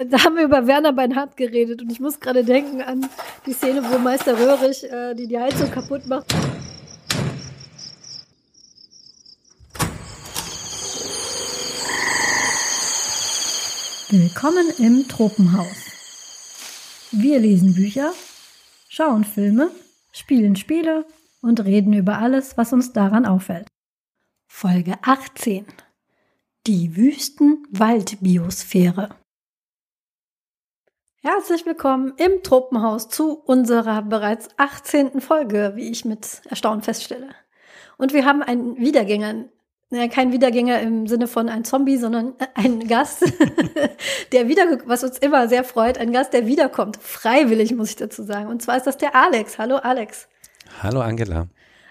Da haben wir über Werner Beinhardt geredet und ich muss gerade denken an die Szene, wo Meister Röhrig äh, die die Heizung kaputt macht. Willkommen im Tropenhaus. Wir lesen Bücher, schauen Filme, spielen Spiele und reden über alles, was uns daran auffällt. Folge 18. Die Wüstenwaldbiosphäre. Herzlich willkommen im Tropenhaus zu unserer bereits 18. Folge, wie ich mit Erstaunen feststelle. Und wir haben einen Wiedergänger naja, kein Wiedergänger im Sinne von ein Zombie, sondern ein Gast, der wieder, was uns immer sehr freut, ein Gast, der wiederkommt. Freiwillig, muss ich dazu sagen. Und zwar ist das der Alex. Hallo, Alex. Hallo, Angela.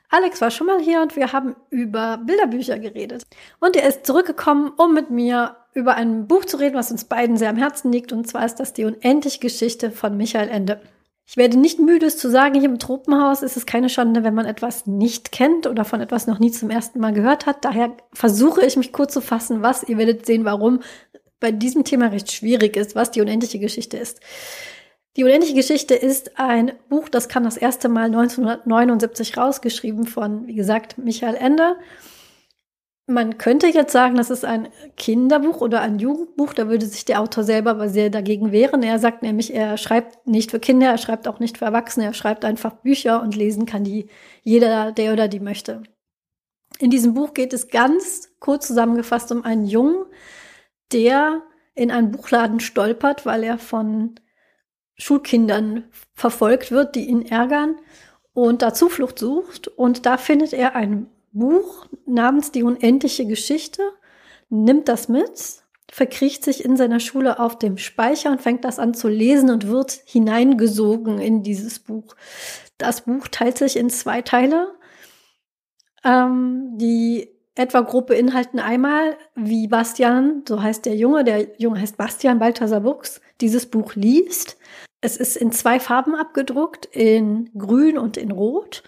Alex war schon mal hier und wir haben über Bilderbücher geredet. Und er ist zurückgekommen, um mit mir über ein Buch zu reden, was uns beiden sehr am Herzen liegt. Und zwar ist das die unendliche Geschichte von Michael Ende. Ich werde nicht müde, es zu sagen, hier im Tropenhaus ist es keine Schande, wenn man etwas nicht kennt oder von etwas noch nie zum ersten Mal gehört hat. Daher versuche ich mich kurz zu fassen, was ihr werdet sehen, warum bei diesem Thema recht schwierig ist, was die unendliche Geschichte ist. Die unendliche Geschichte ist ein Buch, das kam das erste Mal 1979 rausgeschrieben von, wie gesagt, Michael Ende. Man könnte jetzt sagen, das ist ein Kinderbuch oder ein Jugendbuch, da würde sich der Autor selber aber sehr dagegen wehren. Er sagt nämlich, er schreibt nicht für Kinder, er schreibt auch nicht für Erwachsene, er schreibt einfach Bücher und lesen kann die jeder, der oder die möchte. In diesem Buch geht es ganz kurz zusammengefasst um einen Jungen, der in einen Buchladen stolpert, weil er von Schulkindern verfolgt wird, die ihn ärgern und da Zuflucht sucht. Und da findet er ein Buch namens Die unendliche Geschichte, nimmt das mit, verkriecht sich in seiner Schule auf dem Speicher und fängt das an zu lesen und wird hineingesogen in dieses Buch. Das Buch teilt sich in zwei Teile. Ähm, die etwa grob beinhalten einmal, wie Bastian, so heißt der Junge, der Junge heißt Bastian Balthasar Buchs, dieses Buch liest. Es ist in zwei Farben abgedruckt, in grün und in rot.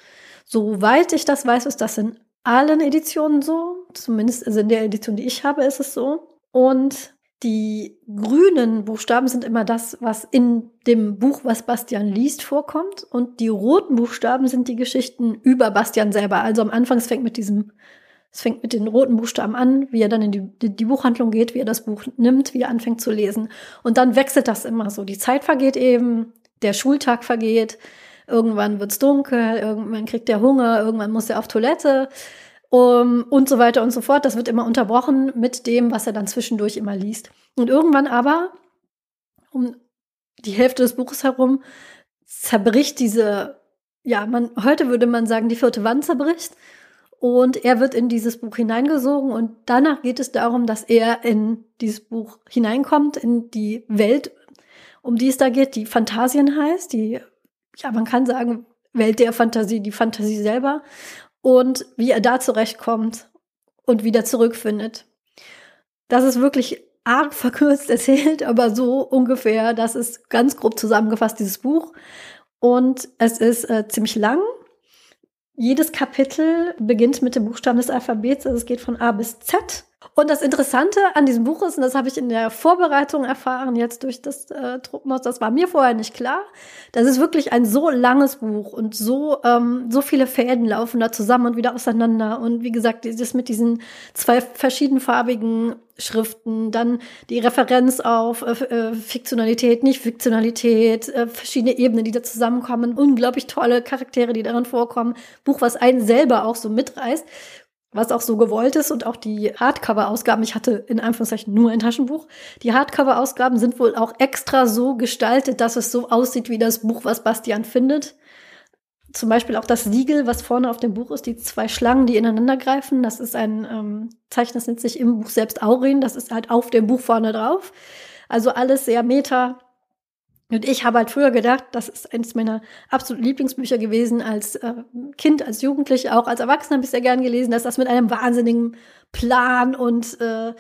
Soweit ich das weiß, ist das in allen Editionen so. Zumindest also in der Edition, die ich habe, ist es so. Und die grünen Buchstaben sind immer das, was in dem Buch, was Bastian liest, vorkommt. Und die roten Buchstaben sind die Geschichten über Bastian selber. Also am Anfang, es fängt mit diesem, es fängt mit den roten Buchstaben an, wie er dann in die, die, die Buchhandlung geht, wie er das Buch nimmt, wie er anfängt zu lesen. Und dann wechselt das immer so. Die Zeit vergeht eben, der Schultag vergeht, irgendwann wird's dunkel, irgendwann kriegt er Hunger, irgendwann muss er auf Toilette um, und so weiter und so fort. Das wird immer unterbrochen mit dem, was er dann zwischendurch immer liest. Und irgendwann aber, um die Hälfte des Buches herum, zerbricht diese, ja, man, heute würde man sagen, die vierte Wand zerbricht. Und er wird in dieses Buch hineingesogen und danach geht es darum, dass er in dieses Buch hineinkommt, in die Welt, um die es da geht, die Fantasien heißt, die ja, man kann sagen, Welt der Fantasie, die Fantasie selber und wie er da zurechtkommt und wieder zurückfindet. Das ist wirklich arg verkürzt erzählt, aber so ungefähr, das ist ganz grob zusammengefasst, dieses Buch. Und es ist äh, ziemlich lang. Jedes Kapitel beginnt mit dem Buchstaben des Alphabets, also es geht von A bis Z. Und das Interessante an diesem Buch ist, und das habe ich in der Vorbereitung erfahren, jetzt durch das äh, Truppenhaus, das war mir vorher nicht klar, das ist wirklich ein so langes Buch und so, ähm, so viele Fäden laufen da zusammen und wieder auseinander. Und wie gesagt, das mit diesen zwei verschiedenfarbigen Schriften, dann die Referenz auf äh, äh Fiktionalität, nicht Fiktionalität, äh, verschiedene Ebenen, die da zusammenkommen, unglaublich tolle Charaktere, die darin vorkommen, Buch, was einen selber auch so mitreißt was auch so gewollt ist und auch die Hardcover-Ausgaben, ich hatte in Anführungszeichen nur ein Taschenbuch, die Hardcover-Ausgaben sind wohl auch extra so gestaltet, dass es so aussieht wie das Buch, was Bastian findet. Zum Beispiel auch das Siegel, was vorne auf dem Buch ist, die zwei Schlangen, die ineinander greifen. Das ist ein ähm, Zeichen, das nennt sich im Buch selbst Aurin. Das ist halt auf dem Buch vorne drauf. Also alles sehr meta und ich habe halt früher gedacht, das ist eines meiner absoluten Lieblingsbücher gewesen, als äh, Kind, als Jugendliche, auch als Erwachsener habe ich sehr gern gelesen, dass das mit einem wahnsinnigen Plan und äh,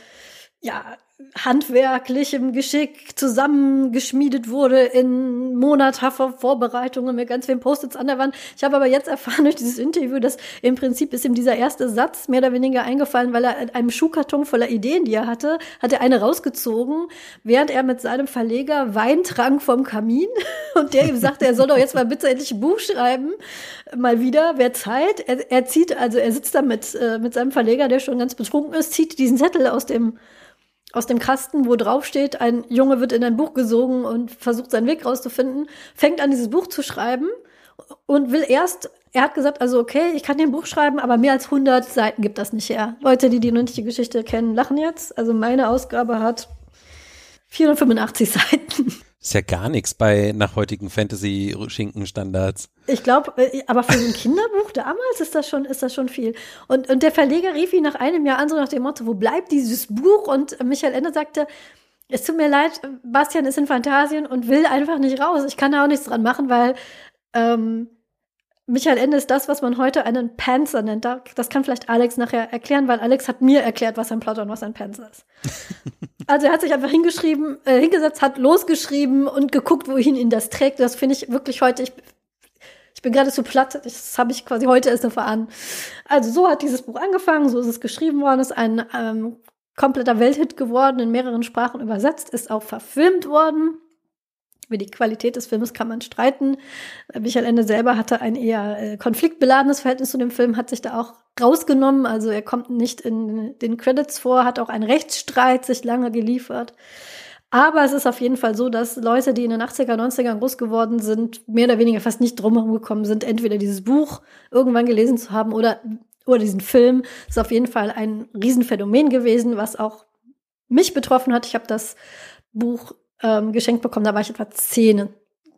ja, handwerklichem Geschick zusammengeschmiedet wurde in monathafter Vorbereitung mit ganz vielen Post-its an der Wand. Ich habe aber jetzt erfahren durch dieses Interview, dass im Prinzip ist ihm dieser erste Satz mehr oder weniger eingefallen, weil er in einem Schuhkarton voller Ideen, die er hatte, hat er eine rausgezogen, während er mit seinem Verleger Wein trank vom Kamin und der ihm sagte, er soll doch jetzt mal bitte endlich ein Buch schreiben, mal wieder, wer Zeit. Er, er zieht, also er sitzt da mit, äh, mit seinem Verleger, der schon ganz betrunken ist, zieht diesen Zettel aus dem aus dem Kasten, wo drauf steht, ein Junge wird in ein Buch gesogen und versucht seinen Weg rauszufinden, fängt an, dieses Buch zu schreiben und will erst, er hat gesagt, also okay, ich kann dir ein Buch schreiben, aber mehr als 100 Seiten gibt das nicht her. Leute, die die unendliche Geschichte kennen, lachen jetzt. Also meine Ausgabe hat 485 Seiten. Ist ja gar nichts bei nach heutigen Fantasy-Schinken-Standards. Ich glaube, äh, aber für ein Kinderbuch damals ist das schon, ist das schon viel. Und, und der Verleger rief ihn nach einem Jahr an, so nach dem Motto, wo bleibt dieses Buch? Und Michael Ende sagte, es tut mir leid, Bastian ist in Fantasien und will einfach nicht raus. Ich kann da auch nichts dran machen, weil ähm, Michael Ende ist das, was man heute einen Panzer nennt. Das kann vielleicht Alex nachher erklären, weil Alex hat mir erklärt, was ein Plotter und was ein Panzer ist. Also er hat sich einfach hingeschrieben, äh, hingesetzt, hat losgeschrieben und geguckt, wohin ihn das trägt. Das finde ich wirklich heute, ich, ich bin gerade zu platt, das habe ich quasi heute erst erfahren. Also so hat dieses Buch angefangen, so ist es geschrieben worden, ist ein ähm, kompletter Welthit geworden, in mehreren Sprachen übersetzt, ist auch verfilmt worden. Über die Qualität des Films kann man streiten. Michael Ende selber hatte ein eher äh, konfliktbeladenes Verhältnis zu dem Film, hat sich da auch rausgenommen. Also er kommt nicht in den Credits vor, hat auch einen Rechtsstreit sich lange geliefert. Aber es ist auf jeden Fall so, dass Leute, die in den 80er, 90ern groß geworden sind, mehr oder weniger fast nicht drumherum gekommen sind, entweder dieses Buch irgendwann gelesen zu haben oder, oder diesen Film. Das ist auf jeden Fall ein Riesenphänomen gewesen, was auch mich betroffen hat. Ich habe das Buch ähm, geschenkt bekommen, da war ich etwa zehn.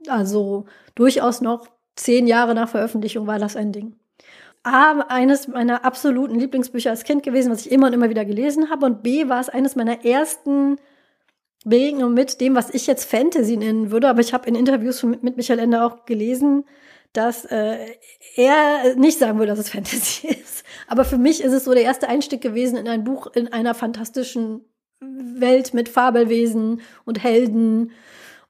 Also durchaus noch zehn Jahre nach Veröffentlichung war das ein Ding. A, eines meiner absoluten Lieblingsbücher als Kind gewesen, was ich immer und immer wieder gelesen habe. Und B, war es eines meiner ersten Begegnungen mit dem, was ich jetzt Fantasy nennen würde. Aber ich habe in Interviews mit Michael Ende auch gelesen, dass äh, er nicht sagen würde, dass es Fantasy ist. Aber für mich ist es so der erste Einstieg gewesen in ein Buch in einer fantastischen Welt mit Fabelwesen und Helden.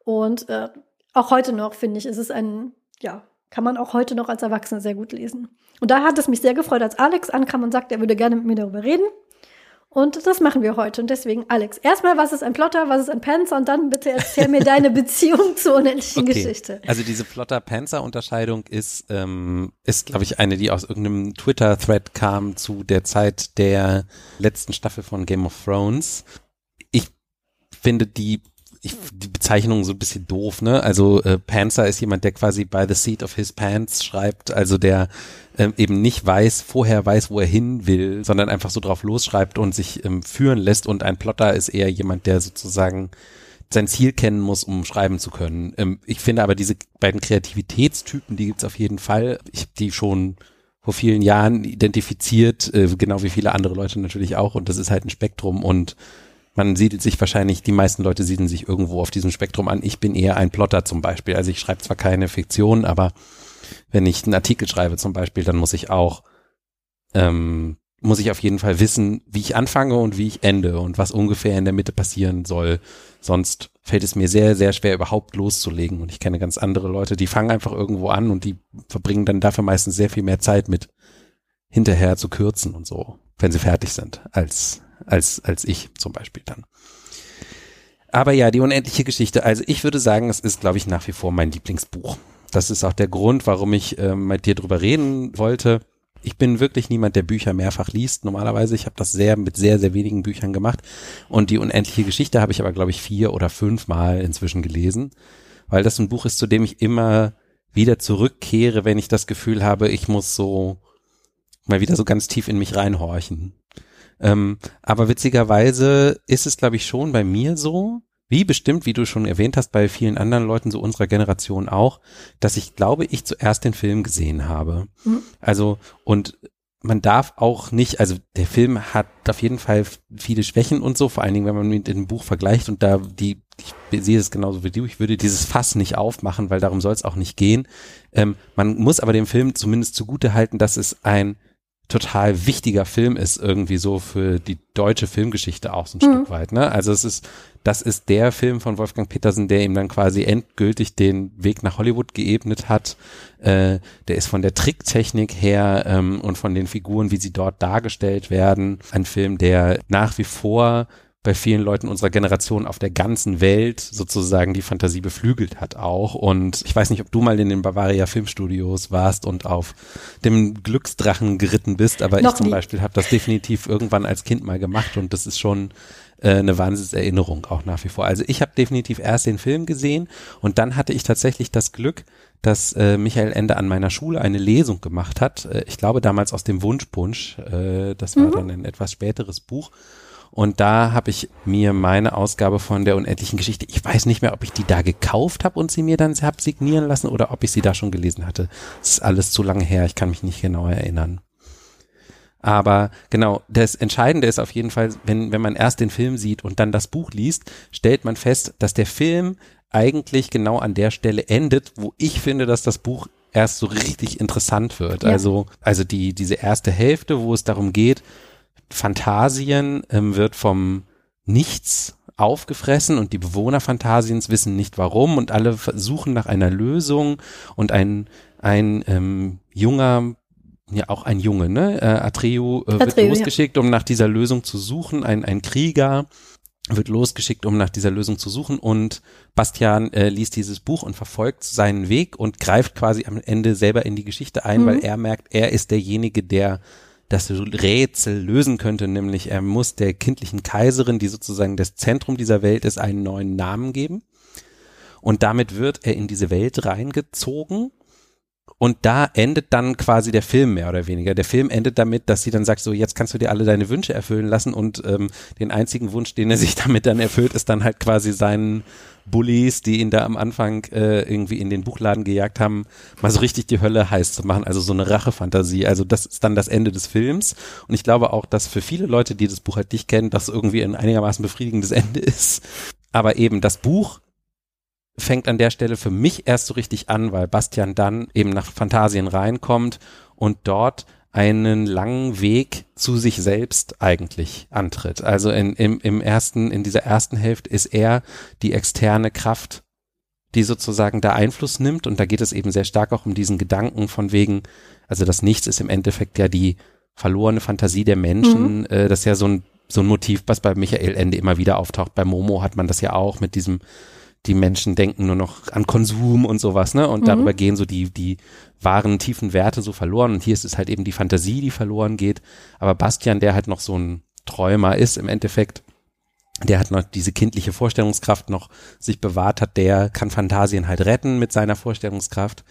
Und äh, auch heute noch, finde ich, ist es ein, ja, kann man auch heute noch als Erwachsene sehr gut lesen. Und da hat es mich sehr gefreut, als Alex ankam und sagte, er würde gerne mit mir darüber reden. Und das machen wir heute. Und deswegen, Alex, erstmal, was ist ein Plotter, was ist ein Panzer? Und dann bitte erzähl mir deine Beziehung zur unendlichen okay. Geschichte. Also diese Plotter-Panzer-Unterscheidung ist, ähm, ist glaube ich, eine, die aus irgendeinem Twitter-Thread kam zu der Zeit der letzten Staffel von Game of Thrones. Finde die ich, die Bezeichnung so ein bisschen doof, ne? Also äh, Panzer ist jemand, der quasi by the seat of his pants schreibt, also der ähm, eben nicht weiß, vorher weiß, wo er hin will, sondern einfach so drauf losschreibt und sich ähm, führen lässt. Und ein Plotter ist eher jemand, der sozusagen sein Ziel kennen muss, um schreiben zu können. Ähm, ich finde aber diese beiden Kreativitätstypen, die gibt's auf jeden Fall. Ich habe die schon vor vielen Jahren identifiziert, äh, genau wie viele andere Leute natürlich auch. Und das ist halt ein Spektrum und man siedelt sich wahrscheinlich, die meisten Leute siedeln sich irgendwo auf diesem Spektrum an. Ich bin eher ein Plotter zum Beispiel. Also ich schreibe zwar keine Fiktion, aber wenn ich einen Artikel schreibe zum Beispiel, dann muss ich auch, ähm, muss ich auf jeden Fall wissen, wie ich anfange und wie ich ende und was ungefähr in der Mitte passieren soll. Sonst fällt es mir sehr, sehr schwer, überhaupt loszulegen. Und ich kenne ganz andere Leute, die fangen einfach irgendwo an und die verbringen dann dafür meistens sehr viel mehr Zeit mit hinterher zu kürzen und so, wenn sie fertig sind, als als, als ich zum Beispiel dann. Aber ja, die unendliche Geschichte. Also ich würde sagen, es ist, glaube ich, nach wie vor mein Lieblingsbuch. Das ist auch der Grund, warum ich äh, mit dir drüber reden wollte. Ich bin wirklich niemand, der Bücher mehrfach liest. Normalerweise, ich habe das sehr mit sehr, sehr wenigen Büchern gemacht. Und die unendliche Geschichte habe ich aber, glaube ich, vier oder fünf Mal inzwischen gelesen, weil das ein Buch ist, zu dem ich immer wieder zurückkehre, wenn ich das Gefühl habe, ich muss so mal wieder so ganz tief in mich reinhorchen. Ähm, aber witzigerweise ist es, glaube ich, schon bei mir so, wie bestimmt, wie du schon erwähnt hast, bei vielen anderen Leuten so unserer Generation auch, dass ich glaube, ich zuerst den Film gesehen habe. Mhm. Also, und man darf auch nicht, also der Film hat auf jeden Fall viele Schwächen und so, vor allen Dingen, wenn man mit dem Buch vergleicht und da die, ich sehe es genauso wie du, ich würde dieses Fass nicht aufmachen, weil darum soll es auch nicht gehen. Ähm, man muss aber dem Film zumindest zugute halten, dass es ein total wichtiger Film ist, irgendwie so für die deutsche Filmgeschichte auch so ein mhm. Stück weit. Ne? Also es ist, das ist der Film von Wolfgang Petersen, der ihm dann quasi endgültig den Weg nach Hollywood geebnet hat. Äh, der ist von der Tricktechnik her ähm, und von den Figuren, wie sie dort dargestellt werden, ein Film, der nach wie vor bei vielen Leuten unserer Generation auf der ganzen Welt sozusagen die Fantasie beflügelt hat auch. Und ich weiß nicht, ob du mal in den Bavaria Filmstudios warst und auf dem Glücksdrachen geritten bist, aber Noch ich zum nie. Beispiel habe das definitiv irgendwann als Kind mal gemacht und das ist schon äh, eine Wahnsinnserinnerung auch nach wie vor. Also ich habe definitiv erst den Film gesehen und dann hatte ich tatsächlich das Glück, dass äh, Michael Ende an meiner Schule eine Lesung gemacht hat. Äh, ich glaube damals aus dem Wunschpunsch. Äh, das war mhm. dann ein etwas späteres Buch. Und da habe ich mir meine Ausgabe von der unendlichen Geschichte, ich weiß nicht mehr, ob ich die da gekauft habe und sie mir dann hab signieren lassen oder ob ich sie da schon gelesen hatte. Das ist alles zu lange her, ich kann mich nicht genau erinnern. Aber genau, das Entscheidende ist auf jeden Fall, wenn, wenn man erst den Film sieht und dann das Buch liest, stellt man fest, dass der Film eigentlich genau an der Stelle endet, wo ich finde, dass das Buch erst so richtig interessant wird. Ja. Also, also die, diese erste Hälfte, wo es darum geht, Phantasien ähm, wird vom Nichts aufgefressen und die Bewohner Phantasiens wissen nicht warum und alle suchen nach einer Lösung und ein, ein ähm, junger, ja auch ein Junge, ne? Äh, Atreu, äh, wird losgeschickt, ja. um nach dieser Lösung zu suchen, ein, ein Krieger wird losgeschickt, um nach dieser Lösung zu suchen und Bastian äh, liest dieses Buch und verfolgt seinen Weg und greift quasi am Ende selber in die Geschichte ein, mhm. weil er merkt, er ist derjenige, der das Rätsel lösen könnte, nämlich er muss der kindlichen Kaiserin, die sozusagen das Zentrum dieser Welt ist, einen neuen Namen geben. Und damit wird er in diese Welt reingezogen. Und da endet dann quasi der Film mehr oder weniger. Der Film endet damit, dass sie dann sagt, so jetzt kannst du dir alle deine Wünsche erfüllen lassen und ähm, den einzigen Wunsch, den er sich damit dann erfüllt, ist dann halt quasi seinen Bullies, die ihn da am Anfang äh, irgendwie in den Buchladen gejagt haben, mal so richtig die Hölle heiß zu machen. Also so eine Rachefantasie. Also das ist dann das Ende des Films. Und ich glaube auch, dass für viele Leute, die das Buch halt nicht kennen, das irgendwie ein einigermaßen befriedigendes Ende ist. Aber eben das Buch fängt an der Stelle für mich erst so richtig an, weil Bastian dann eben nach Phantasien reinkommt und dort einen langen Weg zu sich selbst eigentlich antritt. Also in, im, im ersten, in dieser ersten Hälfte ist er die externe Kraft, die sozusagen da Einfluss nimmt. Und da geht es eben sehr stark auch um diesen Gedanken von wegen, also das Nichts ist im Endeffekt ja die verlorene Fantasie der Menschen. Mhm. Äh, das ist ja so ein, so ein Motiv, was bei Michael Ende immer wieder auftaucht. Bei Momo hat man das ja auch mit diesem die Menschen denken nur noch an Konsum und sowas, ne? Und mhm. darüber gehen so die, die wahren tiefen Werte so verloren. Und hier ist es halt eben die Fantasie, die verloren geht. Aber Bastian, der halt noch so ein Träumer ist im Endeffekt, der hat noch diese kindliche Vorstellungskraft noch sich bewahrt hat, der kann Fantasien halt retten mit seiner Vorstellungskraft.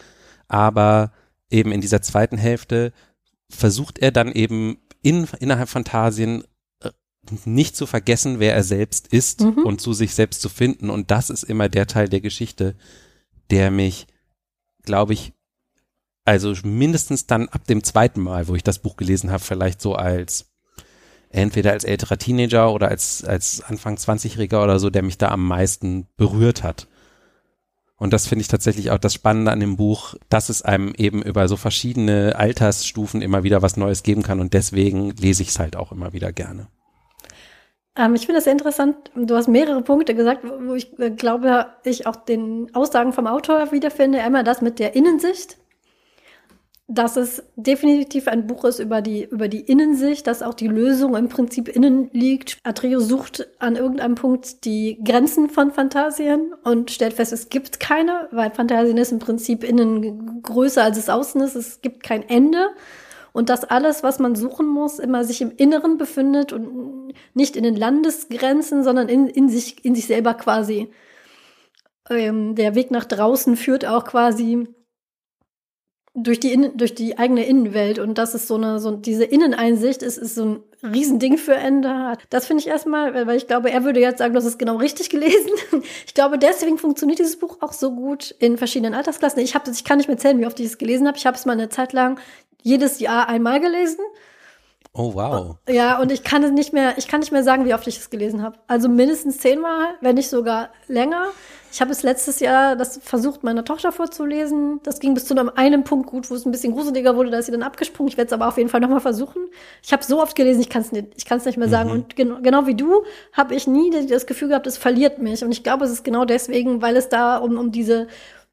Aber eben in dieser zweiten Hälfte versucht er dann eben in, innerhalb Fantasien nicht zu vergessen, wer er selbst ist mhm. und zu sich selbst zu finden. Und das ist immer der Teil der Geschichte, der mich, glaube ich, also mindestens dann ab dem zweiten Mal, wo ich das Buch gelesen habe, vielleicht so als entweder als älterer Teenager oder als, als Anfang 20-Jähriger oder so, der mich da am meisten berührt hat. Und das finde ich tatsächlich auch das Spannende an dem Buch, dass es einem eben über so verschiedene Altersstufen immer wieder was Neues geben kann und deswegen lese ich es halt auch immer wieder gerne. Ähm, ich finde das sehr interessant. Du hast mehrere Punkte gesagt, wo ich äh, glaube, ich auch den Aussagen vom Autor wiederfinde. Einmal das mit der Innensicht, dass es definitiv ein Buch ist über die, über die Innensicht, dass auch die Lösung im Prinzip innen liegt. Atreus sucht an irgendeinem Punkt die Grenzen von Phantasien und stellt fest, es gibt keine, weil Phantasien ist im Prinzip innen größer als es außen ist. Es gibt kein Ende und dass alles, was man suchen muss, immer sich im Inneren befindet und nicht in den Landesgrenzen, sondern in, in, sich, in sich selber quasi. Ähm, der Weg nach draußen führt auch quasi durch die, Innen, durch die eigene Innenwelt und das ist so eine, so diese Inneneinsicht ist, ist so ein Riesending für Ende. Das finde ich erstmal, weil ich glaube, er würde jetzt sagen, du hast es genau richtig gelesen. Ich glaube, deswegen funktioniert dieses Buch auch so gut in verschiedenen Altersklassen. Ich, hab, ich kann nicht mehr zählen, wie oft ich es gelesen habe. Ich habe es mal eine Zeit lang jedes Jahr einmal gelesen. Oh wow. Ja, und ich kann es nicht mehr, ich kann nicht mehr sagen, wie oft ich es gelesen habe. Also mindestens zehnmal, wenn nicht sogar länger. Ich habe es letztes Jahr das versucht, meiner Tochter vorzulesen. Das ging bis zu einem einen Punkt gut, wo es ein bisschen gruseliger wurde, da ist sie dann abgesprungen. Ich werde es aber auf jeden Fall nochmal versuchen. Ich habe so oft gelesen, ich kann es nicht, ich kann es nicht mehr sagen. Mhm. Und gen genau wie du habe ich nie das Gefühl gehabt, es verliert mich. Und ich glaube, es ist genau deswegen, weil es da um, um diese,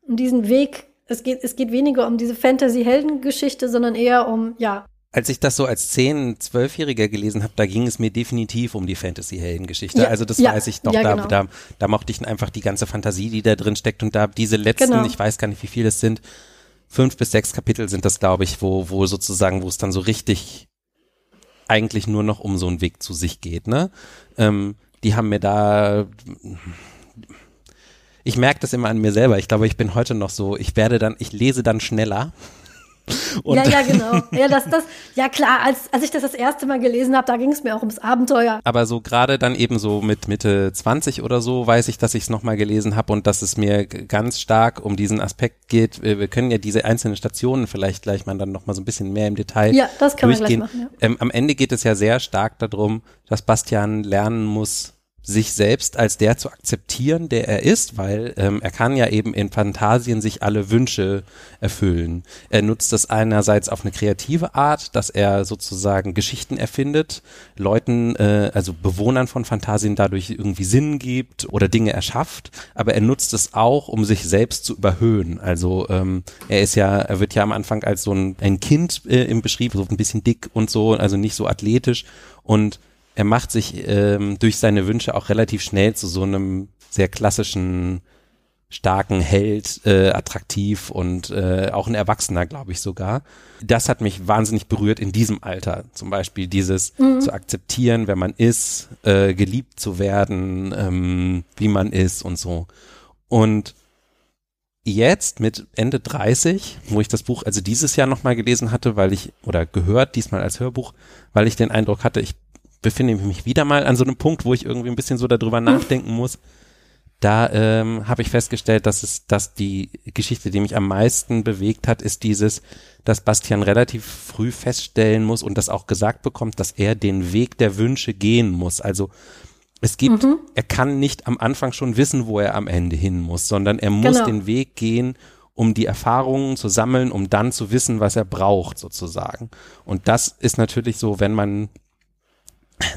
um diesen Weg, es geht, es geht weniger um diese Fantasy-Heldengeschichte, sondern eher um, ja, Als ich das so als 10-, 12-Jähriger gelesen habe, da ging es mir definitiv um die Fantasy-Heldengeschichte. Ja, also das ja, weiß ich noch, ja, da, genau. da, da mochte ich einfach die ganze Fantasie, die da drin steckt und da diese letzten, Genau. ich weiß gar nicht, wie viele es sind, fünf bis sechs Kapitel sind das, glaube ich, wo, wo sozusagen, wo es dann so richtig eigentlich nur noch um so einen Weg zu sich geht, ne? Ähm, die haben mir da, ich merke das immer an mir selber. Ich glaube, ich bin heute noch so, ich werde dann, ich lese dann schneller. Und ja, ja, genau. Ja, das, das, ja klar, als, als ich das das erste Mal gelesen habe, da ging es mir auch ums Abenteuer. aber so gerade dann eben so mit Mitte 20 oder so weiß ich, dass ich es nochmal gelesen habe und dass es mir ganz stark um diesen Aspekt geht. Wir können ja diese einzelnen Stationen vielleicht gleich mal dann nochmal so ein bisschen mehr im Detail Ja, das kann man gleich durchgehen. machen, ja. ähm, am Ende geht es ja sehr stark darum, dass Bastian lernen muss, sich selbst als der zu akzeptieren, der er ist, weil ähm, er kann ja eben in Fantasien sich alle Wünsche erfüllen. Er nutzt das einerseits auf eine kreative Art, dass er sozusagen Geschichten erfindet, Leuten, äh, also Bewohnern von Fantasien dadurch irgendwie Sinn gibt oder Dinge erschafft, aber er nutzt es auch, um sich selbst zu überhöhen. Also ähm, er ist ja, er wird ja am Anfang als so ein, ein Kind äh, im Beschrieb, so ein bisschen dick und so, also nicht so athletisch und er macht sich ähm, durch seine Wünsche auch relativ schnell zu so einem sehr klassischen starken Held, äh, attraktiv und äh, auch ein Erwachsener, glaube ich sogar. Das hat mich wahnsinnig berührt in diesem Alter. Zum Beispiel dieses zu akzeptieren, wer man ist, äh, geliebt zu werden, ähm, wie man ist und so. Und jetzt mit Ende 30, wo ich das Buch also dieses Jahr nochmal gelesen hatte, weil ich, oder gehört, diesmal als Hörbuch, weil ich den Eindruck hatte, ich befinde mich wieder mal an so einem Punkt, wo ich irgendwie ein bisschen so darüber nachdenken muss. Da ähm, habe ich festgestellt, dass es, dass die Geschichte, die mich am meisten bewegt hat, ist dieses, dass Bastian relativ früh feststellen muss und das auch gesagt bekommt, dass er den Weg der Wünsche gehen muss. Also es gibt, er kann nicht am Anfang schon wissen, wo er am Ende hin muss, sondern er muss Genau. den Weg gehen, um die Erfahrungen zu sammeln, um dann zu wissen, was er braucht, sozusagen. Und das ist natürlich so, wenn man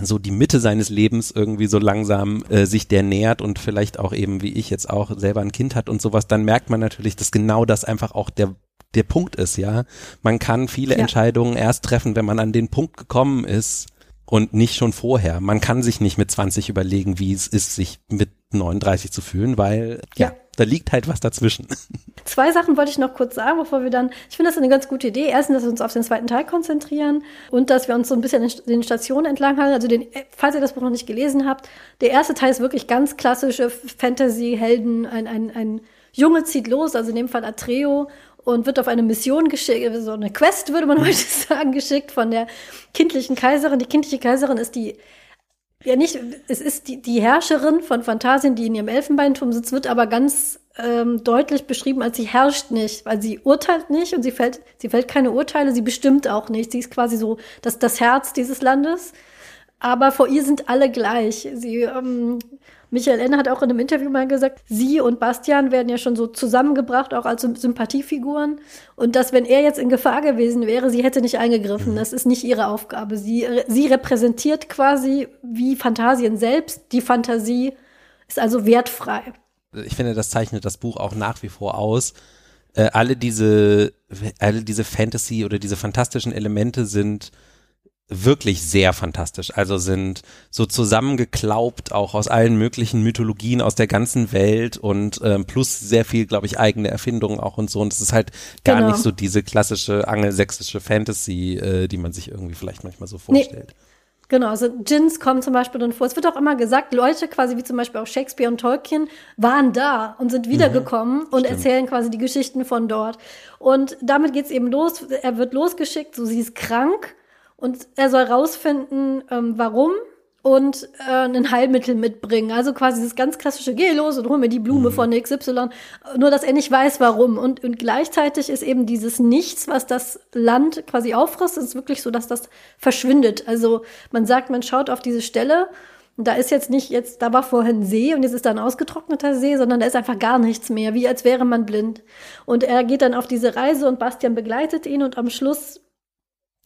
so die Mitte seines Lebens irgendwie so langsam äh, sich der nähert und vielleicht auch eben, wie ich jetzt auch, selber ein Kind hat und sowas, dann merkt man natürlich, dass genau das einfach auch der der Punkt ist, ja. Man kann viele Ja. Entscheidungen erst treffen, wenn man an den Punkt gekommen ist und nicht schon vorher. Man kann sich nicht mit 20 überlegen, wie es ist, sich mit 39 zu fühlen, weil ja, Ja. Da liegt halt was dazwischen. Zwei Sachen wollte ich noch kurz sagen, bevor wir dann. Ich finde das eine ganz gute Idee. Erstens, dass wir uns auf den zweiten Teil konzentrieren und dass wir uns so ein bisschen den Stationen entlang halten. Also, den, falls ihr das Buch noch nicht gelesen habt, der erste Teil ist wirklich ganz klassische Fantasy-Helden. Ein, ein, ein Junge zieht los, also in dem Fall Atreo, und wird auf eine Mission geschickt, so eine Quest, würde man heute sagen, geschickt von der kindlichen Kaiserin. Die kindliche Kaiserin ist die ja, nicht, es ist die, die Herrscherin von Phantasien, die in ihrem Elfenbeinturm sitzt, wird aber ganz ähm, deutlich beschrieben, als sie herrscht nicht, weil sie urteilt nicht und sie fällt, sie fällt keine Urteile, sie bestimmt auch nicht. Sie ist quasi so das, das Herz dieses Landes. Aber vor ihr sind alle gleich. Sie, ähm, Michael Ende hat auch in einem Interview mal gesagt, sie und Bastian werden ja schon so zusammengebracht, auch als Sym- Sympathiefiguren. Und dass, wenn er jetzt in Gefahr gewesen wäre, sie hätte nicht eingegriffen. Das ist nicht ihre Aufgabe. Sie, sie repräsentiert quasi wie Phantasien selbst. Die Fantasie ist also wertfrei. ich finde, das zeichnet das Buch auch nach wie vor aus. Äh, alle diese, alle diese Fantasy oder diese fantastischen Elemente sind wirklich sehr fantastisch. Also sind so zusammengeklaubt auch aus allen möglichen Mythologien aus der ganzen Welt und ähm, plus sehr viel, glaube ich, eigene Erfindungen auch und so. Und es ist halt gar Genau. nicht so diese klassische angelsächsische Fantasy, äh, die man sich irgendwie vielleicht manchmal so Nee. vorstellt. Genau, also Djinns kommen zum Beispiel dann vor. Es wird auch immer gesagt, Leute quasi wie zum Beispiel auch Shakespeare und Tolkien waren da und sind wiedergekommen und erzählen quasi die Geschichten von dort. Und damit geht's eben los. Er wird losgeschickt, so sie ist krank und er soll rausfinden, ähm, warum und äh, ein Heilmittel mitbringen. Also quasi das ganz klassische, geh los und hol mir die Blume mhm. von XY, nur dass er nicht weiß, warum. Und, und gleichzeitig ist eben dieses Nichts, was das Land quasi auffrisst, ist wirklich so, dass das verschwindet. Also man sagt, man schaut auf diese Stelle und da ist jetzt nicht, jetzt, da war vorhin See und jetzt ist da ein ausgetrockneter See, sondern da ist einfach gar nichts mehr, wie als wäre man blind. Und er geht dann auf diese Reise und Bastian begleitet ihn und am Schluss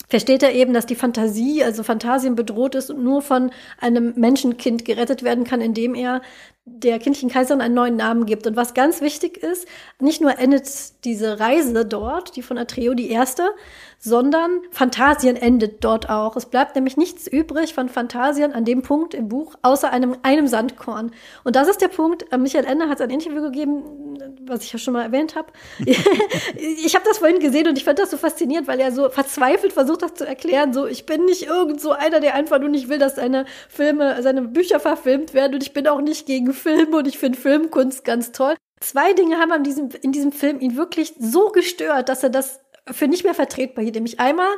versteht er eben, dass die Fantasie, also Fantasien bedroht ist und nur von einem Menschenkind gerettet werden kann, indem er der kindlichen Kaiserin einen neuen Namen gibt. Und was ganz wichtig ist, nicht nur endet diese Reise dort, die von Atreo, die erste, sondern Phantasien endet dort auch. Es bleibt nämlich nichts übrig von Phantasien an dem Punkt im Buch, außer einem, einem Sandkorn. Und das ist der Punkt, äh, Michael Ende hat ein Interview gegeben, was ich ja schon mal erwähnt habe. ich habe das vorhin gesehen und ich fand das so faszinierend, weil er so verzweifelt versucht hat zu erklären, so, ich bin nicht irgend so einer, der einfach nur nicht will, dass seine Filme, seine Bücher verfilmt werden und ich bin auch nicht gegen Filme und ich finde Filmkunst ganz toll. Zwei Dinge haben an diesem, in diesem Film ihn wirklich so gestört, dass er das für nicht mehr vertretbar hielt. Nämlich einmal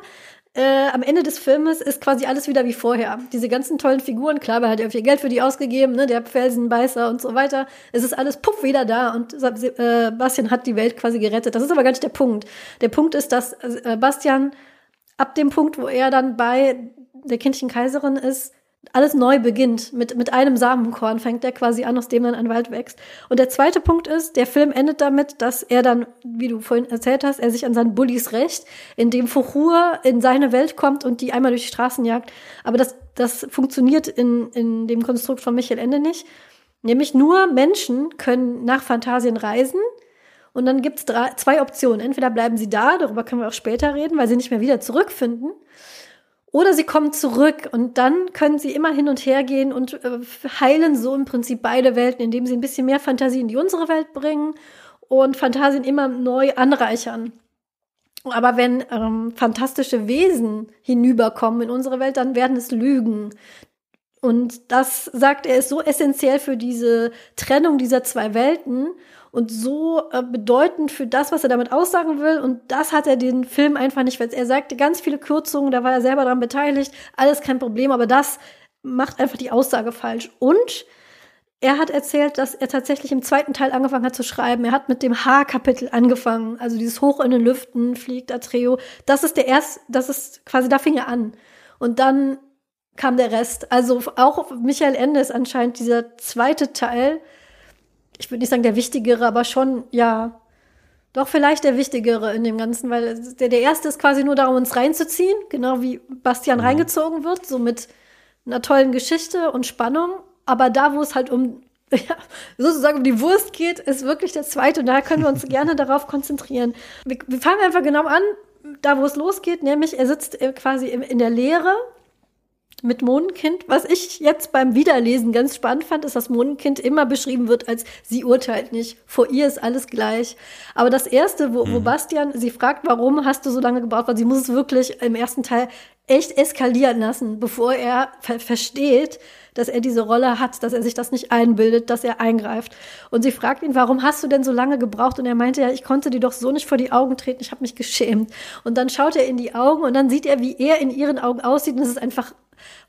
äh, am Ende des Filmes ist quasi alles wieder wie vorher. Diese ganzen tollen Figuren, klar, er hat ja viel Geld für die ausgegeben, ne, der Felsenbeißer und so weiter. Es ist alles puff wieder da und äh, Bastian hat die Welt quasi gerettet. Das ist aber gar nicht der Punkt. Der Punkt ist, dass äh, Bastian ab dem Punkt, wo er dann bei der kindlichen Kaiserin ist, alles neu beginnt. Mit, mit einem Samenkorn fängt er quasi an, aus dem dann ein Wald wächst. Und der zweite Punkt ist, der Film endet damit, dass er dann, wie du vorhin erzählt hast, er sich an seinen Bullies rächt, indem Fuchur in seine Welt kommt und die einmal durch die Straßen jagt. Aber das, das funktioniert in, in dem Konstrukt von Michael Ende nicht. Nämlich nur Menschen können nach Phantasien reisen. Und dann gibt es zwei Optionen. Entweder bleiben sie da, darüber können wir auch später reden, weil sie nicht mehr wieder zurückfinden. Oder sie kommen zurück und dann können sie immer hin und her gehen und äh, heilen so im Prinzip beide Welten, indem sie ein bisschen mehr Fantasie in die unsere Welt bringen und Fantasien immer neu anreichern. Aber wenn ähm, fantastische Wesen hinüberkommen in unsere Welt, dann werden es Lügen. Und das, sagt er, ist so essentiell für diese Trennung dieser zwei Welten und so äh, bedeutend für das, was er damit aussagen will. Und das hat er den Film einfach nicht, weil er sagte ganz viele Kürzungen, da war er selber daran beteiligt, alles kein Problem, aber das macht einfach die Aussage falsch. Und er hat erzählt, dass er tatsächlich im zweiten Teil angefangen hat zu schreiben. Er hat mit dem H-Kapitel angefangen, also dieses Hoch in den Lüften fliegt Atreo. Das ist der erste, das ist quasi, da fing er an. Und dann kam der Rest. Also auch Michael Ende ist anscheinend dieser zweite Teil ich würde nicht sagen der wichtigere, aber schon, ja, doch vielleicht der wichtigere in dem Ganzen, weil der, der erste ist quasi nur darum, uns reinzuziehen, genau wie Bastian mhm. reingezogen wird, so mit einer tollen Geschichte und Spannung. Aber da, wo es halt um, ja, sozusagen um die Wurst geht, ist wirklich der zweite und da können wir uns gerne darauf konzentrieren. Wir, wir fangen einfach genau an, da wo es losgeht, nämlich er sitzt quasi in der Lehre mit Mohnenkind. Was ich jetzt beim Wiederlesen ganz spannend fand, ist, dass Mohnenkind immer beschrieben wird als sie urteilt nicht. Vor ihr ist alles gleich. Aber das erste, wo, mhm. wo Bastian sie fragt, warum hast du so lange gebraucht, weil sie muss es wirklich im ersten Teil echt eskalieren lassen, bevor er ver versteht, dass er diese Rolle hat, dass er sich das nicht einbildet, dass er eingreift. Und sie fragt ihn, warum hast du denn so lange gebraucht? Und er meinte, ja, ich konnte dir doch so nicht vor die Augen treten, ich habe mich geschämt. Und dann schaut er in die Augen und dann sieht er, wie er in ihren Augen aussieht und es ist einfach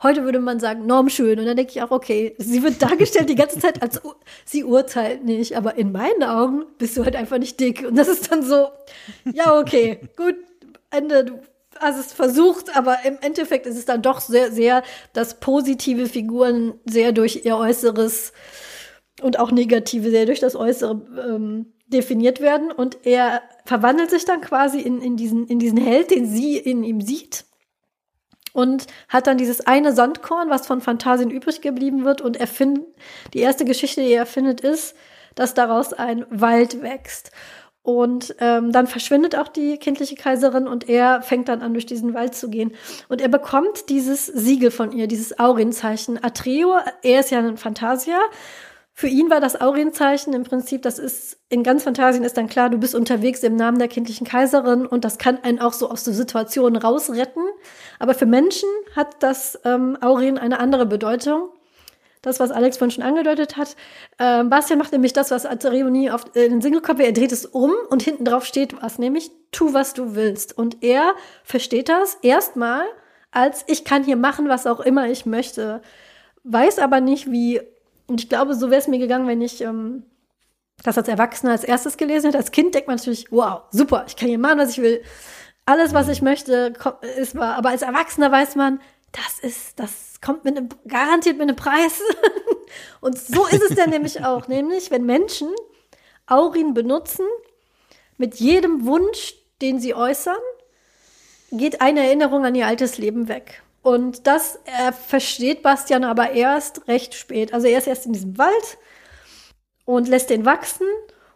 Heute würde man sagen, normschön. Und dann denke ich auch, okay, sie wird dargestellt die ganze Zeit als sie urteilt nicht. Aber in meinen Augen bist du halt einfach nicht dick. Und das ist dann so, ja, okay, gut, Ende, du hast es versucht, aber im Endeffekt ist es dann doch sehr, sehr, dass positive Figuren sehr durch ihr Äußeres und auch negative sehr durch das Äußere ähm, definiert werden. Und er verwandelt sich dann quasi in, in, diesen, in diesen Held, den sie in ihm sieht und hat dann dieses eine Sandkorn, was von Phantasien übrig geblieben wird und erfindet, die erste Geschichte, die er erfindet, ist, dass daraus ein Wald wächst. Und ähm, dann verschwindet auch die kindliche Kaiserin und er fängt dann an, durch diesen Wald zu gehen. Und er bekommt dieses Siegel von ihr, dieses Aurienzeichen. Atreo, er ist ja ein Phantasier für ihn war das Aurienzeichen im Prinzip, das ist in ganz Fantasien ist dann klar, du bist unterwegs im Namen der kindlichen Kaiserin und das kann einen auch so aus der Situation rausretten. Aber für Menschen hat das ähm, Aurien eine andere Bedeutung. Das, was Alex vorhin schon angedeutet hat. Ähm, Bastian macht nämlich das, was Aterioni auf äh, den Single-Copy, er dreht es um und hinten drauf steht was, nämlich tu, was du willst. Und er versteht das erstmal als ich kann hier machen, was auch immer ich möchte. weiß aber nicht, wie, und ich glaube, so wäre es mir gegangen, wenn ich ähm, das als Erwachsener als erstes gelesen hätte. Als Kind denkt man natürlich, wow, super, ich kann hier machen, was ich will. Alles, was ich möchte, ist wahr. Aber als Erwachsener weiß man, das ist, das kommt mit einem, garantiert mit einem Preis. und so ist es dann nämlich auch. Nämlich, wenn Menschen Aurin benutzen, mit jedem Wunsch, den sie äußern, geht eine Erinnerung an ihr altes Leben weg. Und das er versteht Bastian aber erst recht spät. Also er ist erst in diesem Wald und lässt den wachsen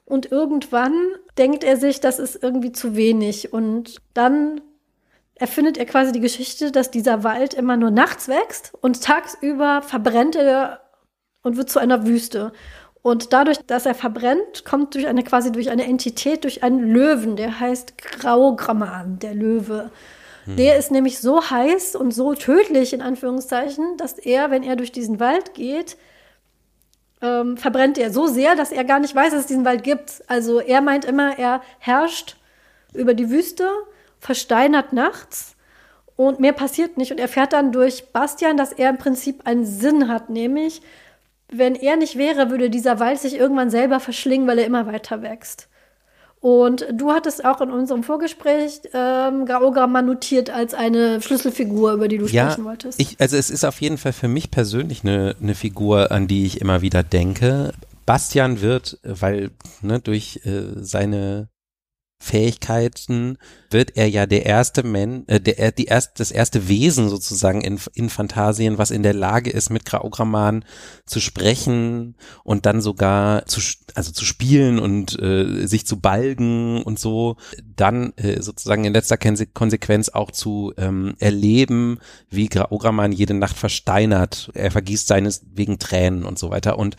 und irgendwann denkt er sich, das ist irgendwie zu wenig. Und dann erfindet er quasi die Geschichte, dass dieser Wald immer nur nachts wächst und tagsüber verbrennt er und wird zu einer Wüste. Und dadurch, dass er verbrennt, kommt durch eine quasi durch eine Entität, durch einen Löwen, der heißt Graugramman, der Löwe. Hm. Der ist nämlich so heiß und so tödlich, in Anführungszeichen, dass er, wenn er durch diesen Wald geht, ähm, verbrennt er so sehr, dass er gar nicht weiß, dass es diesen Wald gibt. Also er meint immer, er herrscht über die Wüste, versteinert nachts und mehr passiert nicht. Und er fährt dann durch Bastian, dass er im Prinzip einen Sinn hat, nämlich wenn er nicht wäre, würde dieser Wald sich irgendwann selber verschlingen, weil er immer weiter wächst. Und du hattest auch in unserem Vorgespräch ähm, Graogramma notiert als eine Schlüsselfigur, über die du ja, sprechen wolltest. Ich, also es ist auf jeden Fall für mich persönlich eine, eine Figur, an die ich immer wieder denke. Bastian wird, weil ne, durch äh, seine Fähigkeiten wird er ja der erste Mensch, äh, der, die erst, das erste Wesen sozusagen in, in Fantasien, was in der Lage ist, mit Graugramman zu sprechen und dann sogar zu, also zu spielen und äh, sich zu balgen und so, dann äh, sozusagen in letzter Konsequenz auch zu ähm, erleben, wie Graugramman jede Nacht versteinert. Er vergießt seines wegen Tränen und so weiter und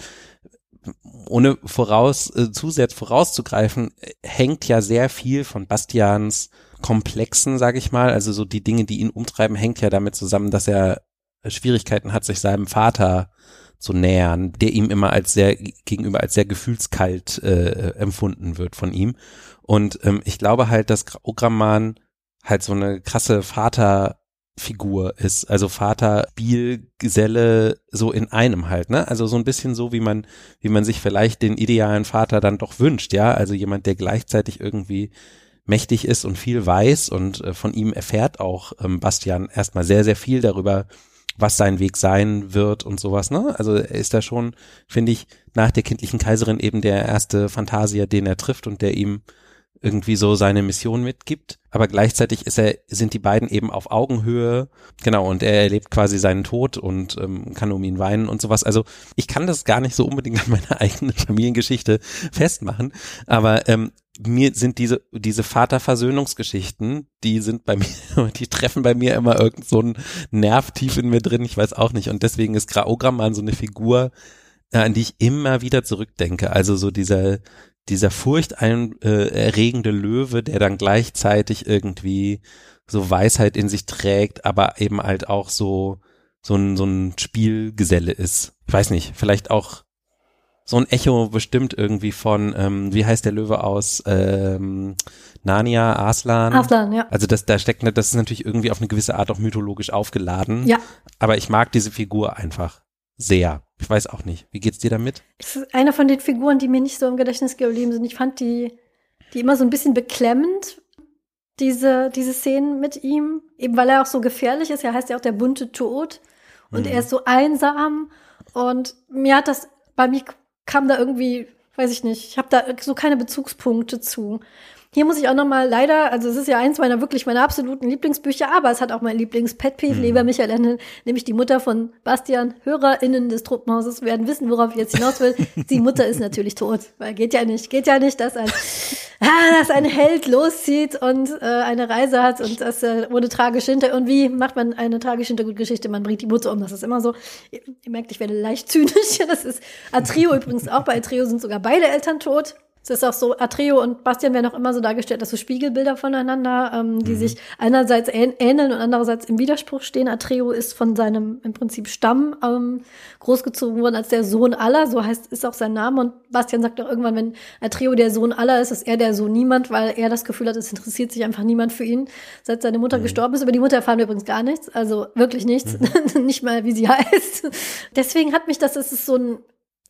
ohne voraus, äh, zusätzlich vorauszugreifen, hängt ja sehr viel von Bastians Komplexen, sage ich mal, also so die Dinge, die ihn umtreiben, hängt ja damit zusammen, dass er Schwierigkeiten hat, sich seinem Vater zu nähern, der ihm immer als sehr gegenüber als sehr gefühlskalt äh, empfunden wird von ihm. Und ähm, ich glaube halt, dass Ogramman halt so eine krasse Vater Figur ist, also Vater, Spielgeselle, so in einem halt, ne? Also so ein bisschen so, wie man, wie man sich vielleicht den idealen Vater dann doch wünscht, ja? Also jemand, der gleichzeitig irgendwie mächtig ist und viel weiß und äh, von ihm erfährt auch ähm, Bastian erstmal sehr, sehr viel darüber, was sein Weg sein wird und sowas, ne? Also er ist da schon, finde ich, nach der kindlichen Kaiserin eben der erste Phantasier, den er trifft und der ihm irgendwie so seine Mission mitgibt. Aber gleichzeitig ist er, sind die beiden eben auf Augenhöhe. Genau, und er erlebt quasi seinen Tod und ähm, kann um ihn weinen und sowas. Also ich kann das gar nicht so unbedingt an meiner eigenen Familiengeschichte festmachen. Aber ähm, mir sind diese, diese Vaterversöhnungsgeschichten, die sind bei mir, die treffen bei mir immer irgend so einen Nerv tief in mir drin, ich weiß auch nicht. Und deswegen ist Graogramman so eine Figur, äh, an die ich immer wieder zurückdenke. Also so dieser, dieser furchterregende äh, Löwe, der dann gleichzeitig irgendwie so Weisheit in sich trägt, aber eben halt auch so so ein so ein Spielgeselle ist. Ich weiß nicht, vielleicht auch so ein Echo bestimmt irgendwie von, ähm, wie heißt der Löwe aus ähm, Narnia, Aslan? Aslan, ja. Also das, da steckt, das ist natürlich irgendwie auf eine gewisse Art auch mythologisch aufgeladen. Ja. Aber ich mag diese Figur einfach sehr. Ich weiß auch nicht. Wie geht's dir damit? Es ist eine von den Figuren, die mir nicht so im Gedächtnis geblieben sind. Ich fand die, die immer so ein bisschen beklemmend, diese, diese Szenen mit ihm. Eben weil er auch so gefährlich ist. Er heißt ja auch der bunte Tod. Und mhm. er ist so einsam. Und mir hat das, bei mir kam da irgendwie, weiß ich nicht, ich habe da so keine Bezugspunkte zu. Hier muss ich auch noch mal leider, also es ist ja eins meiner wirklich meiner absoluten Lieblingsbücher, aber es hat auch mein Lieblings-Pet-Peeve, mhm. lieber Michael Ende, nämlich die Mutter von Bastian. HörerInnen des Truppenhauses werden wissen, worauf ich jetzt hinaus will. Die Mutter ist natürlich tot, weil geht ja nicht, geht ja nicht, dass ein, ah, dass ein Held loszieht und äh, eine Reise hat und das äh, ohne tragische Hinter und wie macht man eine tragische Hintergrundgeschichte? Man bringt die Mutter um, das ist immer so. Ihr, ihr merkt, ich werde leicht zynisch. Das ist Atrio übrigens auch. Bei Atrio sind sogar beide Eltern tot Es ist auch so, Atreo und Bastian werden auch immer so dargestellt, dass so Spiegelbilder voneinander, ähm, die mhm. sich einerseits ähneln und andererseits im Widerspruch stehen. Atreo ist von seinem im Prinzip Stamm ähm, großgezogen worden als der Sohn aller, so heißt ist auch sein Name. Und Bastian sagt auch irgendwann, wenn Atreo der Sohn aller ist, ist er der Sohn niemand, weil er das Gefühl hat, es interessiert sich einfach niemand für ihn, seit seine Mutter mhm. gestorben ist. Über die Mutter erfahren wir übrigens gar nichts, also wirklich nichts, mhm. nicht mal wie sie heißt. Deswegen hat mich das, es ist so ein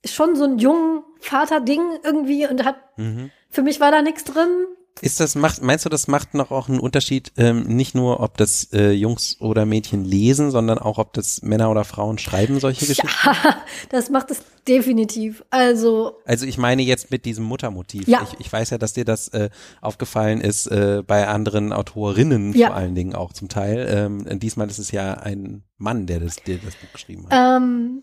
schon so ein jungen Vater-Ding irgendwie und hat, mhm. für mich war da nichts drin. Ist das, macht, meinst du, das macht noch auch einen Unterschied, ähm, nicht nur, ob das äh, Jungs oder Mädchen lesen, sondern auch, ob das Männer oder Frauen schreiben, solche Geschichten? Ja, das macht es definitiv. Also. Also ich meine jetzt mit diesem Muttermotiv. Ja. Ich, ich weiß ja, dass dir das äh, aufgefallen ist äh, bei anderen Autorinnen ja. vor allen Dingen auch zum Teil. Ähm, diesmal ist es ja ein Mann, der das, der das Buch geschrieben hat. Ähm,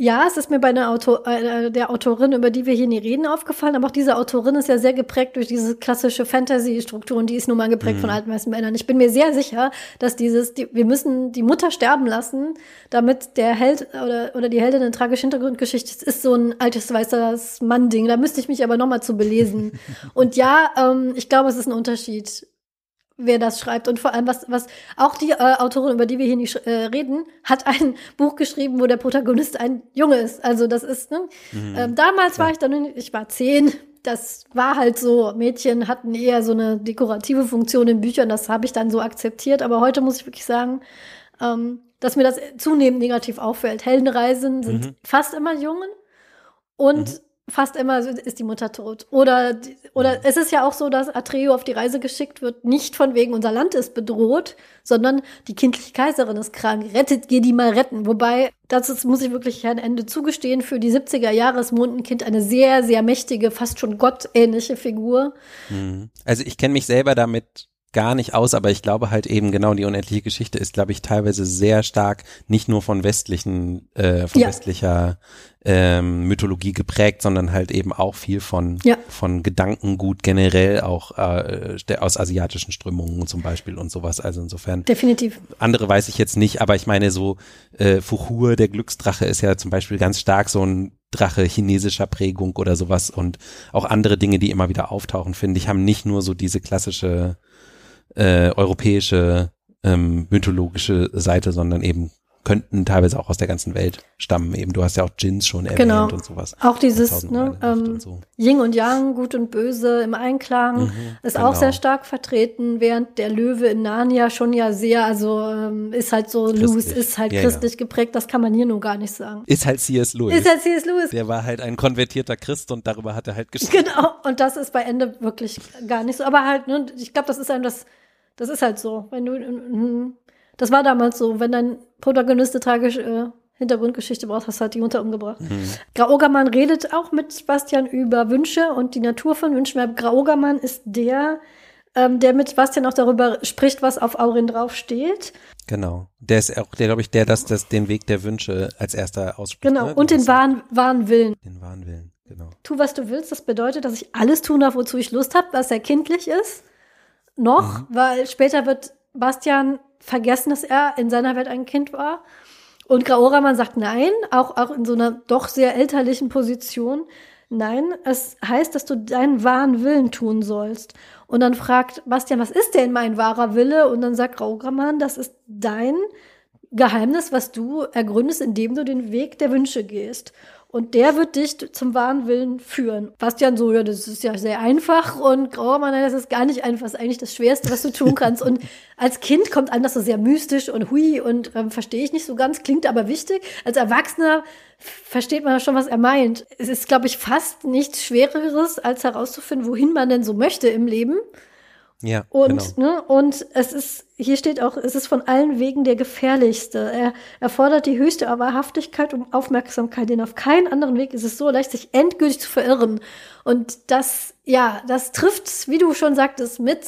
ja, es ist mir bei einer Autor, äh, der Autorin, über die wir hier nie reden, aufgefallen. Aber auch diese Autorin ist ja sehr geprägt durch diese klassische Fantasy-Struktur und die ist nun mal geprägt mhm. von alten weißen Männern. Ich bin mir sehr sicher, dass dieses, die, wir müssen die Mutter sterben lassen, damit der Held oder, oder die Heldin eine tragische Hintergrundgeschichte ist, ist so ein altes weißes Mann-Ding. Da müsste ich mich aber nochmal zu belesen. und ja, ähm, ich glaube, es ist ein Unterschied wer das schreibt. Und vor allem was was auch die äh, Autorin über die wir hier nicht äh, reden hat ein Buch geschrieben wo der Protagonist ein Junge ist. Also das ist ne? Mhm. ähm, damals ja. war ich dann ich war zehn. Das war halt so Mädchen hatten eher so eine dekorative Funktion in Büchern. Das habe ich dann so akzeptiert. Aber heute muss ich wirklich sagen ähm, dass mir das zunehmend negativ auffällt. Heldenreisen sind mhm. fast immer Jungen. Und mhm fast immer ist die Mutter tot. Oder, oder mhm. es ist ja auch so, dass Atreo auf die Reise geschickt wird, nicht von wegen unser Land ist bedroht, sondern die kindliche Kaiserin ist krank. Rettet, geh die mal retten. Wobei, das ist, muss ich wirklich ein Ende zugestehen, für die 70er Jahre ist Mondenkind eine sehr, sehr mächtige, fast schon gottähnliche Figur. Mhm. Also ich kenne mich selber damit gar nicht aus, aber ich glaube halt eben genau die unendliche Geschichte ist, glaube ich, teilweise sehr stark nicht nur von westlichen, äh, von ja. westlicher ähm, Mythologie geprägt, sondern halt eben auch viel von ja. von Gedankengut generell auch äh, aus asiatischen Strömungen zum Beispiel und sowas. Also insofern definitiv. Andere weiß ich jetzt nicht, aber ich meine so äh, Fuchur, der Glücksdrache, ist ja zum Beispiel ganz stark so ein Drache chinesischer Prägung oder sowas und auch andere Dinge, die immer wieder auftauchen, finde ich, haben nicht nur so diese klassische äh, europäische ähm, mythologische Seite, sondern eben könnten teilweise auch aus der ganzen Welt stammen. Eben, du hast ja auch Jins schon erwähnt genau. und sowas. Auch dieses ne, ähm, und so. Yin und Yang, Gut und Böse im Einklang mhm, ist genau. auch sehr stark vertreten, während der Löwe in Narnia schon ja sehr, also ähm, ist halt so, christlich. Lewis ist halt ja, christlich ja. geprägt, das kann man hier nun gar nicht sagen. Ist halt C.S. Lewis. Ist halt C.S. Lewis. Der war halt ein konvertierter Christ und darüber hat er halt geschrieben. Genau, und das ist bei Ende wirklich gar nicht so. Aber halt, ne, ich glaube, das ist einem das das ist halt so. Wenn du, das war damals so, wenn dein Protagonist eine tragische äh, Hintergrundgeschichte braucht, hast halt die Mutter umgebracht. Mhm. Graogermann redet auch mit Sebastian über Wünsche und die Natur von Wünschen. Graogermann ist der, ähm, der mit Sebastian auch darüber spricht, was auf Aurin draufsteht. Genau. Der ist auch, der glaube ich, der das, das den Weg der Wünsche als erster ausspricht. Genau. Ne? Und den wahren, wahren Willen. Den wahren Willen, genau. Tu, was du willst. Das bedeutet, dass ich alles tun darf, wozu ich Lust habe, was sehr kindlich ist noch, mhm. weil später wird Bastian vergessen, dass er in seiner Welt ein Kind war. Und Graoraman sagt nein, auch, auch in so einer doch sehr elterlichen Position. Nein, es heißt, dass du deinen wahren Willen tun sollst. Und dann fragt Bastian, was ist denn mein wahrer Wille? Und dann sagt Graoraman, das ist dein Geheimnis, was du ergründest, indem du den Weg der Wünsche gehst. Und der wird dich zum wahren Willen führen. Bastian so, ja, das ist ja sehr einfach und Grauermann, nein, das ist gar nicht einfach, das ist eigentlich das Schwerste, was du tun kannst. und als Kind kommt einem das so sehr mystisch und hui und ähm, verstehe ich nicht so ganz, klingt aber wichtig. Als Erwachsener versteht man schon, was er meint. Es ist, glaube ich, fast nichts Schwereres, als herauszufinden, wohin man denn so möchte im Leben. Ja. Und, genau. ne, und es ist, hier steht auch, es ist von allen Wegen der gefährlichste. Er erfordert die höchste Wahrhaftigkeit und Aufmerksamkeit, denn auf keinen anderen Weg ist es so leicht, sich endgültig zu verirren. Und das, ja, das trifft, wie du schon sagtest, mit,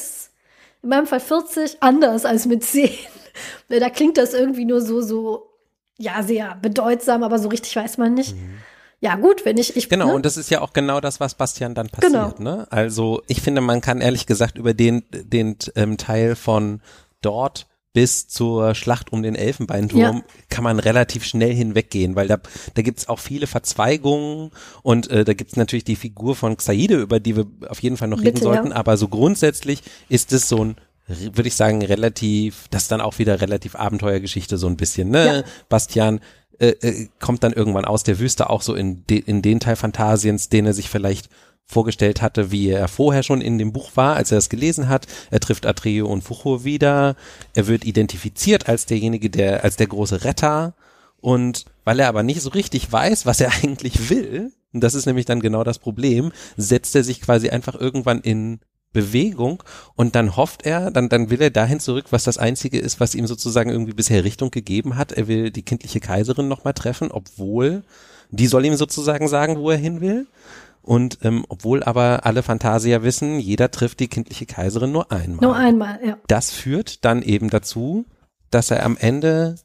in meinem Fall 40, anders als mit 10. da klingt das irgendwie nur so, so, ja, sehr bedeutsam, aber so richtig weiß man nicht. Mhm ja gut, wenn ich, ich genau ne? und das ist ja auch genau das, was Bastian dann passiert. Genau. Ne? Also ich finde, man kann ehrlich gesagt über den den ähm, Teil von dort bis zur Schlacht um den Elfenbeinturm Ja. kann man relativ schnell hinweggehen, weil da, da gibt's auch viele Verzweigungen und äh, da gibt's natürlich die Figur von Xaide, über die wir auf jeden Fall noch reden Bitte, sollten, ja. aber so grundsätzlich ist es so ein würde ich sagen, relativ, das ist dann auch wieder relativ Abenteuergeschichte so ein bisschen, ne? Ja. Bastian äh, äh, kommt dann irgendwann aus der Wüste auch so in, de, in den Teil Phantasiens, den er sich vielleicht vorgestellt hatte, wie er vorher schon in dem Buch war, als er es gelesen hat. Er trifft Atreo und Fucho wieder. Er wird identifiziert als derjenige, der, als der große Retter. Und weil er aber nicht so richtig weiß, was er eigentlich will, und das ist nämlich dann genau das Problem, setzt er sich quasi einfach irgendwann in Bewegung und dann hofft er, dann, dann will er dahin zurück, was das Einzige ist, was ihm sozusagen irgendwie bisher Richtung gegeben hat. Er will die kindliche Kaiserin nochmal treffen, obwohl die soll ihm sozusagen sagen, wo er hin will. Und ähm, obwohl aber alle Phantasier wissen, jeder trifft die kindliche Kaiserin nur einmal. Nur einmal, ja. Das führt dann eben dazu, dass er am Ende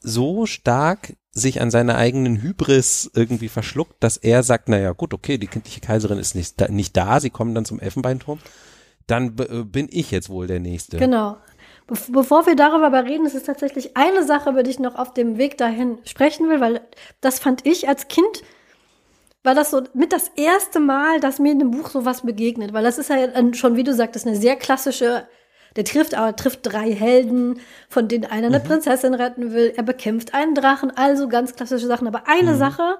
so stark sich an seiner eigenen Hybris irgendwie verschluckt, dass er sagt, naja gut, okay, die kindliche Kaiserin ist nicht da, nicht da sie kommen dann zum Elfenbeinturm, dann äh, bin ich jetzt wohl der Nächste. Genau. Be bevor wir darüber aber reden, ist es tatsächlich eine Sache, über die ich noch auf dem Weg dahin sprechen will, weil das fand ich als Kind, war das so mit das erste Mal, dass mir in dem Buch sowas begegnet, weil das ist ja schon, wie du sagtest, eine sehr klassische, der trifft, aber trifft drei Helden, von denen einer eine Prinzessin retten will, er bekämpft einen Drachen, also ganz klassische Sachen, aber eine Sache,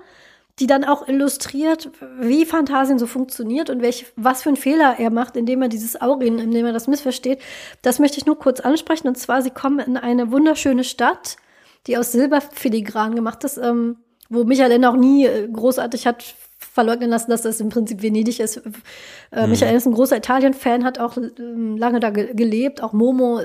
die dann auch illustriert, wie Phantasien so funktioniert und welch, was für einen Fehler er macht, indem er dieses Aurien, indem er das missversteht. Das möchte ich nur kurz ansprechen. Und zwar, sie kommen in eine wunderschöne Stadt, die aus Silberfiligran gemacht ist, ähm, wo Michael Ende auch nie äh, großartig hat verleugnen lassen, dass das im Prinzip Venedig ist. Äh, Michael ist ein großer Italien-Fan, hat auch ähm, lange da ge gelebt, auch Momo.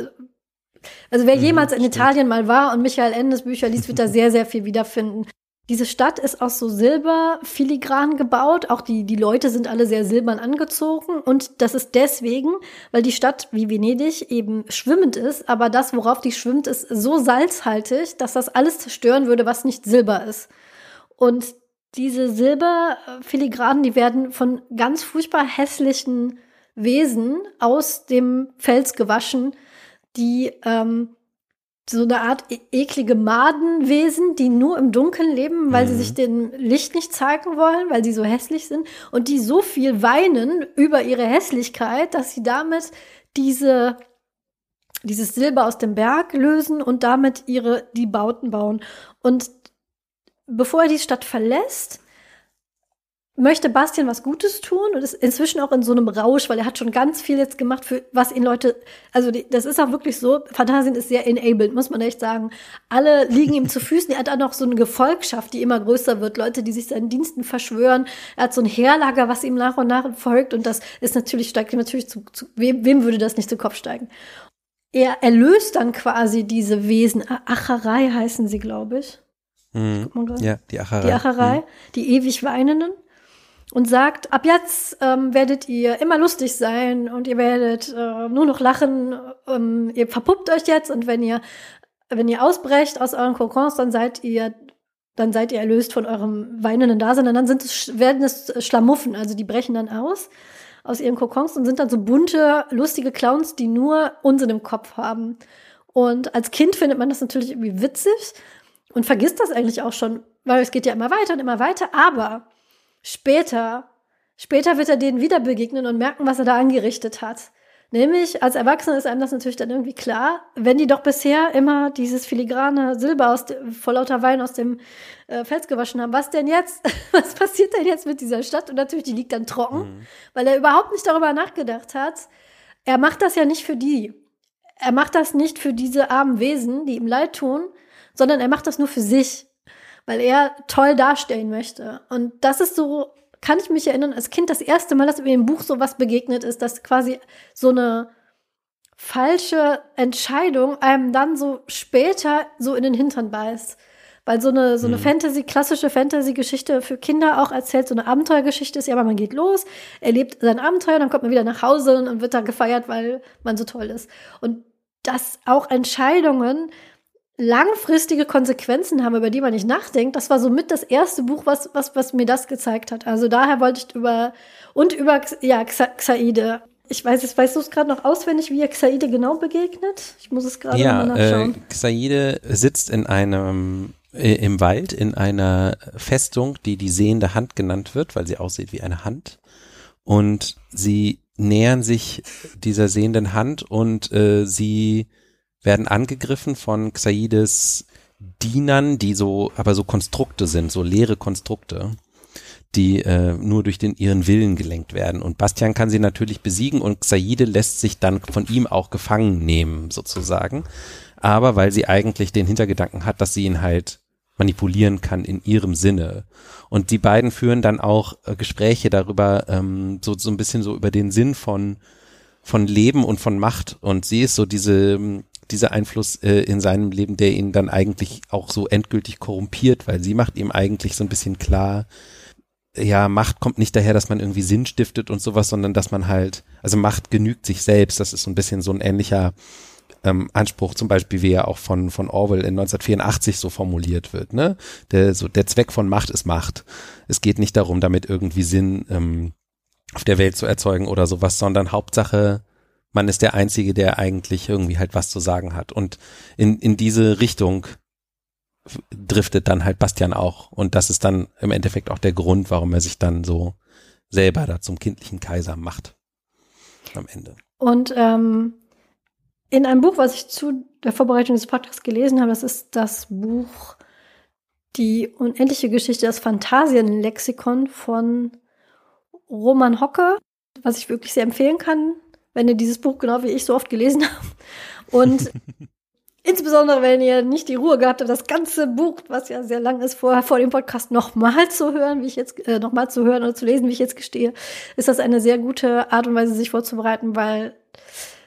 Also wer jemals in Italien mal war und Michael Endes Bücher liest, wird da sehr, sehr viel wiederfinden. Diese Stadt ist aus so Silberfiligran gebaut. Auch die, die Leute sind alle sehr silbern angezogen. Und das ist deswegen, weil die Stadt wie Venedig eben schwimmend ist. Aber das, worauf die schwimmt, ist so salzhaltig, dass das alles zerstören würde, was nicht Silber ist. Und diese Silberfiligranen, die werden von ganz furchtbar hässlichen Wesen aus dem Fels gewaschen, die ähm, so eine Art e eklige Madenwesen, die nur im Dunkeln leben, weil sie sich dem Licht nicht zeigen wollen, weil sie so hässlich sind und die so viel weinen über ihre Hässlichkeit, dass sie damit diese dieses Silber aus dem Berg lösen und damit ihre die Bauten bauen. Und bevor er die Stadt verlässt, möchte Bastian was Gutes tun und ist inzwischen auch in so einem Rausch, weil er hat schon ganz viel jetzt gemacht, für was ihn Leute, also die, das ist auch wirklich so, Phantasien ist sehr enabled, muss man echt sagen. Alle liegen ihm zu Füßen, er hat auch noch so eine Gefolgschaft, die immer größer wird, Leute, die sich seinen Diensten verschwören. Er hat so ein Heerlager, was ihm nach und nach folgt und das ist natürlich, steigt ihm natürlich zu, zu wem, wem würde das nicht zu Kopf steigen? Er erlöst dann quasi diese Wesen, Acherei heißen sie, glaube ich. Mhm. Ja, die Acherei. die Acherei, die ewig Weinenden, und sagt, ab jetzt ähm, werdet ihr immer lustig sein und ihr werdet äh, nur noch lachen, ähm, ihr verpuppt euch jetzt und wenn ihr, wenn ihr ausbrecht aus euren Kokons, dann seid ihr dann seid ihr erlöst von eurem weinenden Dasein und dann sind es, werden es Schlamuffen, also die brechen dann aus aus ihren Kokons und sind dann so bunte, lustige Clowns, die nur Unsinn im Kopf haben. Und als Kind findet man das natürlich irgendwie witzig und vergisst das eigentlich auch schon, weil es geht ja immer weiter und immer weiter, aber später, später wird er denen wieder begegnen und merken, was er da angerichtet hat. Nämlich, als Erwachsener ist einem das natürlich dann irgendwie klar, wenn die doch bisher immer dieses filigrane Silber aus de, vor lauter Wein aus dem äh, Fels gewaschen haben, was denn jetzt? Was passiert denn jetzt mit dieser Stadt? Und natürlich, die liegt dann trocken, Mhm. weil er überhaupt nicht darüber nachgedacht hat. Er macht das ja nicht für die. Er macht das nicht für diese armen Wesen, die ihm leid tun, sondern er macht das nur für sich, weil er toll darstellen möchte. Und das ist so, kann ich mich erinnern, als Kind das erste Mal, dass mir im Buch sowas begegnet ist, dass quasi so eine falsche Entscheidung einem dann so später so in den Hintern beißt. Weil so eine, so eine Mhm. Fantasy, klassische Fantasy-Geschichte für Kinder auch erzählt, so eine Abenteuergeschichte ist, ja, aber man geht los, erlebt sein Abenteuer, dann kommt man wieder nach Hause und wird da gefeiert, weil man so toll ist. Und dass auch Entscheidungen langfristige Konsequenzen haben, über die man nicht nachdenkt, das war somit das erste Buch, was, was, was mir das gezeigt hat. Also daher wollte ich über, und über, ja, Xa- Xaide. Ich weiß es, weißt du es gerade noch auswendig, wie er Xaide genau begegnet? Ich muss es gerade ja, mal nachschauen. Äh, Xaide sitzt in einem äh, im Wald in einer Festung, die die sehende Hand genannt wird, weil sie aussieht wie eine Hand. Und sie nähern sich dieser sehenden Hand und äh, sie werden angegriffen von Xaides Dienern, die so, aber so Konstrukte sind, so leere Konstrukte die äh, nur durch den ihren Willen gelenkt werden. Und Bastian kann sie natürlich besiegen und Xaide lässt sich dann von ihm auch gefangen nehmen, sozusagen. Aber weil sie eigentlich den Hintergedanken hat, dass sie ihn halt manipulieren kann in ihrem Sinne. Und die beiden führen dann auch äh, Gespräche darüber, ähm, so, so ein bisschen so über den Sinn von, von Leben und von Macht. Und sie ist so diese, dieser Einfluss äh, in seinem Leben, der ihn dann eigentlich auch so endgültig korrumpiert, weil sie macht ihm eigentlich so ein bisschen klar, ja, Macht kommt nicht daher, dass man irgendwie Sinn stiftet und sowas, sondern dass man halt, also Macht genügt sich selbst. Das ist so ein bisschen so ein ähnlicher ähm, Anspruch, zum Beispiel, wie er auch von, von Orwell in 1984 so formuliert wird. Ne? Der, so, der Zweck von Macht ist Macht. Es geht nicht darum, damit irgendwie Sinn ähm, auf der Welt zu erzeugen oder sowas, sondern Hauptsache, man ist der Einzige, der eigentlich irgendwie halt was zu sagen hat. Und in, in diese Richtung driftet dann halt Bastian auch. Und das ist dann im Endeffekt auch der Grund, warum er sich dann so selber da zum kindlichen Kaiser macht. Am Ende. Und ähm, in einem Buch, was ich zu der Vorbereitung des Podcasts gelesen habe, das ist das Buch Die unendliche Geschichte, das Phantasienlexikon von Roman Hocke, was ich wirklich sehr empfehlen kann, wenn ihr dieses Buch genau wie ich so oft gelesen habt. Und Insbesondere, wenn ihr nicht die Ruhe gehabt habt, das ganze Buch, was ja sehr lang ist, vorher vor dem Podcast nochmal zu hören, wie ich jetzt, äh, nochmal zu hören oder zu lesen, wie ich jetzt gestehe, ist das eine sehr gute Art und Weise, sich vorzubereiten, weil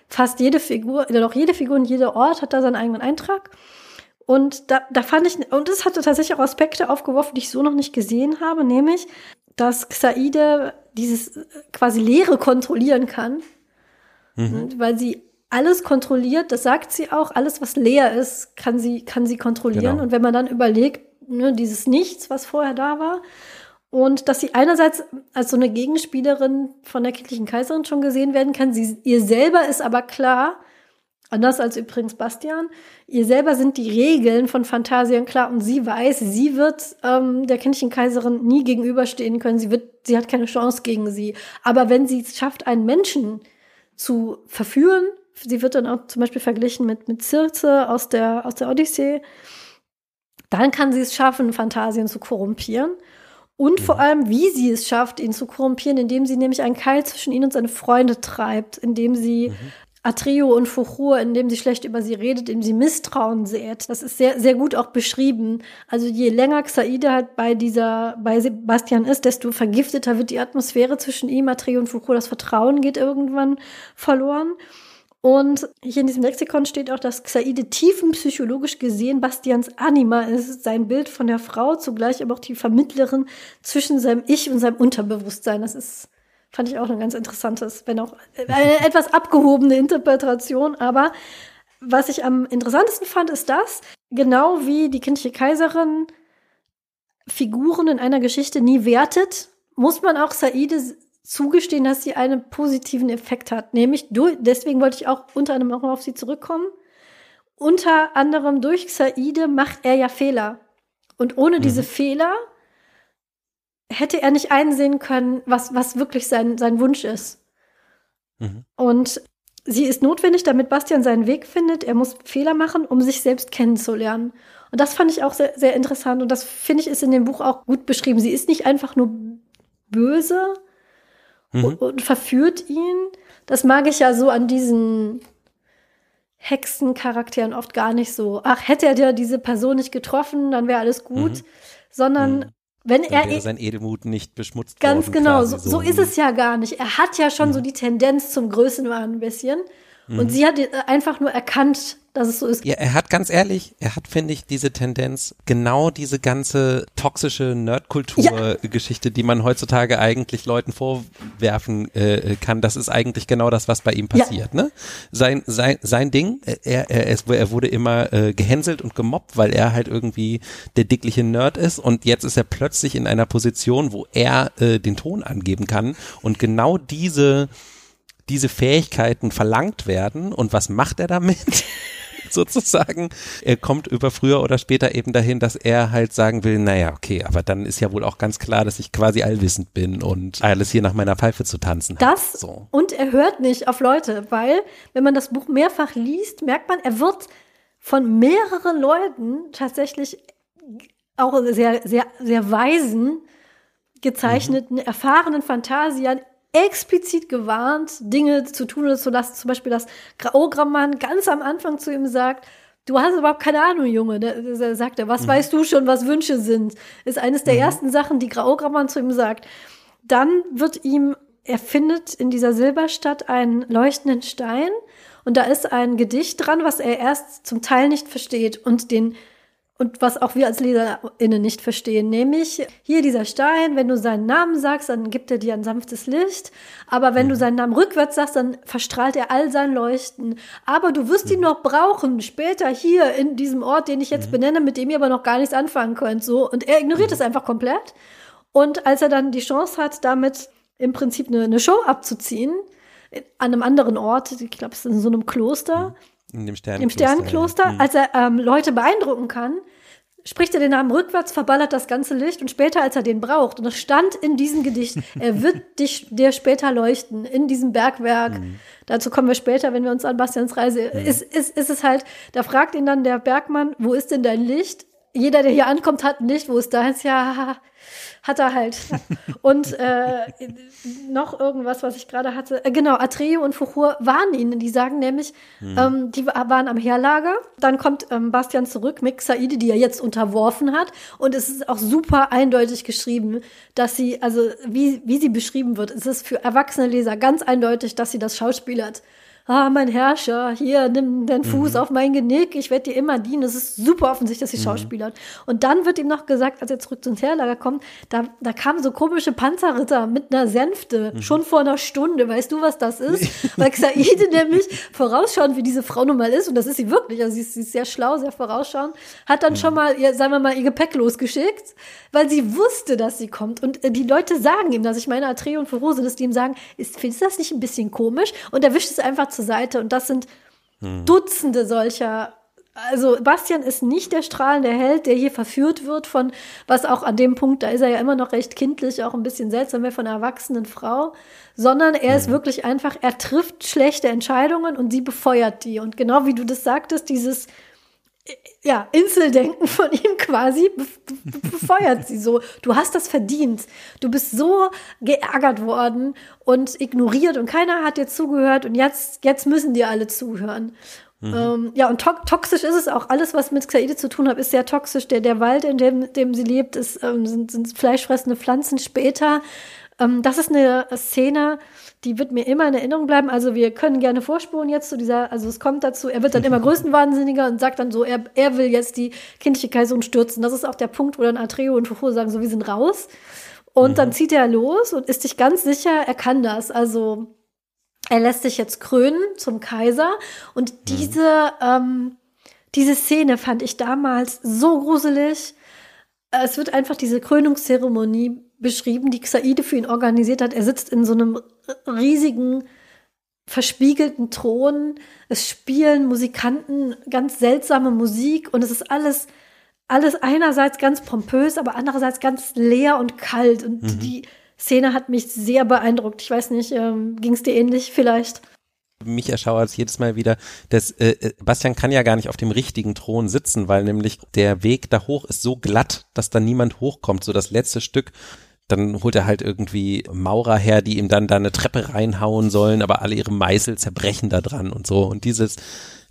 fast jede Figur, oder doch jede Figur und jeder Ort hat da seinen eigenen Eintrag. Und da, da fand ich, und es hatte tatsächlich auch Aspekte aufgeworfen, die ich so noch nicht gesehen habe, nämlich, dass Xaide dieses äh, quasi Leere kontrollieren kann, mhm. weil sie alles kontrolliert, das sagt sie auch, alles, was leer ist, kann sie, kann sie kontrollieren. Genau. Und wenn man dann überlegt, ne, dieses Nichts, was vorher da war, und dass sie einerseits als so eine Gegenspielerin von der kindlichen Kaiserin schon gesehen werden kann, sie, ihr selber ist aber klar, anders als übrigens Bastian, ihr selber sind die Regeln von Phantasien klar und sie weiß, sie wird ähm, der kindlichen Kaiserin nie gegenüberstehen können, sie wird, sie hat keine Chance gegen sie. Aber wenn sie es schafft, einen Menschen zu verführen, sie wird dann auch zum Beispiel verglichen mit, mit Circe aus der, aus der Odyssee. Dann kann sie es schaffen, Phantasien zu korrumpieren. Und vor allem, wie sie es schafft, ihn zu korrumpieren, indem sie nämlich einen Keil zwischen ihn und seine Freunde treibt, indem sie mhm. Atreo und Fuchur, indem sie schlecht über sie redet, indem sie Misstrauen sät. Das ist sehr, sehr gut auch beschrieben. Also je länger Xaide halt bei dieser, bei Sebastian ist, desto vergifteter wird die Atmosphäre zwischen ihm, Atreo und Fuchur. Das Vertrauen geht irgendwann verloren. Und hier in diesem Lexikon steht auch, dass Xaide tiefenpsychologisch gesehen Bastians Anima ist, sein Bild von der Frau, zugleich aber auch die Vermittlerin zwischen seinem Ich und seinem Unterbewusstsein. Das ist, fand ich auch ein ganz interessantes, wenn auch eine etwas abgehobene Interpretation. Aber was ich am interessantesten fand, ist das, genau wie die kindliche Kaiserin Figuren in einer Geschichte nie wertet, muss man auch Saide zugestehen, dass sie einen positiven Effekt hat. Nämlich, durch, deswegen wollte ich auch unter anderem auch auf sie zurückkommen. Unter anderem durch Xaide macht er ja Fehler. Und ohne mhm. diese Fehler hätte er nicht einsehen können, was, was wirklich sein, sein Wunsch ist. Mhm. Und sie ist notwendig, damit Bastian seinen Weg findet. Er muss Fehler machen, um sich selbst kennenzulernen. Und das fand ich auch sehr, sehr interessant. Und das finde ich ist in dem Buch auch gut beschrieben. Sie ist nicht einfach nur böse, mhm. und, und verführt ihn. Das mag ich ja so an diesen Hexencharakteren oft gar nicht so. Ach, hätte er dir diese Person nicht getroffen, dann wäre alles gut. Mhm. Sondern mhm. Wenn dann er. Wäre sein Edelmut nicht beschmutzt Ganz worden, genau, so, so, ist es ja gar nicht. Er hat ja schon so mhm. die Tendenz zum Größenwahn ein bisschen. Und mhm. sie hat einfach nur erkannt, dass es so ist. Ja, er hat ganz ehrlich, er hat, finde ich, diese Tendenz, genau diese ganze toxische Nerdkultur-Geschichte, ja. die man heutzutage eigentlich Leuten vorwerfen äh, kann, das ist eigentlich genau das, was bei ihm passiert. Ja. Ne? Sein, sein, sein Ding, er, er, er wurde immer äh, gehänselt und gemobbt, weil er halt irgendwie der dickliche Nerd ist und jetzt ist er plötzlich in einer Position, wo er äh, den Ton angeben kann und genau diese diese Fähigkeiten verlangt werden und was macht er damit? sozusagen. Er kommt über früher oder später eben dahin, dass er halt sagen will, naja, okay, aber dann ist ja wohl auch ganz klar, dass ich quasi allwissend bin und alles hier nach meiner Pfeife zu tanzen. Das so. und er hört nicht auf Leute, weil wenn man das Buch mehrfach liest, merkt man, er wird von mehreren Leuten tatsächlich auch sehr, sehr, sehr weisen, gezeichneten, mhm. erfahrenen Phantasiern explizit gewarnt, Dinge zu tun oder zu lassen. Zum Beispiel, dass Graogrammann ganz am Anfang zu ihm sagt, du hast überhaupt keine Ahnung, Junge. Da, da sagt er, was mhm. weißt du schon, was Wünsche sind? Ist eines der mhm. ersten Sachen, die Graogrammann zu ihm sagt. Dann wird ihm, er findet in dieser Silberstadt einen leuchtenden Stein und da ist ein Gedicht dran, was er erst zum Teil nicht versteht und den und was auch wir als LeserInnen nicht verstehen, nämlich hier dieser Stein, wenn du seinen Namen sagst, dann gibt er dir ein sanftes Licht, aber wenn du mhm. seinen Namen rückwärts sagst, dann verstrahlt er all sein Leuchten. Aber du wirst ihn mhm. noch brauchen, später hier in diesem Ort, den ich jetzt mhm. benenne, mit dem ihr aber noch gar nichts anfangen könnt, so. Und er ignoriert es einfach komplett. Und als er dann die Chance hat, damit im Prinzip eine, eine Show abzuziehen, an einem anderen Ort, ich glaube, es ist in so einem Kloster, in dem Sternenkloster. Im Sternenkloster, ja. Mhm. als er ähm, Leute beeindrucken kann, spricht er den Namen rückwärts, verballert das ganze Licht und später, als er den braucht, und das stand in diesem Gedicht, er wird dich dir später leuchten, in diesem Bergwerk. Mhm. Dazu kommen wir später, wenn wir uns an Bastians Reise, mhm. ist, ist, ist es halt, da fragt ihn dann der Bergmann, wo ist denn dein Licht? Jeder, der hier ankommt, hat ein Licht, wo ist deins? Ja, hat er halt. Und äh, noch irgendwas, was ich gerade hatte. Äh, genau, Atreo und Fuchur warnen ihn. Die sagen nämlich, hm. ähm, die waren am Heerlager. Dann kommt ähm, Bastian zurück mit Saide, die er jetzt unterworfen hat. Und es ist auch super eindeutig geschrieben, dass sie, also wie, wie sie beschrieben wird, es ist für erwachsene Leser ganz eindeutig, dass sie das schauspielert ah, mein Herrscher, hier, nimm den Fuß mhm. auf mein Genick, ich werde dir immer dienen. Es ist super offensichtlich, dass sie mhm. Schauspieler Und dann wird ihm noch gesagt, als er zurück zum Heerlager kommt, da, da kamen so komische Panzerritter mit einer Sänfte, mhm. schon vor einer Stunde. Weißt du, was das ist? Weil Xaide nämlich vorausschauend, wie diese Frau nun mal ist, und das ist sie wirklich, also sie ist, sie ist sehr schlau, sehr vorausschauend, hat dann schon mhm. mal, ihr, sagen wir mal, ihr Gepäck losgeschickt, weil sie wusste, dass sie kommt. Und äh, die Leute sagen ihm das. Ich meine, Atreo und Furose, dass die ihm sagen, ist, findest du das nicht ein bisschen komisch? Und er wischt es einfach zur Seite und das sind hm. Dutzende solcher. Also Bastian ist nicht der strahlende Held, der hier verführt wird von, was auch an dem Punkt, da ist er ja immer noch recht kindlich, auch ein bisschen seltsam wäre von einer erwachsenen Frau, sondern er ist hm. wirklich einfach, er trifft schlechte Entscheidungen und sie befeuert die. Und genau wie du das sagtest, dieses ja, Inseldenken von ihm quasi befeuert sie so. Du hast das verdient. Du bist so geärgert worden und ignoriert und keiner hat dir zugehört und jetzt, jetzt müssen dir alle zuhören. Mhm. Ähm, ja, und to toxisch ist es auch. Alles, was mit Xaide zu tun hat, ist sehr toxisch. Der, der Wald, in dem, dem sie lebt, ist, ähm, sind, sind fleischfressende Pflanzen später. Ähm, das ist eine Szene, die wird mir immer in Erinnerung bleiben. Also wir können gerne vorspulen jetzt zu dieser, also es kommt dazu, er wird dann immer größenwahnsinniger und sagt dann so, er, er will jetzt die kindliche Kaiserin stürzen. Das ist auch der Punkt, wo dann Atreo und Fufu sagen, so wir sind raus. Und mhm. dann zieht er los und ist sich ganz sicher, er kann das. Also er lässt sich jetzt krönen zum Kaiser. Und mhm. diese, ähm, diese Szene fand ich damals so gruselig. Es wird einfach diese Krönungszeremonie beschrieben, die Xaide für ihn organisiert hat. Er sitzt in so einem riesigen, verspiegelten Thron. Es spielen Musikanten ganz seltsame Musik und es ist alles, alles einerseits ganz pompös, aber andererseits ganz leer und kalt. Und mhm. die Szene hat mich sehr beeindruckt. Ich weiß nicht, ähm, ging es dir ähnlich vielleicht? mich erschauert es jedes Mal wieder, dass äh, äh, Bastian kann ja gar nicht auf dem richtigen Thron sitzen, weil nämlich der Weg da hoch ist so glatt, dass da niemand hochkommt. So das letzte Stück dann holt er halt irgendwie Maurer her, die ihm dann da eine Treppe reinhauen sollen, aber alle ihre Meißel zerbrechen da dran und so. Und dieses,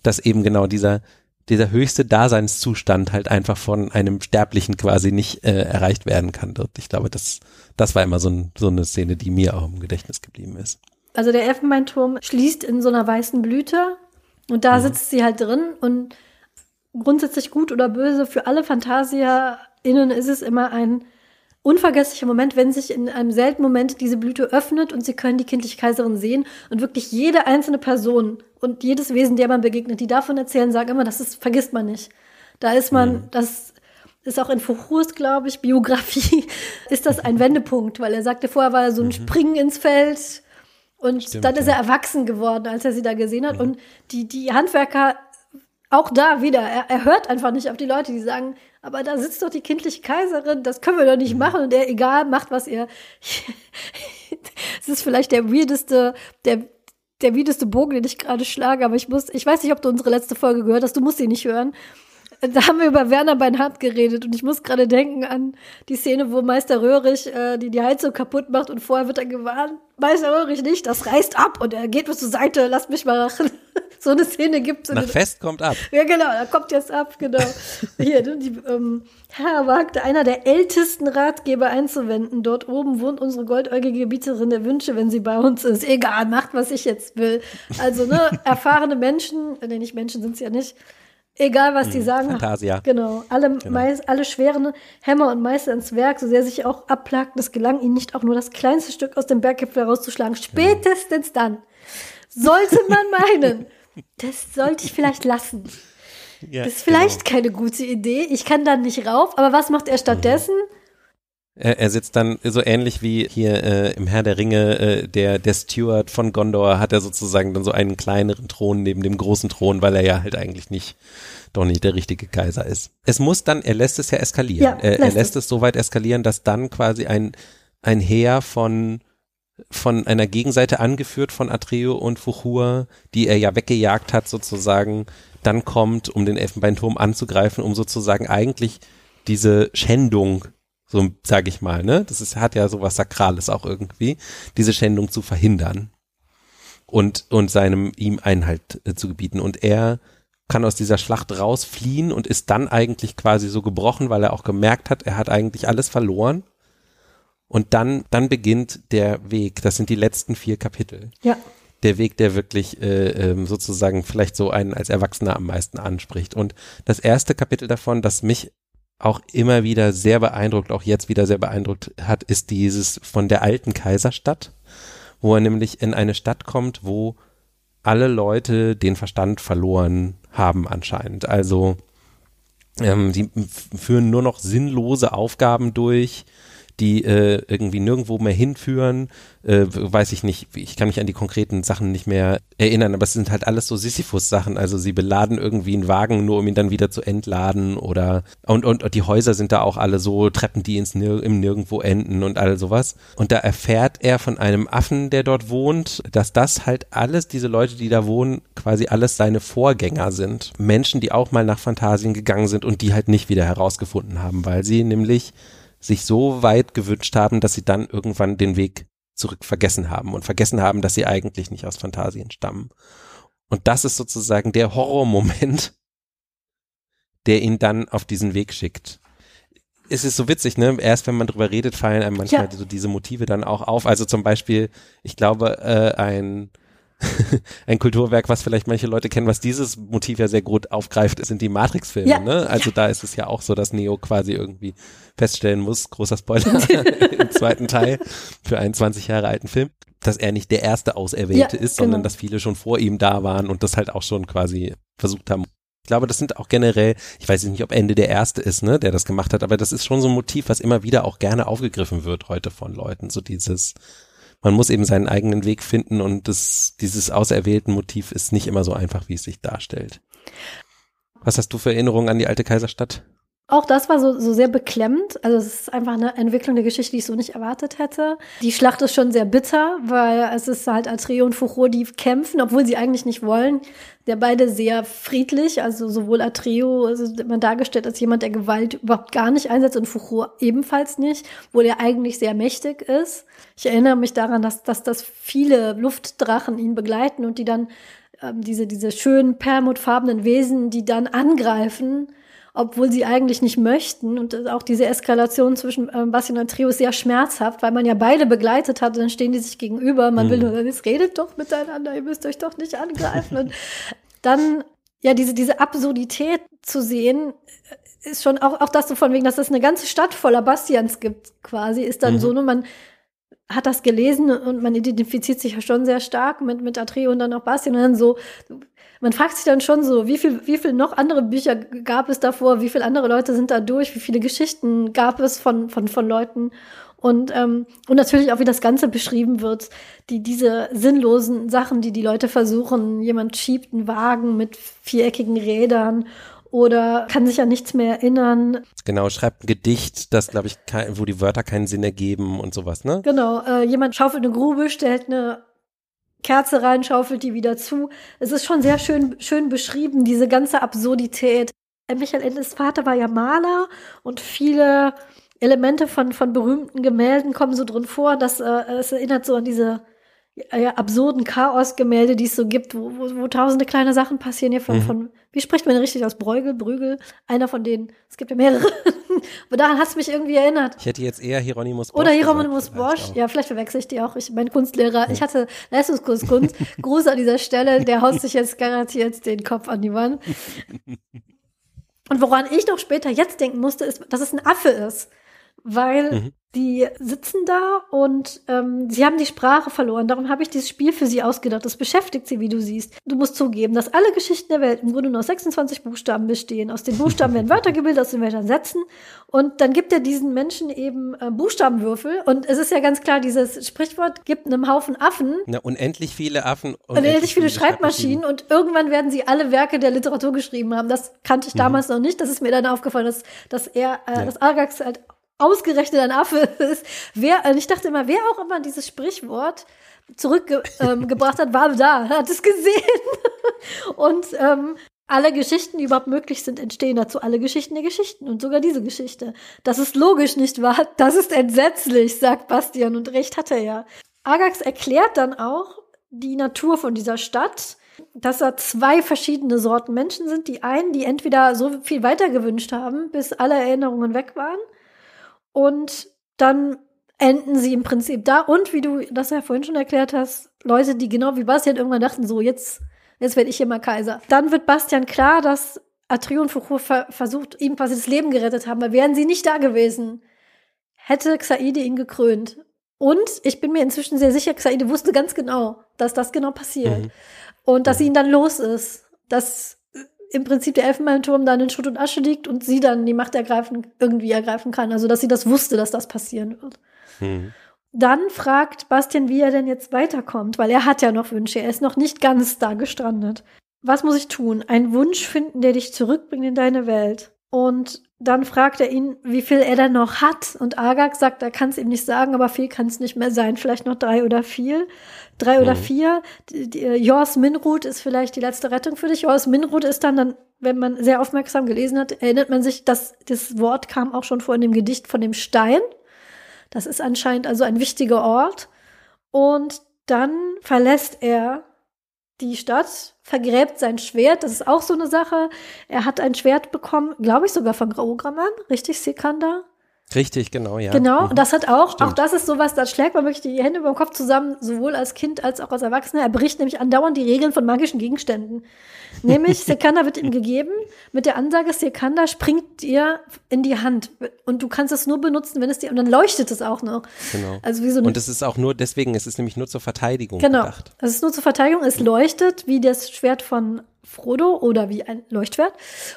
dass eben genau dieser, dieser höchste Daseinszustand halt einfach von einem Sterblichen quasi nicht äh, erreicht werden kann dort. Ich glaube, das, das war immer so, ein, so eine Szene, die mir auch im Gedächtnis geblieben ist. Also der Elfenbeinturm schließt in so einer weißen Blüte und da mhm. sitzt sie halt drin und grundsätzlich gut oder böse für alle FantasiaInnen ist es immer ein unvergesslicher Moment, wenn sich in einem seltenen Moment diese Blüte öffnet und sie können die kindliche Kaiserin sehen und wirklich jede einzelne Person und jedes Wesen, der man begegnet, die davon erzählen, sagen immer, das ist, vergisst man nicht. Da ist man, mhm. das ist auch in Foucaults, glaube ich, Biografie, ist das ein Wendepunkt, weil er sagte, vorher war er so ein mhm. Springen ins Feld, Und Stimmt, dann ist er erwachsen geworden, als er sie da gesehen hat. Mhm. Und die, die Handwerker, auch da wieder, er, er hört einfach nicht auf die Leute, die sagen, aber da sitzt doch die kindliche Kaiserin, das können wir doch nicht mhm. machen. Und er, egal, macht, was er. Es ist vielleicht der weirdeste, der, der weirdeste Bogen, den ich gerade schlage, aber ich muss, ich weiß nicht, ob du unsere letzte Folge gehört hast, du musst sie nicht hören da haben wir über Werner Beinhardt geredet und ich muss gerade denken an die Szene, wo Meister Röhrig äh, die die Heizung kaputt macht und vorher wird er gewarnt, Meister Röhrig nicht, das reißt ab und er geht bis zur Seite, lass mich mal machen. so eine Szene gibt's. Nach Fest kommt ab. Ja genau, da kommt jetzt ab, genau. Hier, ne, die, ähm, Herr wagte einer der ältesten Ratgeber einzuwenden. Dort oben wohnt unsere goldäugige Gebieterin der Wünsche, wenn sie bei uns ist. Egal, macht, was ich jetzt will. Also, ne, erfahrene Menschen, äh, nee, nicht Menschen sind's ja nicht, Egal, was die hm, sagen. Fantasia. Genau. Alle, genau. Meist, alle schweren Hämmer und Meister ins Werk, so sehr sich auch abplagten, es gelang ihnen nicht auch nur das kleinste Stück aus dem Berggipfel herauszuschlagen. Genau. Spätestens dann sollte man meinen, das sollte ich vielleicht lassen. Ja, das ist vielleicht genau. keine gute Idee. Ich kann dann nicht rauf, aber was macht er stattdessen? Mhm. Er, er sitzt dann so ähnlich wie hier äh, im Herr der Ringe, äh, der, der Steward von Gondor hat er sozusagen dann so einen kleineren Thron neben dem großen Thron, weil er ja halt eigentlich nicht, doch nicht der richtige Kaiser ist. Es muss dann, er lässt es ja eskalieren. Ja, er, er lässt es. es so weit eskalieren, dass dann quasi ein, ein Heer von von einer Gegenseite angeführt von Atreo und Fuchur, die er ja weggejagt hat sozusagen, dann kommt, um den Elfenbeinturm anzugreifen, um sozusagen eigentlich diese Schändung so sage ich mal, ne? Das ist, hat ja sowas Sakrales auch irgendwie, diese Schändung zu verhindern und, und seinem ihm Einhalt äh, zu gebieten. Und er kann aus dieser Schlacht rausfliehen und ist dann eigentlich quasi so gebrochen, weil er auch gemerkt hat, er hat eigentlich alles verloren. Und dann, dann beginnt der Weg. Das sind die letzten vier Kapitel. Ja. Der Weg, der wirklich äh, ähm, sozusagen vielleicht so einen als Erwachsener am meisten anspricht. Und das erste Kapitel davon, das mich auch immer wieder sehr beeindruckt, auch jetzt wieder sehr beeindruckt hat, ist dieses von der alten Kaiserstadt, wo er nämlich in eine Stadt kommt, wo alle Leute den Verstand verloren haben anscheinend. Also ähm, die führen nur noch sinnlose Aufgaben durch, die äh, irgendwie nirgendwo mehr hinführen. Äh, weiß ich nicht, ich kann mich an die konkreten Sachen nicht mehr erinnern, aber es sind halt alles so Sisyphus-Sachen. Also sie beladen irgendwie einen Wagen, nur um ihn dann wieder zu entladen oder und, und, und die Häuser sind da auch alle so Treppen, die ins Nir im Nirgendwo enden und all sowas. Und da erfährt er von einem Affen, der dort wohnt, dass das halt alles, diese Leute, die da wohnen, quasi alles seine Vorgänger sind. Menschen, die auch mal nach Fantasien gegangen sind und die halt nicht wieder herausgefunden haben, weil sie nämlich sich so weit gewünscht haben, dass sie dann irgendwann den Weg zurück vergessen haben und vergessen haben, dass sie eigentlich nicht aus Fantasien stammen. Und das ist sozusagen der Horrormoment, der ihn dann auf diesen Weg schickt. Es ist so witzig, ne? Erst wenn man drüber redet, fallen einem manchmal ja. so diese Motive dann auch auf. Also zum Beispiel, ich glaube, äh, ein ein Kulturwerk, was vielleicht manche Leute kennen, was dieses Motiv ja sehr gut aufgreift, sind die Matrix-Filme. Ja, ne? Also ja. da ist es ja auch so, dass Neo quasi irgendwie feststellen muss, großer Spoiler im zweiten Teil für einen 20 Jahre alten Film, dass er nicht der erste Auserwählte ja, ist, sondern genau. dass viele schon vor ihm da waren und das halt auch schon quasi versucht haben. Ich glaube, das sind auch generell, ich weiß nicht, ob Ende der erste ist, ne, der das gemacht hat, aber das ist schon so ein Motiv, was immer wieder auch gerne aufgegriffen wird heute von Leuten, so dieses man muss eben seinen eigenen Weg finden und das, dieses auserwählten Motiv ist nicht immer so einfach, wie es sich darstellt. Was hast du für Erinnerungen an die alte Kaiserstadt? Auch das war so, so sehr beklemmend. Also es ist einfach eine Entwicklung der Geschichte, die ich so nicht erwartet hätte. Die Schlacht ist schon sehr bitter, weil es ist halt Atreo und Foucault, die kämpfen, obwohl sie eigentlich nicht wollen. Der beide sehr friedlich, also sowohl Atreo also immer dargestellt als jemand, der Gewalt überhaupt gar nicht einsetzt und Foucault ebenfalls nicht, wo der eigentlich sehr mächtig ist. Ich erinnere mich daran, dass, dass das viele Luftdrachen ihn begleiten und die dann ähm, diese, diese schönen perlmuttfarbenen Wesen, die dann angreifen obwohl sie eigentlich nicht möchten. Und auch diese Eskalation zwischen äh, Bastian und Trio ist sehr schmerzhaft, weil man ja beide begleitet hat. Und dann stehen die sich gegenüber. Man mhm. will nur, jetzt redet doch miteinander, ihr müsst euch doch nicht angreifen. und dann, ja, diese, diese Absurdität zu sehen, äh, ist schon auch, auch das so von wegen, dass es eine ganze Stadt voller Bastians gibt, quasi, ist dann mhm. so, nur man hat das gelesen und man identifiziert sich ja schon sehr stark mit, mit Atreo und dann auch Bastian und dann so, man fragt sich dann schon so, wie viel, wie viel noch andere Bücher gab es davor, wie viele andere Leute sind da durch, wie viele Geschichten gab es von, von, von Leuten. Und, ähm, und natürlich auch, wie das Ganze beschrieben wird, die, diese sinnlosen Sachen, die die Leute versuchen. Jemand schiebt einen Wagen mit viereckigen Rädern oder kann sich an nichts mehr erinnern. Genau, schreibt ein Gedicht, das, glaube ich, kein, wo die Wörter keinen Sinn ergeben und sowas, ne? Genau, äh, jemand schaufelt eine Grube, stellt eine Kerze rein, schaufelt die wieder zu. Es ist schon sehr schön, schön beschrieben, diese ganze Absurdität. Äh, Michael Endes Vater war ja Maler und viele Elemente von, von berühmten Gemälden kommen so drin vor, dass äh, es erinnert so an diese ja, absurden Chaos-Gemälde, die es so gibt, wo, wo, wo tausende kleine Sachen passieren hier von, mhm. von, wie spricht man richtig aus? Bruegel, Brügel, einer von denen. Es gibt ja mehrere. Aber daran hat es mich irgendwie erinnert. Ich hätte jetzt eher Hieronymus Bosch. Oder Hieronymus Bosch. Ja, vielleicht verwechsel ich die auch. Ich, mein Kunstlehrer, ja. ich hatte Leistungskurs Kunst. Gruß an dieser Stelle, der haut sich jetzt garantiert den Kopf an die Wand. Und woran ich noch später jetzt denken musste, ist, dass es ein Affe ist weil mhm. Die sitzen da und ähm, sie haben die Sprache verloren. Darum habe ich dieses Spiel für sie ausgedacht. Das beschäftigt sie, wie du siehst. Du musst zugeben, dass alle Geschichten der Welt im Grunde nur aus 26 Buchstaben bestehen. Aus den Buchstaben werden Wörter gebildet, aus den Wörtern Sätzen. Und dann gibt er diesen Menschen eben äh, Buchstabenwürfel. Und es ist ja ganz klar, dieses Sprichwort gibt einem Haufen Affen. Na, unendlich viele Affen. Unendlich, unendlich viele, viele Schreibmaschinen. Und irgendwann werden sie alle Werke der Literatur geschrieben haben. Das kannte ich mhm. damals noch nicht. Das ist mir dann aufgefallen, dass, dass er, äh, ja. dass Argax halt ausgerechnet ein Affe ist. Wer, und ich dachte immer, wer auch immer dieses Sprichwort zurückgebracht ähm, hat, war da, hat es gesehen. und ähm, alle Geschichten, die überhaupt möglich sind, entstehen dazu. Alle Geschichten der Geschichten und sogar diese Geschichte. Das ist logisch, nicht wahr? Das ist entsetzlich, sagt Bastian und recht hat er ja. Agax erklärt dann auch die Natur von dieser Stadt, dass da zwei verschiedene Sorten Menschen sind. Die einen, die entweder so viel weiter gewünscht haben, bis alle Erinnerungen weg waren, und dann enden sie im Prinzip da. Und wie du das ja vorhin schon erklärt hast, Leute, die genau wie Bastian irgendwann dachten, so jetzt, jetzt werde ich hier mal Kaiser. Dann wird Bastian klar, dass und Foucault ver versucht, ihm quasi das Leben gerettet haben, weil wären sie nicht da gewesen, hätte Xaide ihn gekrönt. Und ich bin mir inzwischen sehr sicher, Xaide wusste ganz genau, dass das genau passiert. Mhm. Und dass sie ihn dann los ist. Dass im Prinzip der Elfenbeinturm dann in Schutt und Asche liegt und sie dann die Macht ergreifen, irgendwie ergreifen kann. Also, dass sie das wusste, dass das passieren wird. Mhm. Dann fragt Bastian, wie er denn jetzt weiterkommt, weil er hat ja noch Wünsche. Er ist noch nicht ganz da gestrandet. Was muss ich tun? Einen Wunsch finden, der dich zurückbringt in deine Welt. Und dann fragt er ihn, wie viel er denn noch hat. Und Agak sagt, er kann es ihm nicht sagen, aber viel kann es nicht mehr sein. Vielleicht noch drei oder vier drei oder mhm. vier. Die, die, äh, Jors Minrut ist vielleicht die letzte Rettung für dich. Jors Minrut ist dann, dann, wenn man sehr aufmerksam gelesen hat, erinnert man sich, dass das Wort kam auch schon vor in dem Gedicht von dem Stein. Das ist anscheinend also ein wichtiger Ort. Und dann verlässt er die Stadt, vergräbt sein Schwert. Das ist auch so eine Sache. Er hat ein Schwert bekommen, glaube ich sogar von Graugrammern. Richtig, Sikanda? Richtig, genau, ja. Genau, mhm. und das hat auch, Stimmt. auch das ist sowas, da schlägt man wirklich die Hände über den Kopf zusammen, sowohl als Kind als auch als Erwachsener. Er bricht nämlich andauernd die Regeln von magischen Gegenständen. Nämlich, Sekanda wird ihm gegeben, mit der Ansage, Sekanda springt dir in die Hand. Und du kannst es nur benutzen, wenn es dir, und dann leuchtet es auch noch. Genau. Also wie so und es ist auch nur, deswegen, es ist nämlich nur zur Verteidigung genau. gedacht. Es ist nur zur Verteidigung, es leuchtet wie das Schwert von Frodo oder wie ein Leuchtschwert.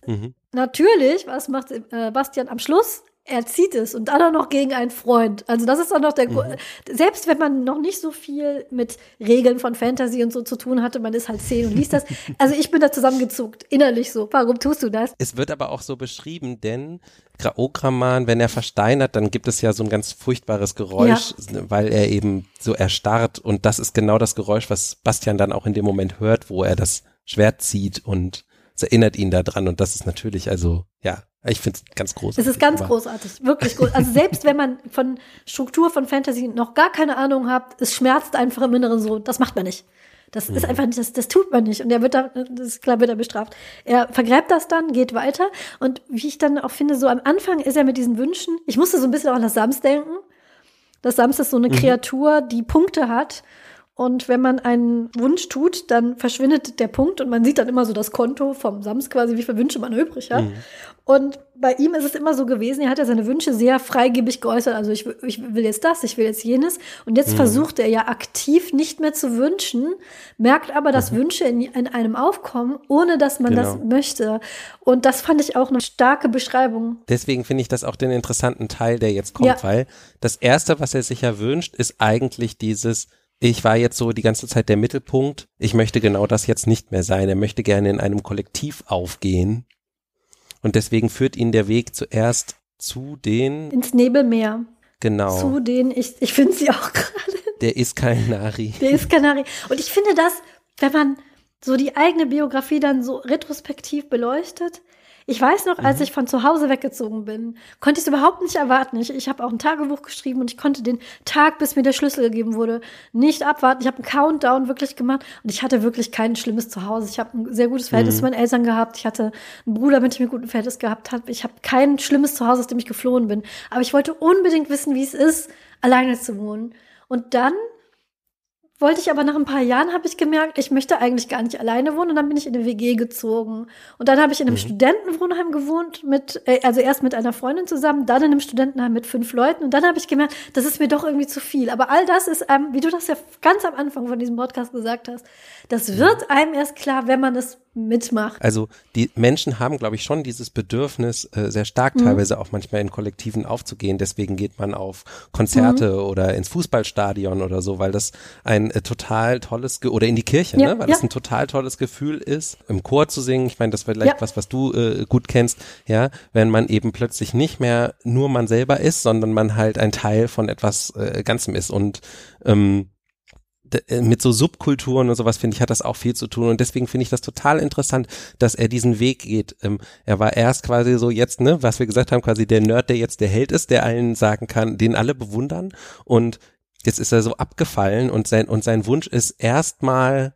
Mhm. Natürlich, was macht äh, Bastian am Schluss? Er zieht es und dann auch noch gegen einen Freund. Also das ist dann noch der mhm. selbst wenn man noch nicht so viel mit Regeln von Fantasy und so zu tun hatte, man ist halt zehn und liest das. Also ich bin da zusammengezuckt, innerlich so. Warum tust du das? Es wird aber auch so beschrieben, denn Graograman, wenn er versteinert, dann gibt es ja so ein ganz furchtbares Geräusch, ja. weil er eben so erstarrt und das ist genau das Geräusch, was Bastian dann auch in dem Moment hört, wo er das Schwert zieht und es erinnert ihn daran und das ist natürlich also ja ich finde es ganz großartig. Es ist ganz großartig, wirklich groß. Also selbst wenn man von Struktur von Fantasy noch gar keine Ahnung hat, es schmerzt einfach im Inneren so. Das macht man nicht. Das mhm. ist einfach nicht, das, das tut man nicht. Und er wird da, das ist klar, wird er bestraft. Er vergräbt das dann, geht weiter. Und wie ich dann auch finde, so am Anfang ist er mit diesen Wünschen, ich musste so ein bisschen auch an das Sams denken. Das Sams ist so eine mhm. Kreatur, die Punkte hat Und wenn man einen Wunsch tut, dann verschwindet der Punkt und man sieht dann immer so das Konto vom Sams quasi, wie viele Wünsche man übrig hat. Mhm. Und bei ihm ist es immer so gewesen, er hat ja seine Wünsche sehr freigebig geäußert. Also ich, ich will jetzt das, ich will jetzt jenes. Und jetzt mhm. versucht er ja aktiv nicht mehr zu wünschen, merkt aber, dass mhm. Wünsche in, in, einem aufkommen, ohne dass man genau. das möchte. Und das fand ich auch eine starke Beschreibung. Deswegen finde ich das auch den interessanten Teil, der jetzt kommt, ja. weil das Erste, was er sich ja wünscht, ist eigentlich dieses, ich war jetzt so die ganze Zeit der Mittelpunkt. Ich möchte genau das jetzt nicht mehr sein. Er möchte gerne in einem Kollektiv aufgehen. Und deswegen führt ihn der Weg zuerst zu den. Ins Nebelmeer. Genau. Zu den, ich, ich finde sie auch gerade. Der Iskalnari. Der Iskalnari. Und ich finde das, wenn man so die eigene Biografie dann so retrospektiv beleuchtet, ich weiß noch, als mhm. ich von zu Hause weggezogen bin, konnte ich es überhaupt nicht erwarten. Ich, ich habe auch ein Tagebuch geschrieben und ich konnte den Tag, bis mir der Schlüssel gegeben wurde, nicht abwarten. Ich habe einen Countdown wirklich gemacht und ich hatte wirklich kein schlimmes Zuhause. Ich habe ein sehr gutes Verhältnis mhm. zu meinen Eltern gehabt. Ich hatte einen Bruder, mit dem ich ein gutes Verhältnis gehabt habe. Ich habe kein schlimmes Zuhause, aus dem ich geflohen bin. Aber ich wollte unbedingt wissen, wie es ist, alleine zu wohnen. Und dann wollte ich aber nach ein paar Jahren, habe ich gemerkt, ich möchte eigentlich gar nicht alleine wohnen und dann bin ich in eine WG gezogen. Und dann habe ich in einem mhm. Studentenwohnheim gewohnt, mit, äh, also erst mit einer Freundin zusammen, dann in einem Studentenheim mit fünf Leuten und dann habe ich gemerkt, das ist mir doch irgendwie zu viel. Aber all das ist einem, wie du das ja ganz am Anfang von diesem Podcast gesagt hast, das wird einem erst klar, wenn man es mitmacht. Also die Menschen haben, glaube ich, schon dieses Bedürfnis, äh, sehr stark mhm. teilweise auch manchmal in Kollektiven aufzugehen. Deswegen geht man auf Konzerte mhm. oder ins Fußballstadion oder so, weil das ein äh, total tolles, Ge oder in die Kirche, ja, ne? weil ja. das ein total tolles Gefühl ist, im Chor zu singen. Ich meine, das wäre vielleicht ja. was, was du äh, gut kennst, ja, wenn man eben plötzlich nicht mehr nur man selber ist, sondern man halt ein Teil von etwas äh, Ganzem ist und ähm, äh, mit so Subkulturen und sowas, finde ich, hat das auch viel zu tun. Und deswegen finde ich das total interessant, dass er diesen Weg geht. Ähm, er war erst quasi so jetzt, ne, was wir gesagt haben, quasi der Nerd, der jetzt der Held ist, der allen sagen kann, den alle bewundern. Und jetzt ist er so abgefallen und sein, und sein Wunsch ist erstmal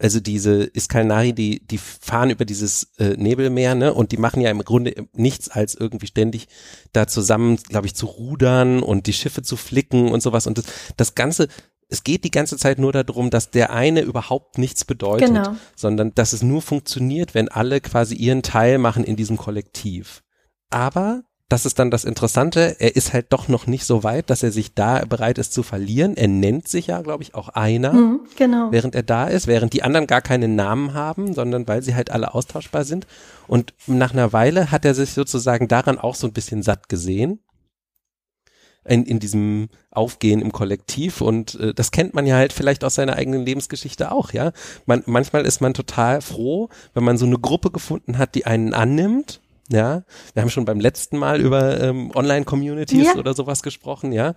also diese Iskalnari, die, die fahren über dieses äh, Nebelmeer, ne? Und die machen ja im Grunde nichts als irgendwie ständig da zusammen, glaube ich, zu rudern und die Schiffe zu flicken und sowas. Und das, das Ganze es geht die ganze Zeit nur darum, dass der eine überhaupt nichts bedeutet, genau. sondern dass es nur funktioniert, wenn alle quasi ihren Teil machen in diesem Kollektiv. Aber das ist dann das Interessante, er ist halt doch noch nicht so weit, dass er sich da bereit ist zu verlieren. Er nennt sich ja, glaube ich, auch einer, mhm, genau. während er da ist, während die anderen gar keinen Namen haben, sondern weil sie halt alle austauschbar sind. Und nach einer Weile hat er sich sozusagen daran auch so ein bisschen satt gesehen in, in diesem Aufgehen im Kollektiv und äh, das kennt man ja halt vielleicht aus seiner eigenen Lebensgeschichte auch, ja. Man, manchmal ist man total froh, wenn man so eine Gruppe gefunden hat, die einen annimmt, ja. Wir haben schon beim letzten Mal über ähm, Online-Communities ja. oder sowas gesprochen, ja.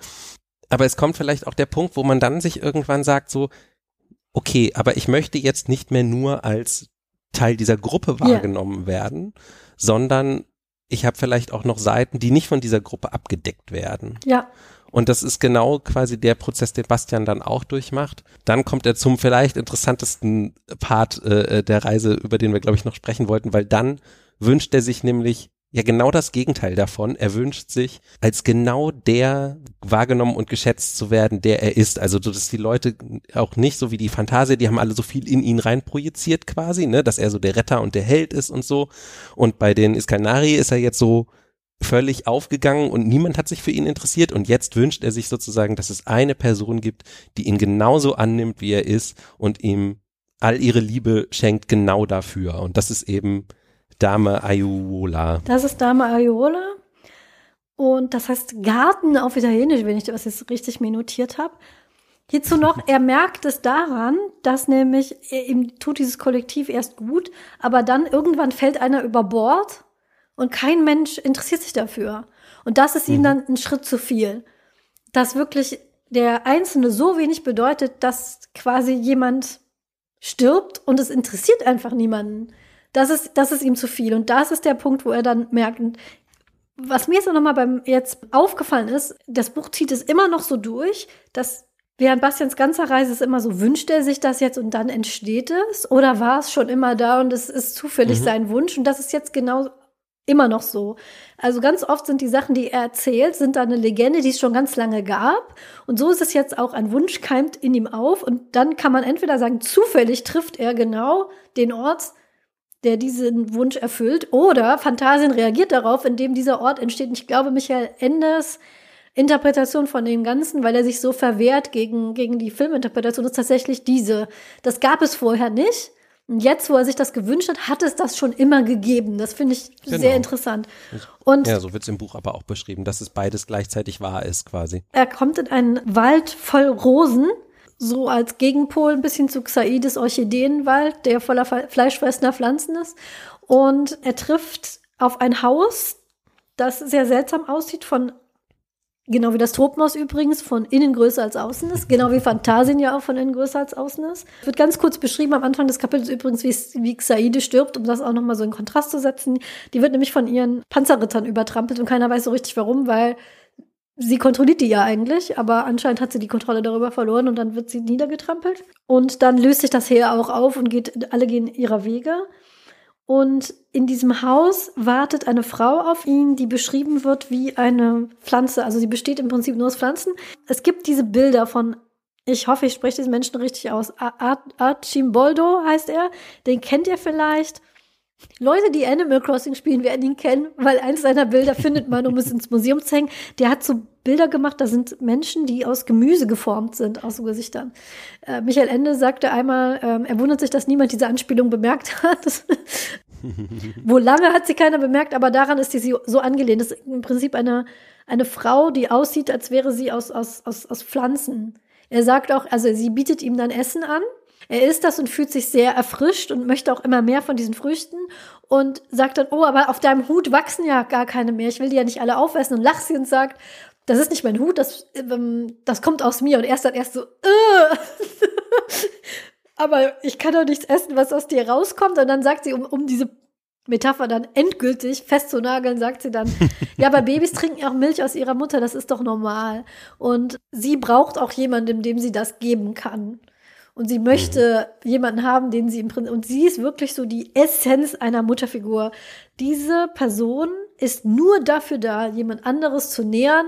Aber es kommt vielleicht auch der Punkt, wo man dann sich irgendwann sagt so, okay, aber ich möchte jetzt nicht mehr nur als Teil dieser Gruppe wahrgenommen ja. werden, sondern ich habe vielleicht auch noch Seiten, die nicht von dieser Gruppe abgedeckt werden. Ja. Und das ist genau quasi der Prozess, den Bastian dann auch durchmacht. Dann kommt er zum vielleicht interessantesten Part äh, der Reise, über den wir, glaube ich, noch sprechen wollten, weil dann wünscht er sich nämlich ja genau das Gegenteil davon. Er wünscht sich, als genau der wahrgenommen und geschätzt zu werden, der er ist. Also, dass die Leute auch nicht so wie die Fantasie, die haben alle so viel in ihn rein projiziert quasi, ne, dass er so der Retter und der Held ist und so. Und bei den Iskanari ist er jetzt so völlig aufgegangen und niemand hat sich für ihn interessiert und jetzt wünscht er sich sozusagen, dass es eine Person gibt, die ihn genauso annimmt, wie er ist und ihm all ihre Liebe schenkt genau dafür. Und das ist eben Dame Ayuola. Das ist Dame Ayuola. Und das heißt Garten auf Italienisch, wenn ich das jetzt richtig mir notiert habe. Hierzu noch, er merkt es daran, dass nämlich ihm tut dieses Kollektiv erst gut, aber dann irgendwann fällt einer über Bord und kein Mensch interessiert sich dafür. Und das ist ihm mhm. dann ein Schritt zu viel. Dass wirklich der Einzelne so wenig bedeutet, dass quasi jemand stirbt und es interessiert einfach niemanden das ist, das ist ihm zu viel. Und das ist der Punkt, wo er dann merkt, was mir jetzt noch mal beim jetzt aufgefallen ist, das Buch zieht es immer noch so durch, dass während Bastians ganzer Reise ist immer so, wünscht er sich das jetzt und dann entsteht es? Oder war es schon immer da und es ist zufällig mhm. sein Wunsch? Und das ist jetzt genau immer noch so. Also ganz oft sind die Sachen, die er erzählt, sind da eine Legende, die es schon ganz lange gab. Und so ist es jetzt auch ein Wunsch keimt in ihm auf. Und dann kann man entweder sagen, zufällig trifft er genau den Ort, der diesen Wunsch erfüllt, oder Phantasien reagiert darauf, indem dieser Ort entsteht. Und ich glaube, Michael Enders Interpretation von dem Ganzen, weil er sich so verwehrt gegen, gegen die Filminterpretation, ist tatsächlich diese. Das gab es vorher nicht. Und jetzt, wo er sich das gewünscht hat, hat es das schon immer gegeben. Das finde ich genau. sehr interessant. Und ja, so wird es im Buch aber auch beschrieben, dass es beides gleichzeitig wahr ist, quasi. Er kommt in einen Wald voll Rosen, so als Gegenpol ein bisschen zu Xaides Orchideenwald, der voller fleischfressender Pflanzen ist. Und er trifft auf ein Haus, das sehr seltsam aussieht, von Genau wie das Tropenhaus übrigens von innen größer als außen ist. Genau wie Phantasien ja auch von innen größer als außen ist. Wird ganz kurz beschrieben am Anfang des Kapitels übrigens, wie, wie Xaide stirbt, um das auch nochmal so in Kontrast zu setzen. Die wird nämlich von ihren Panzerrittern übertrampelt und keiner weiß so richtig warum, weil sie kontrolliert die ja eigentlich, aber anscheinend hat sie die Kontrolle darüber verloren und dann wird sie niedergetrampelt. Und dann löst sich das Heer auch auf und geht, alle gehen ihrer Wege. Und in diesem Haus wartet eine Frau auf ihn, die beschrieben wird wie eine Pflanze. Also sie besteht im Prinzip nur aus Pflanzen. Es gibt diese Bilder von, ich hoffe, ich spreche diesen Menschen richtig aus. Archimboldo heißt er. Den kennt ihr vielleicht. Leute, die Animal Crossing spielen, werden ihn kennen, weil eins seiner Bilder findet man, um es ins Museum zu hängen. Der hat so Bilder gemacht, da sind Menschen, die aus Gemüse geformt sind, aus so Gesichtern. Äh, Michael Ende sagte einmal, ähm, er wundert sich, dass niemand diese Anspielung bemerkt hat. Wo lange hat sie keiner bemerkt, aber daran ist sie so angelehnt. Das ist im Prinzip eine, eine Frau, die aussieht, als wäre sie aus, aus, aus, aus Pflanzen. Er sagt auch, also sie bietet ihm dann Essen an er isst das und fühlt sich sehr erfrischt und möchte auch immer mehr von diesen Früchten und sagt dann, oh, aber auf deinem Hut wachsen ja gar keine mehr. Ich will die ja nicht alle aufessen und lacht sie und sagt, das ist nicht mein Hut, das, ähm, das kommt aus mir. Und er ist dann erst so, äh. aber ich kann doch nichts essen, was aus dir rauskommt. Und dann sagt sie, um, um diese Metapher dann endgültig festzunageln, sagt sie dann, ja, aber Babys trinken auch Milch aus ihrer Mutter, das ist doch normal. Und sie braucht auch jemanden, dem sie das geben kann. Und sie möchte mhm. jemanden haben, den sie im Prinzip, und sie ist wirklich so die Essenz einer Mutterfigur. Diese Person ist nur dafür da, jemand anderes zu nähern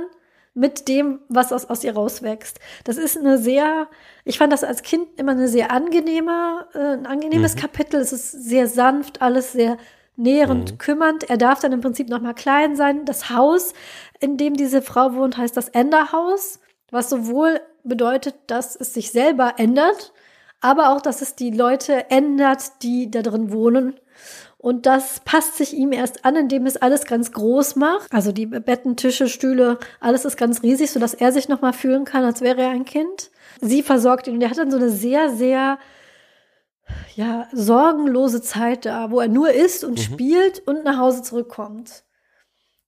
mit dem, was aus, aus ihr rauswächst. Das ist eine sehr, ich fand das als Kind immer eine sehr angenehme, äh, ein angenehmes mhm. Kapitel. Es ist sehr sanft, alles sehr nährend, mhm. kümmernd. Er darf dann im Prinzip noch mal klein sein. Das Haus, in dem diese Frau wohnt, heißt das Enderhaus, was sowohl bedeutet, dass es sich selber ändert, aber auch, dass es die Leute ändert, die da drin wohnen. Und das passt sich ihm erst an, indem es alles ganz groß macht. Also die Betten, Tische, Stühle, alles ist ganz riesig, sodass er sich nochmal fühlen kann, als wäre er ein Kind. Sie versorgt ihn und er hat dann so eine sehr, sehr ja, sorgenlose Zeit da, wo er nur isst und mhm. spielt und nach Hause zurückkommt.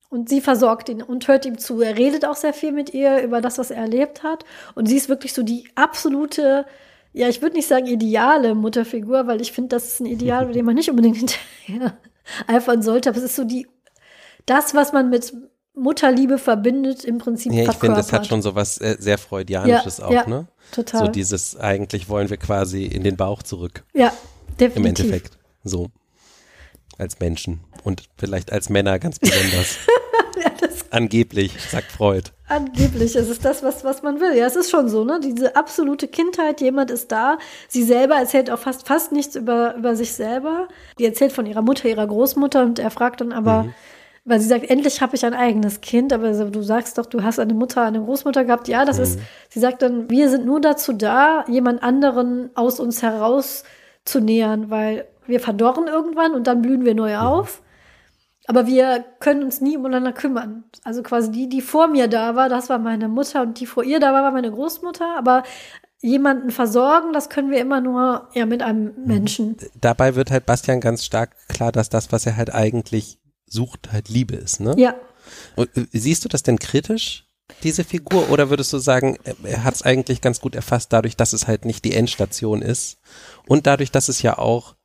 Und sie versorgt ihn und hört ihm zu. Er redet auch sehr viel mit ihr über das, was er erlebt hat. Und sie ist wirklich so die absolute ja, ich würde nicht sagen ideale Mutterfigur, weil ich finde, das ist ein Ideal, dem man nicht unbedingt hinterher eifern sollte. Aber es ist so die, das, was man mit Mutterliebe verbindet, im Prinzip. Ja, ich finde, das hat schon so was äh, sehr Freudianisches ja, auch, ja, ne? Total. So dieses, eigentlich wollen wir quasi in den Bauch zurück. Ja, definitiv. Im Endeffekt. So. Als Menschen. Und vielleicht als Männer ganz besonders. Angeblich, sagt Freud. Angeblich, es ist das, was, was man will. Ja, es ist schon so, ne? Diese absolute Kindheit, jemand ist da. Sie selber erzählt auch fast, fast nichts über, über sich selber. Die erzählt von ihrer Mutter, ihrer Großmutter und er fragt dann aber, mhm. weil sie sagt, endlich habe ich ein eigenes Kind, aber du sagst doch, du hast eine Mutter, eine Großmutter gehabt. Ja, das mhm. ist, sie sagt dann, wir sind nur dazu da, jemand anderen aus uns heraus zu nähern, weil wir verdorren irgendwann und dann blühen wir neu mhm. auf. Aber wir können uns nie umeinander kümmern. Also quasi die, die vor mir da war, das war meine Mutter und die vor ihr da war, war meine Großmutter. Aber jemanden versorgen, das können wir immer nur ja mit einem mhm. Menschen. Dabei wird halt Bastian ganz stark klar, dass das, was er halt eigentlich sucht, halt Liebe ist, ne? Ja. Und äh, siehst du das denn kritisch? Diese Figur oder würdest du sagen, er hat es eigentlich ganz gut erfasst, dadurch, dass es halt nicht die Endstation ist und dadurch, dass es ja auch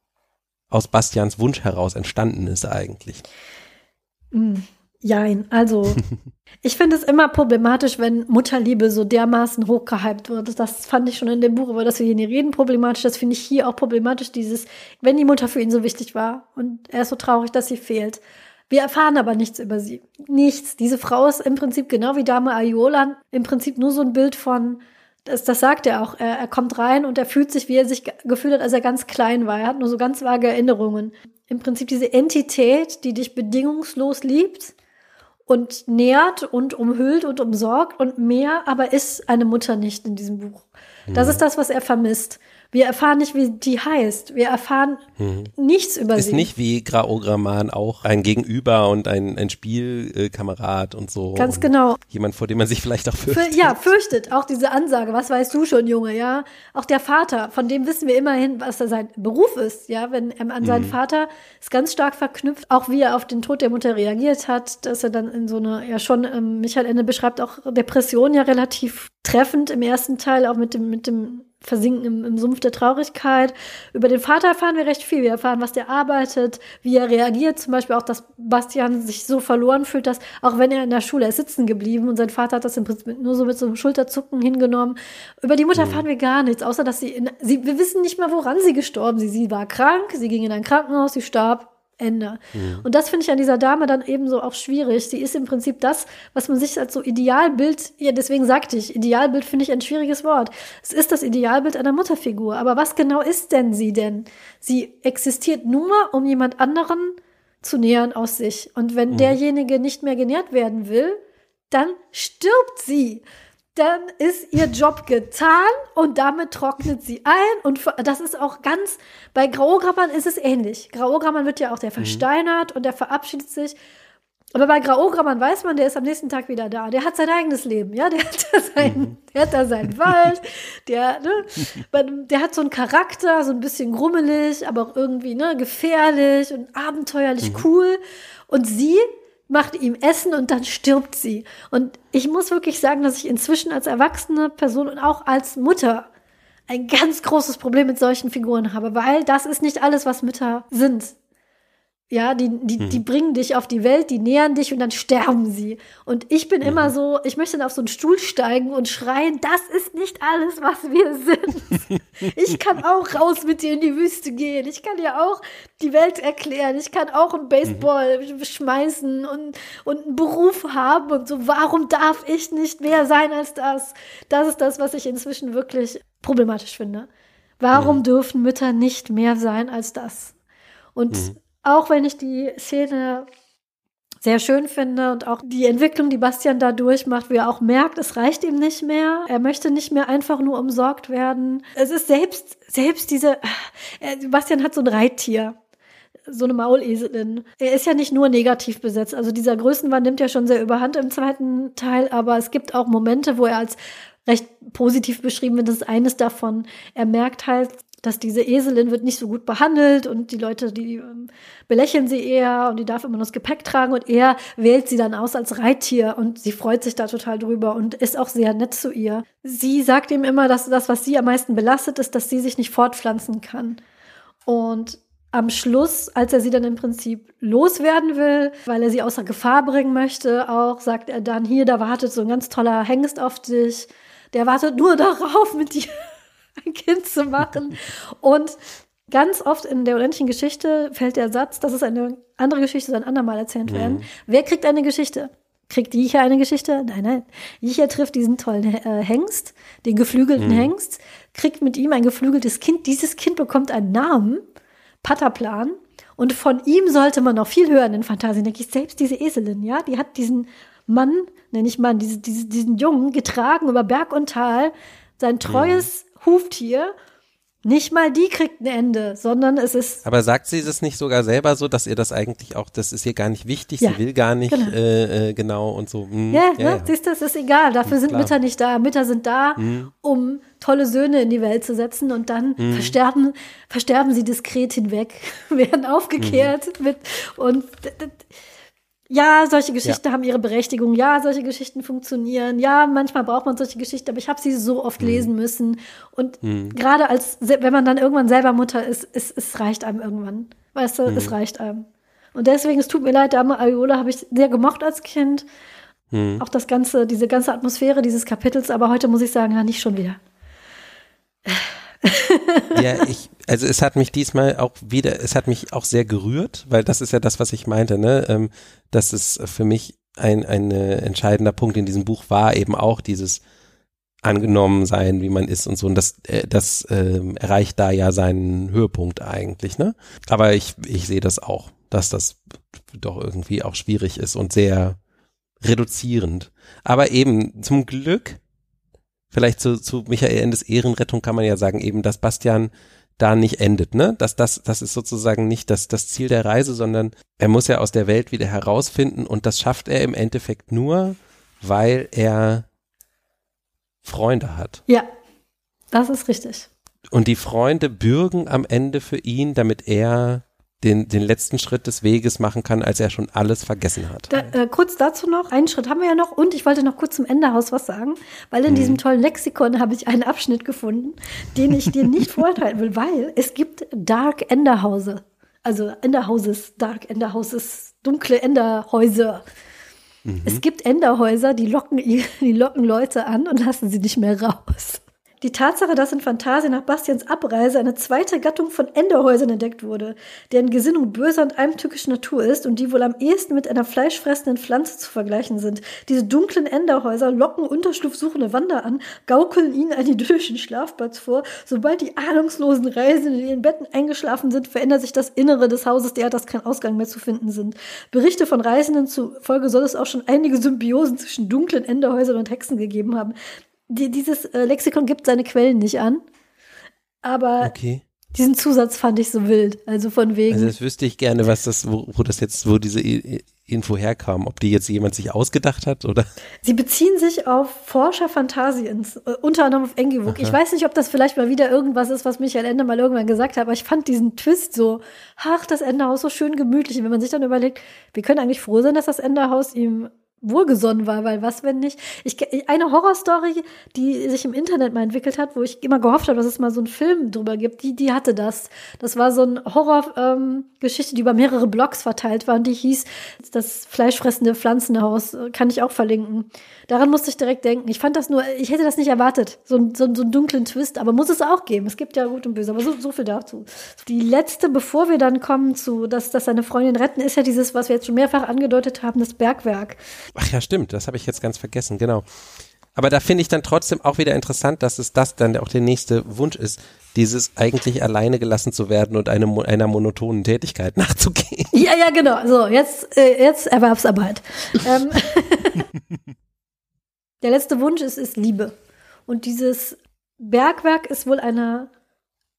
aus Bastians Wunsch heraus entstanden ist eigentlich? Mm, jein, also ich finde es immer problematisch, wenn Mutterliebe so dermaßen hochgehypt wird. Das fand ich schon in dem Buch, über das wir hier nie reden, problematisch. Das finde ich hier auch problematisch, dieses, wenn die Mutter für ihn so wichtig war und er ist so traurig, dass sie fehlt. Wir erfahren aber nichts über sie. Nichts. Diese Frau ist im Prinzip genau wie Dame Ayola, im Prinzip nur so ein Bild von, das, das sagt er auch. Er, er kommt rein und er fühlt sich, wie er sich gefühlt hat, als er ganz klein war. Er hat nur so ganz vage Erinnerungen. Im Prinzip diese Entität, die dich bedingungslos liebt und nährt und umhüllt und umsorgt und mehr, aber ist eine Mutter nicht in diesem Buch. Das mhm. ist das, was er vermisst. Wir erfahren nicht, wie die heißt. Wir erfahren mhm. nichts über ist sie. Ist nicht wie Graograman auch ein Gegenüber und ein, ein Spielkamerad und so. Ganz genau. Jemand, vor dem man sich vielleicht auch fürchtet. Für, ja, fürchtet. Auch diese Ansage, was weißt du schon, Junge, ja. Auch der Vater, von dem wissen wir immerhin, was er sein Beruf ist, ja. Wenn er an seinen mhm. Vater ist ganz stark verknüpft, auch wie er auf den Tod der Mutter reagiert hat, dass er dann in so eine, ja schon, ähm, Michael Ende beschreibt auch Depression ja relativ treffend im ersten Teil, auch mit dem, mit dem versinken im, im, Sumpf der Traurigkeit. Über den Vater erfahren wir recht viel. Wir erfahren, was der arbeitet, wie er reagiert. Zum Beispiel auch, dass Bastian sich so verloren fühlt, dass auch wenn er in der Schule ist sitzen geblieben und sein Vater hat das im Prinzip nur so mit so einem Schulterzucken hingenommen. Über die Mutter mhm. erfahren wir gar nichts, außer dass sie, in, sie, wir wissen nicht mal, woran sie gestorben ist. Sie war krank, sie ging in ein Krankenhaus, sie starb Ende. Mhm. Und das finde ich an dieser Dame dann ebenso auch schwierig. Sie ist im Prinzip das, was man sich als so Idealbild, ja, deswegen sagte ich, Idealbild finde ich ein schwieriges Wort. Es ist das Idealbild einer Mutterfigur. Aber was genau ist denn sie denn? Sie existiert nur, um jemand anderen zu nähern aus sich. Und wenn mhm. derjenige nicht mehr genährt werden will, dann stirbt sie dann ist ihr Job getan und damit trocknet sie ein. Und das ist auch ganz, bei Graugrammann ist es ähnlich. Graugrammann wird ja auch, der mhm. versteinert und der verabschiedet sich. Aber bei Graugrammann weiß man, der ist am nächsten Tag wieder da. Der hat sein eigenes Leben, ja. Der hat da seinen, mhm. der hat da seinen Wald, der, ne, der hat so einen Charakter, so ein bisschen grummelig, aber auch irgendwie, ne, gefährlich und abenteuerlich mhm. cool. Und sie macht ihm Essen und dann stirbt sie. Und ich muss wirklich sagen, dass ich inzwischen als erwachsene Person und auch als Mutter ein ganz großes Problem mit solchen Figuren habe, weil das ist nicht alles, was Mütter sind. Ja, die, die, mhm. die bringen dich auf die Welt, die nähern dich und dann sterben sie. Und ich bin mhm. immer so, ich möchte dann auf so einen Stuhl steigen und schreien, das ist nicht alles, was wir sind. ich kann auch raus mit dir in die Wüste gehen. Ich kann dir auch die Welt erklären. Ich kann auch einen Baseball mhm. schmeißen und, und einen Beruf haben und so. Warum darf ich nicht mehr sein als das? Das ist das, was ich inzwischen wirklich problematisch finde. Warum mhm. dürfen Mütter nicht mehr sein als das? Und mhm. Auch wenn ich die Szene sehr schön finde und auch die Entwicklung, die Bastian da durchmacht, wie er auch merkt, es reicht ihm nicht mehr. Er möchte nicht mehr einfach nur umsorgt werden. Es ist selbst, selbst diese, äh, Bastian hat so ein Reittier. So eine Mauleselin. Er ist ja nicht nur negativ besetzt. Also dieser Größenwahn nimmt ja schon sehr überhand im zweiten Teil, aber es gibt auch Momente, wo er als recht positiv beschrieben wird. Das ist eines davon. Er merkt halt, dass diese Eselin wird nicht so gut behandelt und die Leute, die ähm, belächeln sie eher und die darf immer nur das Gepäck tragen und er wählt sie dann aus als Reittier und sie freut sich da total drüber und ist auch sehr nett zu ihr. Sie sagt ihm immer, dass das, was sie am meisten belastet, ist, dass sie sich nicht fortpflanzen kann. Und am Schluss, als er sie dann im Prinzip loswerden will, weil er sie außer Gefahr bringen möchte, auch sagt er dann, hier, da wartet so ein ganz toller Hengst auf dich. Der wartet nur darauf, mit dir ein Kind zu machen. Und ganz oft in der unendlichen Geschichte fällt der Satz, dass es eine andere Geschichte soll ein andermal erzählt mhm. werden. Wer kriegt eine Geschichte? Kriegt Jicher eine Geschichte? Nein, nein. Jicher trifft diesen tollen äh, Hengst, den geflügelten mhm. Hengst, kriegt mit ihm ein geflügeltes Kind. Dieses Kind bekommt einen Namen, Patterplan. Und von ihm sollte man noch viel hören in den Fantasien. Denke ich, selbst diese Eselin, ja, die hat diesen Mann, nenne ich mal, diese, diese, diesen Jungen getragen über Berg und Tal, sein treues mhm. Huftier. Nicht mal die kriegt ein Ende, sondern es ist. Aber sagt sie das nicht sogar selber so, dass ihr das eigentlich auch, das ist ihr gar nicht wichtig, ja, sie will gar nicht genau, äh, äh, genau und so. Hm, ja, ja, ne, siehst du, es ist egal. Dafür sind. Mütter nicht da. Mütter sind da, hm. um tolle Söhne in die Welt zu setzen und dann hm. versterben, versterben sie diskret hinweg, werden aufgekehrt hm. mit und ja, solche Geschichten ja. haben ihre Berechtigung. Ja, solche Geschichten funktionieren. Ja, manchmal braucht man solche Geschichten, aber ich habe sie so oft mhm. lesen müssen. Und mhm. gerade als, wenn man dann irgendwann selber Mutter ist, es, es reicht einem irgendwann. Weißt du, mhm. es reicht einem. Und deswegen, es tut mir leid, Dame Ayola habe ich sehr gemocht als Kind. Mhm. Auch das ganze, diese ganze Atmosphäre dieses Kapitels, aber heute muss ich sagen, ja, nicht schon wieder. Ja, ich, also es hat mich diesmal auch wieder, es hat mich auch sehr gerührt, weil das ist ja das, was ich meinte, ne? Ähm, dass es für mich ein, ein äh, entscheidender Punkt in diesem Buch war eben auch dieses angenommen sein, wie man ist und so. Und das, äh, das äh, erreicht da ja seinen Höhepunkt eigentlich, ne? Aber ich, ich sehe das auch, dass das doch irgendwie auch schwierig ist und sehr reduzierend. Aber eben zum Glück, vielleicht zu, zu Michael Endes Ehrenrettung kann man ja sagen, eben, dass Bastian da nicht endet, ne? Dass das, das ist sozusagen nicht das, das Ziel der Reise, sondern er muss ja aus der Welt wieder herausfinden und das schafft er im Endeffekt nur, weil er Freunde hat. Ja, das ist richtig. Und die Freunde bürgen am Ende für ihn, damit er den, den letzten Schritt des Weges machen kann, als er schon alles vergessen hat. Da, äh, kurz dazu noch, einen Schritt haben wir ja noch und ich wollte noch kurz zum Endehaus was sagen, weil in hm. diesem tollen Lexikon habe ich einen Abschnitt gefunden, den ich dir nicht vorenthalten will, weil es gibt Dark Enderhause. Also Enderhauses, Dark Enderhauses, dunkle Enderhäuser. Mhm. Es gibt Enderhäuser, die locken, die locken Leute an und lassen sie nicht mehr raus. Die Tatsache, dass in Phantasia nach Bastians Abreise eine zweite Gattung von Enderhäusern entdeckt wurde, deren Gesinnung böser und heimtückischer Natur ist und die wohl am ehesten mit einer fleischfressenden Pflanze zu vergleichen sind. Diese dunklen Enderhäuser locken unterschlupfsuchende Wander an, gaukeln ihnen einen idyllischen Schlafplatz vor. Sobald die ahnungslosen Reisenden in ihren Betten eingeschlafen sind, verändert sich das Innere des Hauses derart, dass kein Ausgang mehr zu finden sind. Berichte von Reisenden zufolge soll es auch schon einige Symbiosen zwischen dunklen Enderhäusern und Hexen gegeben haben die, dieses äh, Lexikon gibt seine Quellen nicht an. Aber okay. diesen Zusatz fand ich so wild. Also von wegen. Also das wüsste ich gerne, was das, wo, wo das jetzt, wo diese Info herkam, ob die jetzt jemand sich ausgedacht hat oder? Sie beziehen sich auf Forscher Phantasiens, äh, unter anderem auf Engelwuk. Ich weiß nicht, ob das vielleicht mal wieder irgendwas ist, was Michael Ende mal irgendwann gesagt hat, aber ich fand diesen Twist so, ach, das Enderhaus so schön gemütlich. Und wenn man sich dann überlegt, wir können eigentlich froh sein, dass das Enderhaus ihm wohlgesonnen war, weil was, wenn nicht? Ich, eine Horrorstory, die sich im Internet mal entwickelt hat, wo ich immer gehofft habe, dass es mal so einen Film drüber gibt, die, die hatte das. Das war so eine Horrorgeschichte, ähm, die über mehrere Blogs verteilt war und die hieß Das fleischfressende Pflanzenhaus. Kann ich auch verlinken. Daran musste ich direkt denken. Ich fand das nur, ich hätte das nicht erwartet. So, so, so einen dunklen Twist, aber muss es auch geben. Es gibt ja gut und böse, aber so, so viel dazu. Die letzte, bevor wir dann kommen zu, dass, dass seine Freundin retten, ist ja dieses, was wir jetzt schon mehrfach angedeutet haben, das Bergwerk. Ach ja, stimmt, das habe ich jetzt ganz vergessen, genau. Aber da finde ich dann trotzdem auch wieder interessant, dass es das dann auch der nächste Wunsch ist, dieses eigentlich alleine gelassen zu werden und eine, einer monotonen Tätigkeit nachzugehen. Ja, ja, genau. So, jetzt, äh, jetzt Erwerbsarbeit. ähm, der letzte Wunsch ist, ist Liebe. Und dieses Bergwerk ist wohl eine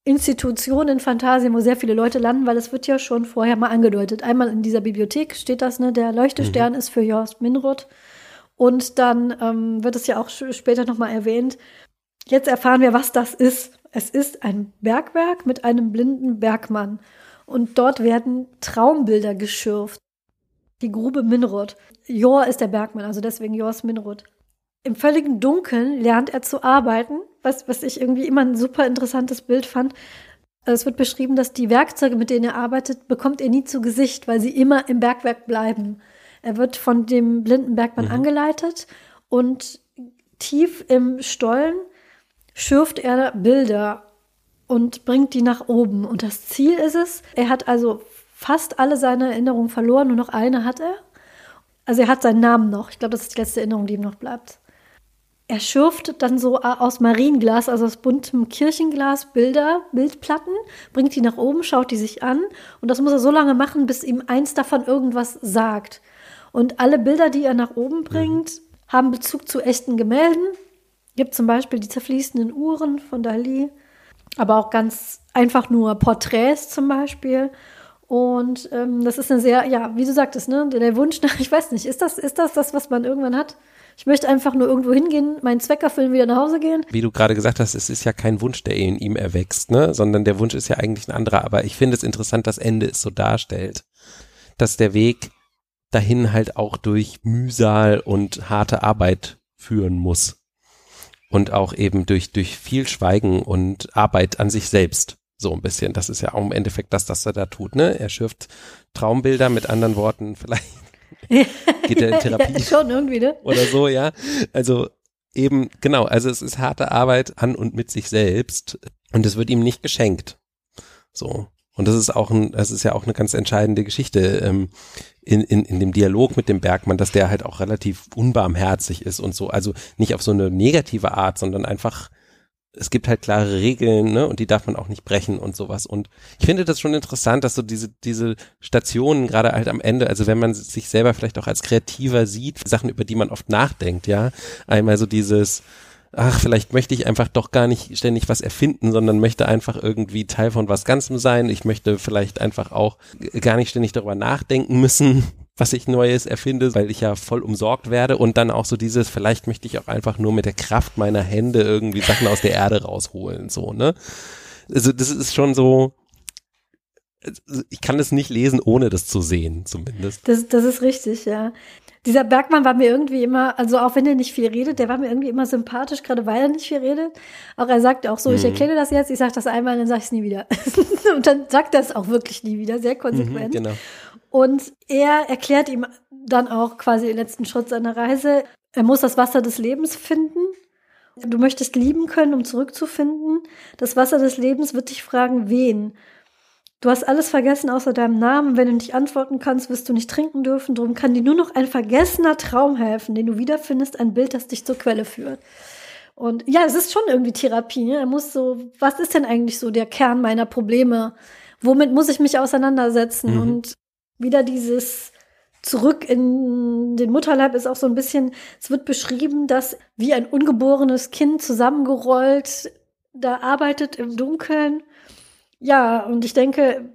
Institution in Phantasien, wo sehr viele Leute landen, weil es wird ja schon vorher mal angedeutet. Einmal in dieser Bibliothek steht das, ne, der Leuchtestern mhm. ist für Jost Minroth. Und dann ähm, wird es ja auch später nochmal erwähnt. Jetzt erfahren wir, was das ist. Es ist ein Bergwerk mit einem blinden Bergmann. Und dort werden Traumbilder geschürft. Die Grube Minroth. Jor ist der Bergmann, also deswegen Jors Minroth. Im völligen Dunkeln lernt er zu arbeiten, was, was ich irgendwie immer ein super interessantes Bild fand. Es wird beschrieben, dass die Werkzeuge, mit denen er arbeitet, bekommt er nie zu Gesicht, weil sie immer im Bergwerk bleiben. Er wird von dem blinden Bergmann mhm. angeleitet und tief im Stollen schürft er Bilder und bringt die nach oben. Und das Ziel ist es, er hat also fast alle seine Erinnerungen verloren, nur noch eine hat er. Also er hat seinen Namen noch. Ich glaube, das ist die letzte Erinnerung, die ihm noch bleibt er schürft dann so äh, aus Marienglas, also aus buntem Kirchenglas, Bilder, Bildplatten, bringt die nach oben, schaut die sich an und das muss er so lange machen, bis ihm eins davon irgendwas sagt. Und alle Bilder, die er nach oben bringt, mhm. haben Bezug zu echten Gemälden. Gibt zum Beispiel die zerfließenden Uhren von Dali, aber auch ganz einfach nur Porträts zum Beispiel. Und ähm, das ist eine sehr, ja, wie du sagtest, ne, der Wunsch nach, ich weiß nicht, ist das, ist das das, was man irgendwann hat? Ich möchte einfach nur irgendwo hingehen, meinen Zweck erfüllen, wieder nach Hause gehen. Wie du gerade gesagt hast, es ist ja kein Wunsch, der in ihm erwächst, ne? sondern der Wunsch ist ja eigentlich ein anderer. Aber ich finde es interessant, dass Ende es so darstellt, dass der Weg dahin halt auch durch Mühsal und harte Arbeit führen muss. Und auch eben durch, durch viel Schweigen und Arbeit an sich selbst. So ein bisschen. Das ist ja auch im Endeffekt das, was er da tut, ne? Er schürft Traumbilder mit anderen Worten vielleicht Geht er in Therapie? ja, schon irgendwie, ne? Oder so, ja. Also eben, genau, also es ist harte Arbeit an und mit sich selbst. Und es wird ihm nicht geschenkt. So. Und das ist auch ein, das ist ja auch eine ganz entscheidende Geschichte ähm, in, in, in dem Dialog mit dem Bergmann, dass der halt auch relativ unbarmherzig ist und so. Also nicht auf so eine negative Art, sondern einfach, es gibt halt klare Regeln, ne, und die darf man auch nicht brechen und sowas. Und ich finde das schon interessant, dass so diese, diese Stationen gerade halt am Ende, also wenn man sich selber vielleicht auch als Kreativer sieht, Sachen, über die man oft nachdenkt, ja. Einmal so dieses, ach, vielleicht möchte ich einfach doch gar nicht ständig was erfinden, sondern möchte einfach irgendwie Teil von was Ganzem sein. Ich möchte vielleicht einfach auch gar nicht ständig darüber nachdenken müssen, was ich Neues erfinde, weil ich ja voll umsorgt werde und dann auch so dieses, vielleicht möchte ich auch einfach nur mit der Kraft meiner Hände irgendwie Sachen aus der Erde rausholen, so, ne? Also das ist schon so, ich kann es nicht lesen, ohne das zu sehen, zumindest. Das, das ist richtig, ja. Dieser Bergmann war mir irgendwie immer, also auch wenn er nicht viel redet, der war mir irgendwie immer sympathisch, gerade weil er nicht viel redet. Auch er sagt auch so, mhm. ich erkläre das jetzt, ich sage das einmal, dann sage ich es nie wieder. und dann sagt er es auch wirklich nie wieder, sehr konsequent. Mhm, genau. Und er erklärt ihm dann auch quasi den letzten Schritt seiner Reise. Er muss das Wasser des Lebens finden. Du möchtest lieben können, um zurückzufinden. Das Wasser des Lebens wird dich fragen, wen? Du hast alles vergessen außer deinem Namen. Wenn du nicht antworten kannst, wirst du nicht trinken dürfen. Darum kann dir nur noch ein vergessener Traum helfen, den du wiederfindest, ein Bild, das dich zur Quelle führt. Und ja, es ist schon irgendwie Therapie. Ne? Er muss so, was ist denn eigentlich so der Kern meiner Probleme? Womit muss ich mich auseinandersetzen? Mhm. Und wieder dieses zurück in den Mutterleib ist auch so ein bisschen, es wird beschrieben, dass wie ein ungeborenes Kind zusammengerollt da arbeitet im Dunkeln ja, und ich denke,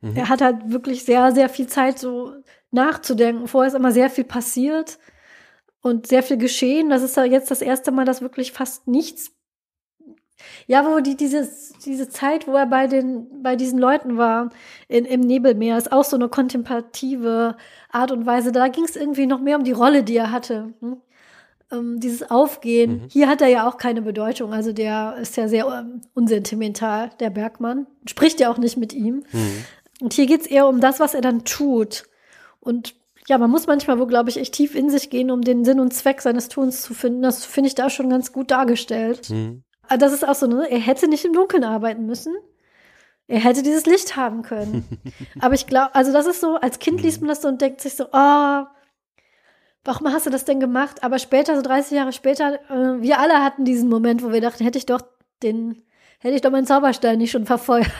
mhm. er hat halt wirklich sehr, sehr viel Zeit so nachzudenken. Vorher ist immer sehr viel passiert und sehr viel geschehen. Das ist ja jetzt das erste Mal, dass wirklich fast nichts. Ja, wo die, diese, diese Zeit, wo er bei den, bei diesen Leuten war, in, im Nebelmeer, ist auch so eine kontemplative Art und Weise. Da ging es irgendwie noch mehr um die Rolle, die er hatte. Hm? ähm, dieses Aufgehen, mhm. hier hat er ja auch keine Bedeutung. Also der ist ja sehr ähm, unsentimental, der Bergmann. Spricht ja auch nicht mit ihm. Mhm. Und hier geht es eher um das, was er dann tut. Und ja, man muss manchmal wo, glaube ich, echt tief in sich gehen, um den Sinn und Zweck seines Tuns zu finden. Das finde ich da schon ganz gut dargestellt. Mhm. Aber das ist auch so, ne? Er hätte nicht im Dunkeln arbeiten müssen. Er hätte dieses Licht haben können. Aber ich glaube, also das ist so, als Kind liest man das so und denkt sich so, oh, warum hast du das denn gemacht? Aber später, so 30 Jahre später, äh, wir alle hatten diesen Moment, wo wir dachten, hätte ich doch den, hätte ich doch meinen Zauberstein nicht schon verfeuert.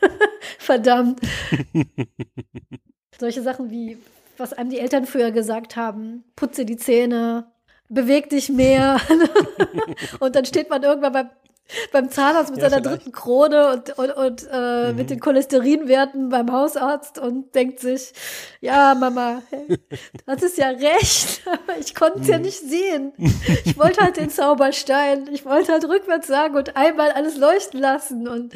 Verdammt. Solche Sachen wie, was einem die Eltern früher gesagt haben, putze die Zähne, beweg dich mehr. und dann steht man irgendwann beim beim Zahnarzt mit ja, seiner vielleicht. dritten Krone und, und, und äh, mhm. mit den Cholesterinwerten beim Hausarzt und denkt sich, ja, Mama, hey, das ist ja recht, aber ich konnte es mhm. ja nicht sehen. Ich wollte halt den Zauberstein, ich wollte halt rückwärts sagen und einmal alles leuchten lassen und,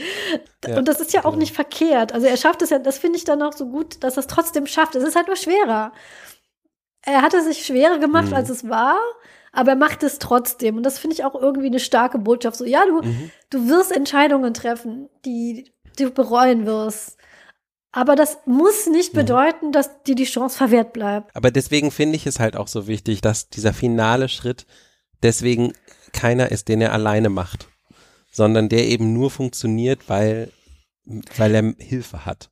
ja, und das ist ja auch genau. nicht verkehrt. Also er schafft es ja, das finde ich dann auch so gut, dass er es trotzdem schafft. Es ist halt nur schwerer. Er hatte sich schwerer gemacht, mhm. als es war aber er macht es trotzdem. Und das finde ich auch irgendwie eine starke Botschaft. So, ja, du, mhm. du wirst Entscheidungen treffen, die du bereuen wirst. Aber das muss nicht mhm. bedeuten, dass dir die Chance verwehrt bleibt. Aber deswegen finde ich es halt auch so wichtig, dass dieser finale Schritt deswegen keiner ist, den er alleine macht, sondern der eben nur funktioniert, weil, weil er Hilfe hat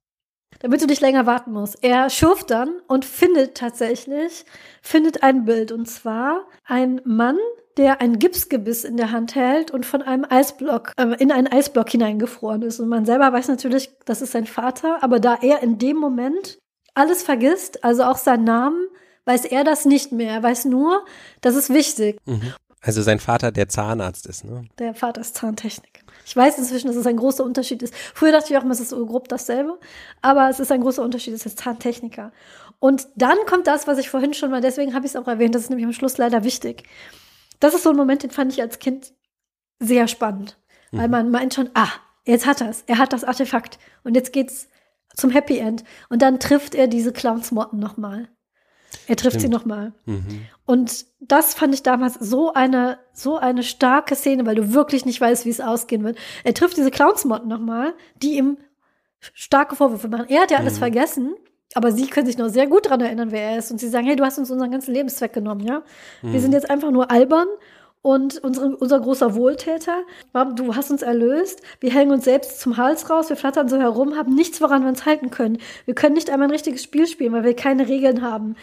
damit du nicht länger warten musst. Er schurft dann und findet tatsächlich, findet ein Bild. Und zwar ein Mann, der ein Gipsgebiss in der Hand hält und von einem Eisblock, äh, in einen Eisblock hineingefroren ist. Und man selber weiß natürlich, das ist sein Vater, aber da er in dem Moment alles vergisst, also auch seinen Namen, weiß er das nicht mehr. Er weiß nur, das ist wichtig. Mhm. Also sein Vater, der Zahnarzt ist, ne? Der Vater ist Zahntechniker. Ich weiß inzwischen, dass es ein großer Unterschied ist. Früher dachte ich auch immer, es ist so grob dasselbe. Aber es ist ein großer Unterschied, es ist Zahntechniker. Und dann kommt das, was ich vorhin schon mal, deswegen habe ich es auch erwähnt, das ist nämlich am Schluss leider wichtig. Das ist so ein Moment, den fand ich als Kind sehr spannend. Mhm. Weil man meint schon, ah, jetzt hat er es. Er hat das Artefakt. Und jetzt geht's zum Happy End. Und dann trifft er diese Clownsmotten nochmal. Er trifft Stimmt. sie nochmal. Mhm. Und das fand ich damals so eine, so eine starke Szene, weil du wirklich nicht weißt, wie es ausgehen wird. Er trifft diese Clownsmotten nochmal, die ihm starke Vorwürfe machen. Er hat ja alles mhm. vergessen, aber sie können sich noch sehr gut daran erinnern, wer er ist. Und sie sagen, hey, du hast uns unseren ganzen Lebenszweck genommen, ja? Mhm. Wir sind jetzt einfach nur albern und unsere, unser großer Wohltäter. Du hast uns erlöst. Wir hängen uns selbst zum Hals raus. Wir flattern so herum, haben nichts, woran wir uns halten können. Wir können nicht einmal ein richtiges Spiel spielen, weil wir keine Regeln haben.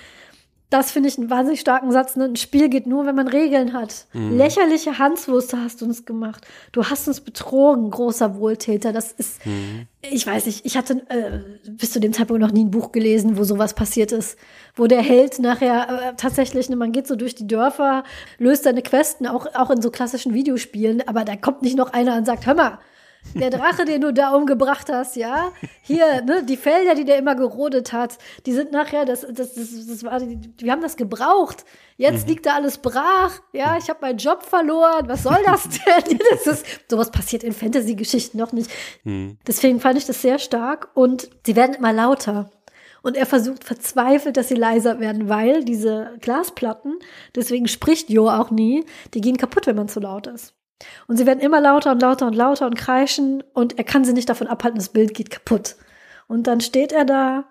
Das finde ich einen wahnsinnig starken Satz. Ne? Ein Spiel geht nur, wenn man Regeln hat. Mhm. Lächerliche Hanswurst hast du uns gemacht. Du hast uns betrogen, großer Wohltäter. Das ist, mhm. ich weiß nicht, ich hatte äh, bis zu dem Zeitpunkt noch nie ein Buch gelesen, wo sowas passiert ist. Wo der Held nachher äh, tatsächlich, ne, man geht so durch die Dörfer, löst seine Questen, auch, auch in so klassischen Videospielen, aber da kommt nicht noch einer und sagt, hör mal, der Drache, den du da umgebracht hast, ja. Hier, ne, die Felder, die der immer gerodet hat, die sind nachher, das, das, das, das war, wir haben das gebraucht. Jetzt mhm. liegt da alles brach, ja, ich habe meinen Job verloren. Was soll das denn? das ist, sowas passiert in Fantasy-Geschichten noch nicht. Mhm. Deswegen fand ich das sehr stark und sie werden immer lauter. Und er versucht verzweifelt, dass sie leiser werden, weil diese Glasplatten, deswegen spricht Jo auch nie, die gehen kaputt, wenn man zu laut ist. Und sie werden immer lauter und lauter und lauter und kreischen und er kann sie nicht davon abhalten, das Bild geht kaputt. Und dann steht er da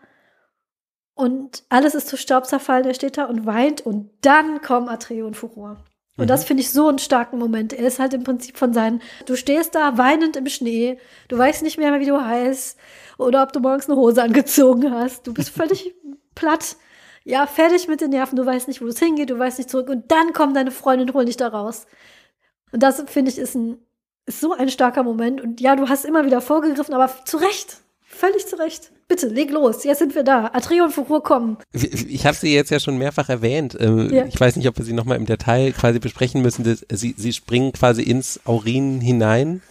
und alles ist zu Staub zerfallen, er steht da und weint und dann kommen Atreo und Furor. Und mhm. das finde ich so einen starken Moment. Er ist halt im Prinzip von seinen, du stehst da weinend im Schnee, du weißt nicht mehr, wie du heißt oder ob du morgens eine Hose angezogen hast. Du bist völlig platt. Ja, fertig mit den Nerven, du weißt nicht, wo es hingeht, du weißt nicht zurück und dann kommt deine Freundin und holt dich da raus. Und das, finde ich, ist, ein, ist so ein starker Moment. Und ja, du hast immer wieder vorgegriffen, aber zu Recht. Völlig zu Recht. Bitte, leg los. Jetzt sind wir da. Atreo und Foucault kommen. Ich habe sie jetzt ja schon mehrfach erwähnt. Ähm, ja. Ich weiß nicht, ob wir sie nochmal im Detail quasi besprechen müssen. Sie, sie springen quasi ins Aurin hinein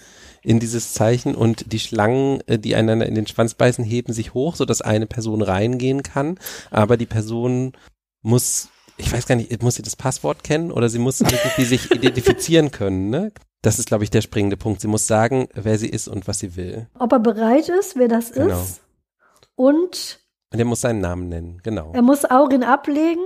in dieses Zeichen und die Schlangen, äh, die einander in den Schwanz beißen, heben sich hoch, sodass eine Person reingehen kann. Aber die Person muss ich weiß gar nicht, muss sie das Passwort kennen oder sie muss irgendwie sich identifizieren können, ne? Das ist, glaube ich, der springende Punkt. Sie muss sagen, wer sie ist und was sie will. Ob er bereit ist, wer das genau. ist. Und. Und er muss seinen Namen nennen, genau. Er muss Aurin ablegen.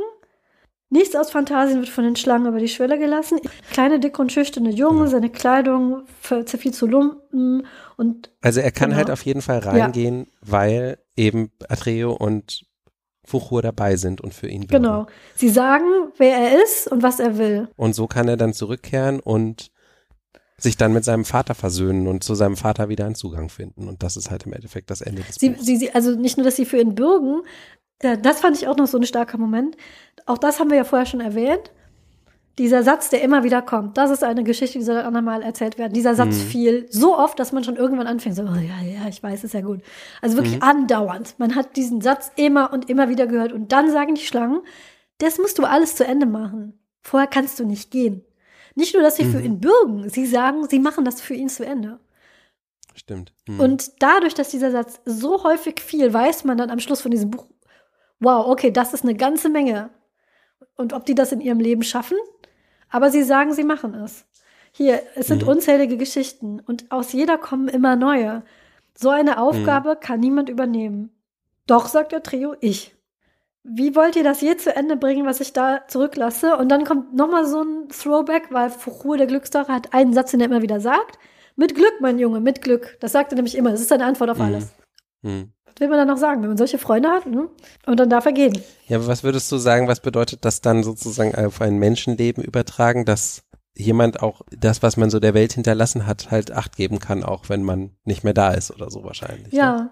Nichts aus Fantasien wird von den Schlangen über die Schwelle gelassen. Kleine, dicke und schüchterne Junge, genau. seine Kleidung zerfiel zu Lumpen und. Also er kann genau. halt auf jeden Fall reingehen, ja. weil eben Atreo und Fuchur dabei sind und für ihn bleiben. Genau. Sie sagen, wer er ist und was er will. Und so kann er dann zurückkehren und sich dann mit seinem Vater versöhnen und zu seinem Vater wieder einen Zugang finden. Und das ist halt im Endeffekt das Ende des sie, sie, sie, Also nicht nur, dass sie für ihn bürgen, das fand ich auch noch so ein starker Moment. Auch das haben wir ja vorher schon erwähnt dieser Satz, der immer wieder kommt, das ist eine Geschichte, die soll ein andermal erzählt werden. Dieser Satz mhm. fiel so oft, dass man schon irgendwann anfängt, so, oh, ja, ja, ich weiß, ist ja gut. Also wirklich mhm. andauernd. Man hat diesen Satz immer und immer wieder gehört. Und dann sagen die Schlangen, das musst du alles zu Ende machen. Vorher kannst du nicht gehen. Nicht nur, dass sie mhm. für ihn bürgen, sie sagen, sie machen das für ihn zu Ende. Stimmt. Mhm. Und dadurch, dass dieser Satz so häufig fiel, weiß man dann am Schluss von diesem Buch, wow, okay, das ist eine ganze Menge. Und ob die das in ihrem Leben schaffen, aber sie sagen, sie machen es. Hier, es sind mhm. unzählige Geschichten und aus jeder kommen immer neue. So eine Aufgabe mhm. kann niemand übernehmen. Doch, sagt der Trio, ich. Wie wollt ihr das je zu Ende bringen, was ich da zurücklasse? Und dann kommt nochmal so ein Throwback, weil Fuchur, der Glücksdrache, hat einen Satz, den er immer wieder sagt. Mit Glück, mein Junge, mit Glück. Das sagt er nämlich immer. Das ist seine Antwort auf mhm. alles. Mhm. Was will man dann noch sagen, wenn man solche Freunde hat? Ne? Und dann darf er gehen. Ja, aber was würdest du sagen, was bedeutet das dann sozusagen auf ein Menschenleben übertragen, dass jemand auch das, was man so der Welt hinterlassen hat, halt Acht geben kann, auch wenn man nicht mehr da ist oder so wahrscheinlich. Ja. Ne?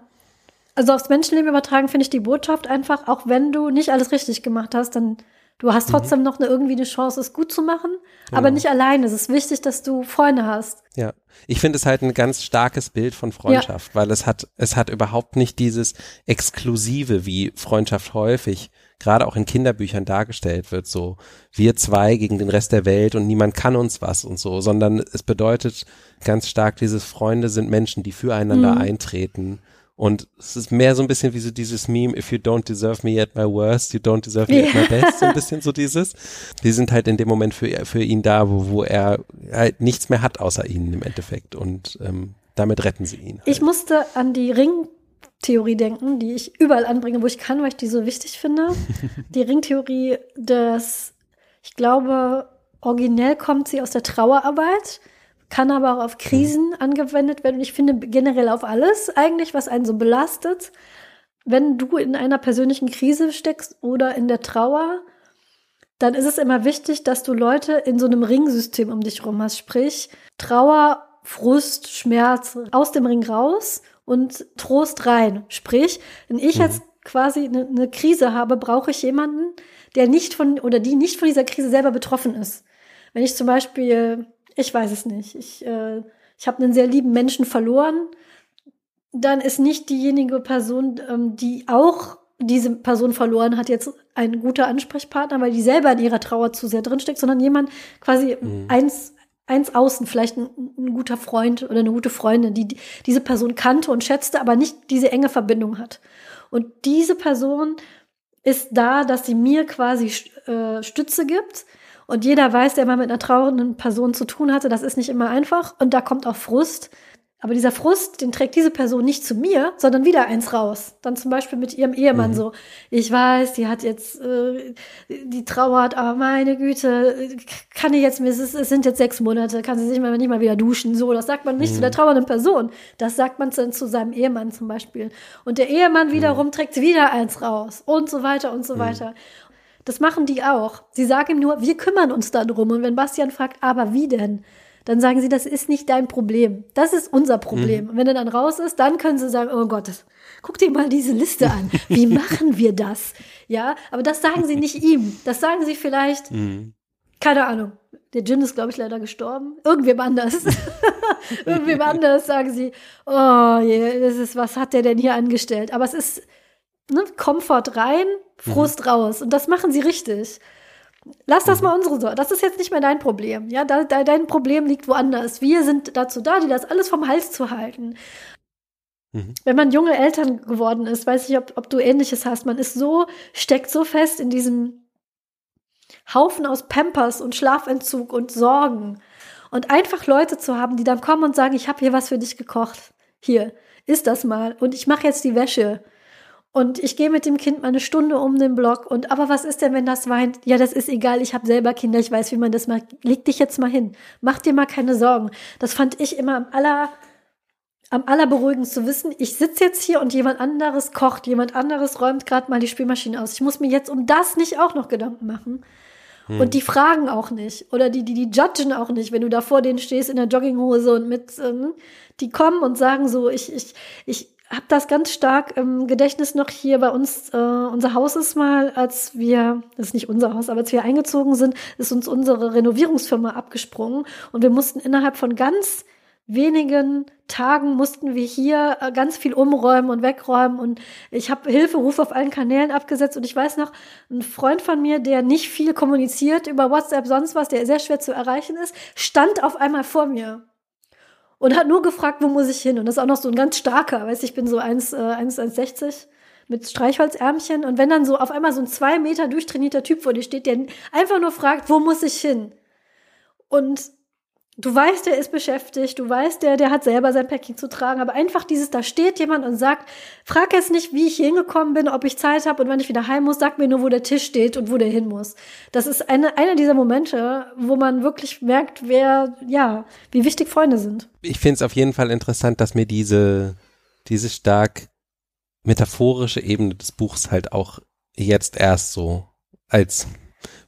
Also aufs Menschenleben übertragen finde ich die Botschaft einfach, auch wenn du nicht alles richtig gemacht hast, dann Du hast mhm. trotzdem mhm. noch eine, irgendwie eine Chance, es gut zu machen, genau. aber nicht alleine. Es ist wichtig, dass du Freunde hast. Ja, ich finde es halt ein ganz starkes Bild von Freundschaft, ja. weil es hat, es hat überhaupt nicht dieses Exklusive, wie Freundschaft häufig gerade auch in Kinderbüchern dargestellt wird, so wir zwei gegen den Rest der Welt und niemand kann uns was und so, sondern es bedeutet ganz stark dieses Freunde sind Menschen, die füreinander mhm. eintreten und es ist mehr so ein bisschen wie so dieses Meme, if you don't deserve me at my worst, you don't deserve me yeah. at my best, so ein bisschen so dieses. Die sind halt in dem Moment für, für ihn da, wo, wo er halt nichts mehr hat außer ihnen im Endeffekt. Und ähm, damit retten sie ihn. Halt. Ich musste an die Ringtheorie denken, die ich überall anbringe, wo ich kann, weil ich die so wichtig finde. die Ringtheorie, dass ich glaube, originell kommt sie aus der Trauerarbeit kann aber auch auf Krisen angewendet werden. Und ich finde generell auf alles eigentlich, was einen so belastet. Wenn du in einer persönlichen Krise steckst oder in der Trauer, dann ist es immer wichtig, dass du Leute in so einem Ringsystem um dich rum hast. Sprich, Trauer, Frust, Schmerz aus dem Ring raus und Trost rein. Sprich, wenn ich mhm. jetzt quasi eine, eine Krise habe, brauche ich jemanden, der nicht von oder die nicht von dieser Krise selber betroffen ist. Wenn ich zum Beispiel, ich weiß es nicht, ich, äh, ich habe einen sehr lieben Menschen verloren, dann ist nicht diejenige Person, ähm, die auch diese Person verloren hat, jetzt ein guter Ansprechpartner, weil die selber in ihrer Trauer zu sehr drinsteckt, sondern jemand quasi mhm. eins, eins außen, vielleicht ein, ein, guter Freund oder eine gute Freundin, die diese Person kannte und schätzte, aber nicht diese enge Verbindung hat. Und diese Person ist da, dass sie mir quasi äh, Stütze gibt. Und jeder weiß, der mal mit einer trauernden Person zu tun hatte, das ist nicht immer einfach. Und da kommt auch Frust. Aber dieser Frust, den trägt diese Person nicht zu mir, sondern wieder eins raus. Dann zum Beispiel mit ihrem Ehemann mhm. so. Ich weiß, die hat jetzt, äh, die trauert, aber meine Güte, kann ich jetzt, es, ist, es sind jetzt sechs Monate, kann sie sich mal nicht mal wieder duschen. So, das sagt man nicht mhm. zu der trauernden Person. Das sagt man dann zu seinem Ehemann zum Beispiel. Und der Ehemann mhm. wiederum mhm. trägt wieder eins raus und so weiter und so mhm. weiter. Das machen die auch. Sie sagen ihm nur, wir kümmern uns darum. Und wenn Bastian fragt, aber wie denn? dann sagen sie, das ist nicht dein Problem. Das ist unser Problem. Mhm. Und wenn er dann raus ist, dann können sie sagen, oh Gott, guck dir mal diese Liste an. Wie machen wir das? Ja, aber das sagen sie nicht ihm. Das sagen sie vielleicht, mhm. keine Ahnung. Der Jin ist, glaube ich, leider gestorben. Irgendwem anders. Irgendwem anders sagen sie, oh je, das ist, was hat der denn hier angestellt? Aber es ist ne, Komfort rein, Frust mhm. raus. Und das machen sie richtig. Lass das mhm. mal unsere Sorge. Das ist jetzt nicht mehr dein Problem. Ja, da, da, dein Problem liegt woanders. Wir sind dazu da, dir das alles vom Hals zu halten. Mhm. Wenn man junge Eltern geworden ist, weiß ich, ob, ob du ähnliches hast. Man ist so, steckt so fest in diesem Haufen aus Pampers und Schlafentzug und Sorgen. Und einfach Leute zu haben, die dann kommen und sagen, ich habe hier was für dich gekocht. Hier, isst das mal. Und ich mache jetzt die Wäsche. Und ich gehe mit dem Kind mal eine Stunde um den Block und aber was ist denn, wenn das weint? Ja, das ist egal, ich habe selber Kinder, ich weiß, wie man das macht. Leg dich jetzt mal hin. Mach dir mal keine Sorgen. Das fand ich immer am aller am allerberuhigendsten zu wissen, ich sitze jetzt hier und jemand anderes kocht, jemand anderes räumt gerade mal die Spülmaschine aus. Ich muss mir jetzt um das nicht auch noch Gedanken machen. Hm. Und die fragen auch nicht. Oder die, die, die judgen auch nicht, wenn du da vor denen stehst in der Jogginghose und mit, ähm, die kommen und sagen so, ich, ich, ich, habe das ganz stark im Gedächtnis noch hier bei uns. Äh, unser Haus ist mal, als wir, das ist nicht unser Haus, aber als wir eingezogen sind, ist uns unsere Renovierungsfirma abgesprungen und wir mussten innerhalb von ganz wenigen Tagen mussten wir hier äh, ganz viel umräumen und wegräumen und ich habe Hilferufe auf allen Kanälen abgesetzt und ich weiß noch, ein Freund von mir, der nicht viel kommuniziert über WhatsApp, sonst was, der sehr schwer zu erreichen ist, stand auf einmal vor mir und hat nur gefragt, wo muss ich hin? Und das ist auch noch so ein ganz starker, weißt ich bin so 1, äh, 1,60 mit Streichholzärmchen und wenn dann so auf einmal so ein zwei Meter durchtrainierter Typ vor dir steht, der einfach nur fragt, wo muss ich hin? Und Du weißt, der ist beschäftigt, du weißt, der, der hat selber sein Päckchen zu tragen, aber einfach dieses, da steht jemand und sagt, frag jetzt nicht, wie ich hier hingekommen bin, ob ich Zeit habe und wann ich wieder heim muss, sag mir nur, wo der Tisch steht und wo der hin muss. Das ist eine, einer dieser Momente, wo man wirklich merkt, wer, ja, wie wichtig Freunde sind. Ich finde es auf jeden Fall interessant, dass mir diese, diese stark metaphorische Ebene des Buchs halt auch jetzt erst so als